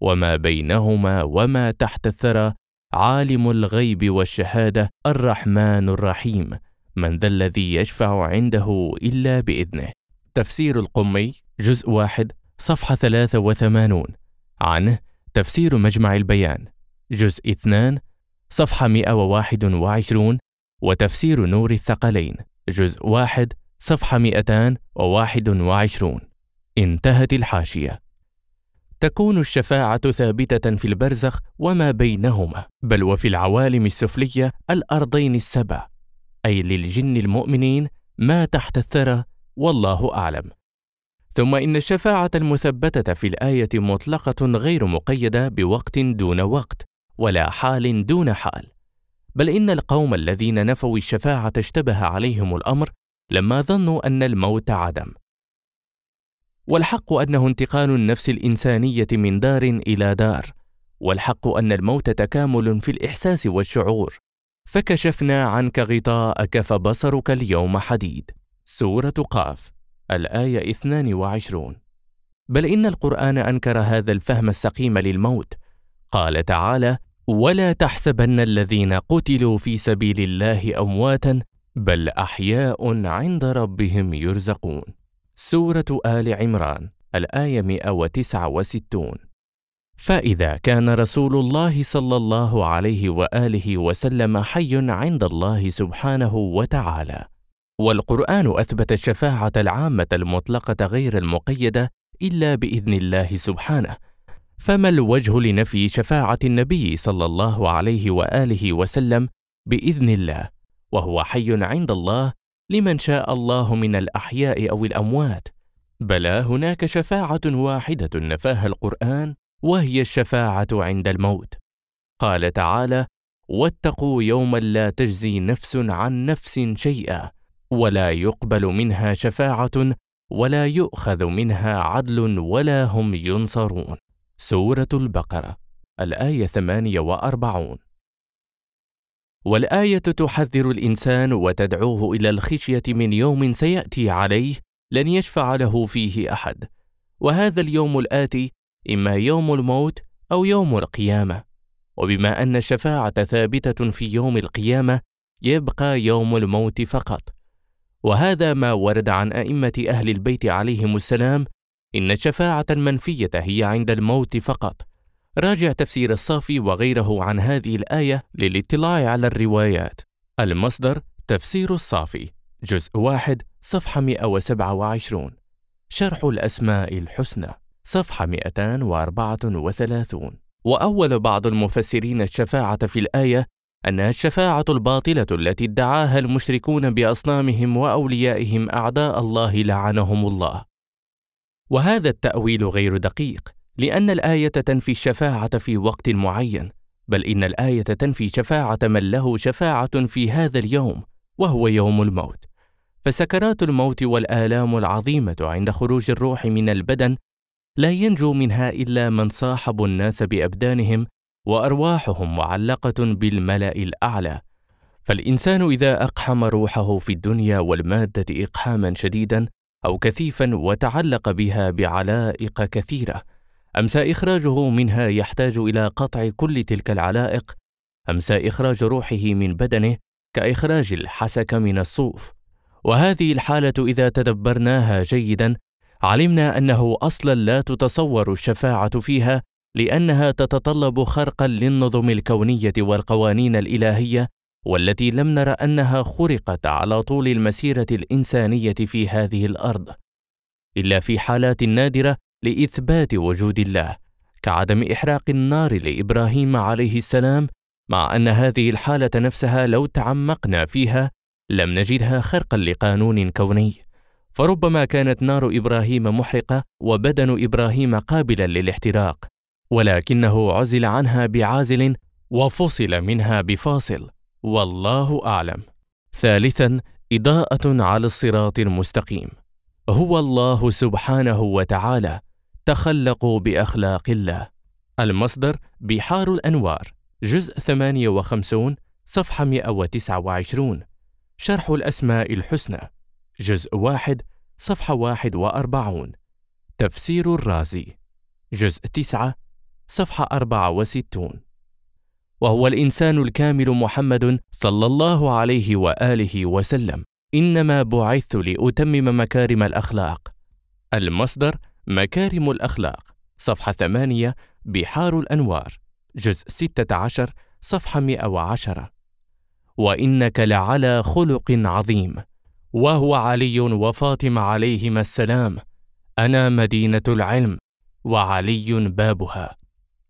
وما بينهما وما تحت الثرى عالم الغيب والشهادة الرحمن الرحيم. من ذا الذي يشفع عنده إلا بإذنه. تفسير القمي جزء واحد صفحة 83 عنه تفسير مجمع البيان. جزء اثنان صفحة 121 وتفسير نور الثقلين. جزء واحد صفحة 221 انتهت الحاشية. تكون الشفاعة ثابتة في البرزخ وما بينهما بل وفي العوالم السفلية الأرضين السبع. أي للجن المؤمنين ما تحت الثرى والله أعلم. ثم إن الشفاعة المثبتة في الآية مطلقة غير مقيدة بوقت دون وقت ولا حال دون حال. بل إن القوم الذين نفوا الشفاعة اشتبه عليهم الأمر لما ظنوا أن الموت عدم. والحق أنه انتقال النفس الإنسانية من دار إلى دار والحق أن الموت تكامل في الإحساس والشعور. فكشفنا عنك غطاءك فبصرك اليوم حديد. سورة قاف الآية 22 بل إن القرآن أنكر هذا الفهم السقيم للموت. قال تعالى ولا تحسبن الذين قتلوا في سبيل الله أمواتا بل أحياء عند ربهم يرزقون. سورة آل عمران الآية 169 فإذا كان رسول الله صلى الله عليه وآله وسلم حي عند الله سبحانه وتعالى. والقرآن أثبت الشفاعة العامة المطلقة غير المقيدة إلا بإذن الله سبحانه. فما الوجه لنفي شفاعة النبي صلى الله عليه وآله وسلم بإذن الله؟ وهو حي عند الله لمن شاء الله من الأحياء أو الأموات. بلى هناك شفاعة واحدة نفاها القرآن وهي الشفاعة عند الموت. قال تعالى واتقوا يوما لا تجزي نفس عن نفس شيئا ولا يقبل منها شفاعة ولا يؤخذ منها عدل ولا هم ينصرون. سورة البقرة الآية 48 والآية تحذر الإنسان وتدعوه إلى الخشية من يوم سيأتي عليه لن يشفع له فيه أحد. وهذا اليوم الآتي إما يوم الموت أو يوم القيامة. وبما أن الشفاعة ثابتة في يوم القيامة يبقى يوم الموت فقط. وهذا ما ورد عن أئمة أهل البيت عليهم السلام إن الشفاعة المنفية هي عند الموت فقط. راجع تفسير الصافي وغيره عن هذه الآية للاطلاع على الروايات. المصدر تفسير الصافي جزء واحد صفحة 127 شرح الأسماء الحسنى. صفحة 234 وأول بعض المفسرين الشفاعة في الآية أنها الشفاعة الباطلة التي ادعاها المشركون بأصنامهم وأوليائهم أعداء الله لعنهم الله. وهذا التأويل غير دقيق لأن الآية تنفي الشفاعة في وقت معين بل إن الآية تنفي شفاعة من له شفاعة في هذا اليوم وهو يوم الموت. فسكرات الموت والآلام العظيمة عند خروج الروح من البدن لا ينجو منها إلا من صاحب الناس بأبدانهم وأرواحهم معلقة بالملأ الأعلى. فالإنسان إذا أقحم روحه في الدنيا والمادة إقحاما شديدا أو كثيفا وتعلق بها بعلائق كثيرة أمسى إخراجه منها يحتاج إلى قطع كل تلك العلائق؟ أمسى إخراج روحه من بدنه كإخراج الحسك من الصوف؟ وهذه الحالة إذا تدبرناها جيدا علمنا أنه أصلا لا تتصور الشفاعة فيها لأنها تتطلب خرقا للنظم الكونية والقوانين الإلهية والتي لم نر أنها خرقت على طول المسيرة الإنسانية في هذه الأرض إلا في حالات نادرة لإثبات وجود الله كعدم إحراق النار لإبراهيم عليه السلام مع أن هذه الحالة نفسها لو تعمقنا فيها لم نجدها خرقا لقانون كوني. فربما كانت نار إبراهيم محرقة وبدن إبراهيم قابلا للاحتراق ولكنه عزل عنها بعازل وفصل منها بفاصل والله أعلم. ثالثا إضاءة على الصراط المستقيم. هو الله سبحانه وتعالى تخلقوا بأخلاق الله. المصدر بحار الأنوار جزء 58 صفحة 129 شرح الأسماء الحسنى. جزء واحد صفحة 41 تفسير الرازي. جزء 9 صفحة 64 وهو الإنسان الكامل محمد صلى الله عليه وآله وسلم. إنما بعثت لأتمم مكارم الأخلاق. المصدر مكارم الأخلاق. صفحة 8 بحار الأنوار. جزء 16 صفحة 110 وإنك لعلى خلق عظيم. وهو علي وفاطمة عليهما السلام. أنا مدينة العلم وعلي بابها.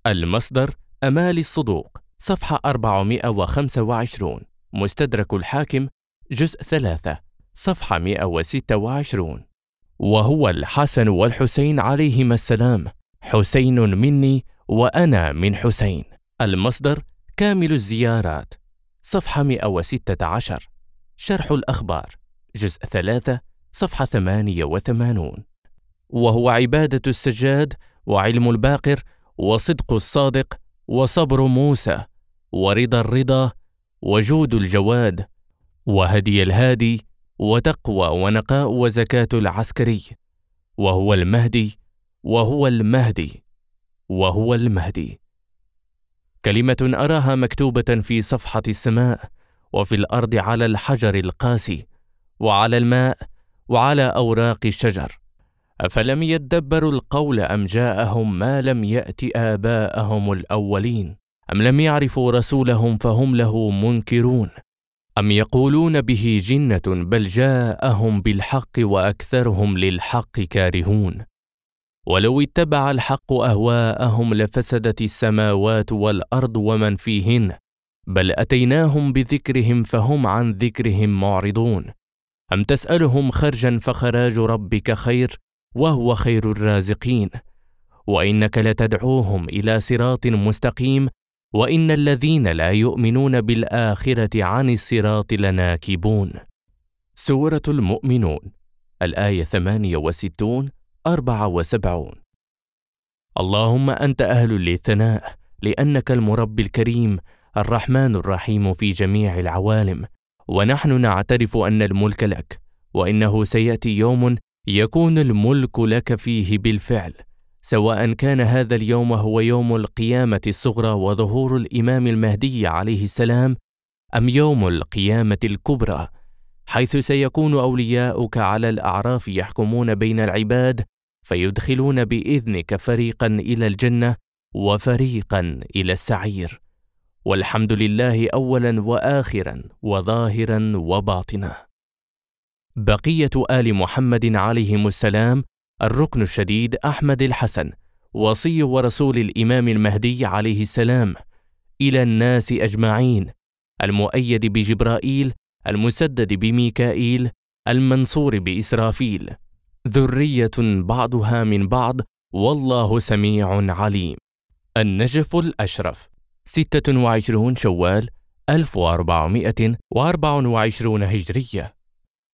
المصدر أمال الصدوق صفحة 425 مستدرك الحاكم جزء 3 صفحة 126 وهو الحسن والحسين عليهما السلام. حسين مني وأنا من حسين. المصدر كامل الزيارات صفحة 116 شرح الأخبار جزء ثلاثة صفحة 88 وهو عبادة السجاد وعلم الباقر وصدق الصادق وصبر موسى ورضا الرضا وجود الجواد وهدي الهادي وتقوى ونقاء وزكاة العسكري. وهو المهدي وهو المهدي وهو المهدي. كلمة أراها مكتوبة في صفحة السماء وفي الأرض على الحجر القاسي. وعلى الماء وعلى أوراق الشجر. أفلم يدبروا القول أم جاءهم ما لم يأت آباءهم الأولين؟ أم لم يعرفوا رسولهم فهم له منكرون؟ أم يقولون به جنة بل جاءهم بالحق وأكثرهم للحق كارهون؟ ولو اتبع الحق أهواءهم لفسدت السماوات والأرض ومن فيهن بل أتيناهم بذكرهم فهم عن ذكرهم معرضون. أم تسألهم خرجا فخراج ربك خير وهو خير الرازقين؟ وإنك لتدعوهم إلى صراط مستقيم وإن الذين لا يؤمنون بالآخرة عن الصراط لناكبون. سورة المؤمنون الآية 68 74 اللهم أنت أهل للثناء لأنك المربي الكريم الرحمن الرحيم في جميع العوالم. ونحن نعترف أن الملك لك وإنه سيأتي يوم يكون الملك لك فيه بالفعل سواء كان هذا اليوم هو يوم القيامة الصغرى وظهور الإمام المهدي عليه السلام أم يوم القيامة الكبرى حيث سيكون أولياؤك على الأعراف يحكمون بين العباد فيدخلون بإذنك فريقا إلى الجنة وفريقا إلى السعير. والحمد لله أولا وآخرا وظاهرا وباطنا. بقية آل محمد عليهم السلام الركن الشديد أحمد الحسن وصي ورسول الإمام المهدي عليه السلام إلى الناس أجمعين المؤيد بجبرائيل المسدد بميكائيل المنصور بإسرافيل. ذرية بعضها من بعض والله سميع عليم. النجف الأشرف. 26 شوال 1424 هجرية.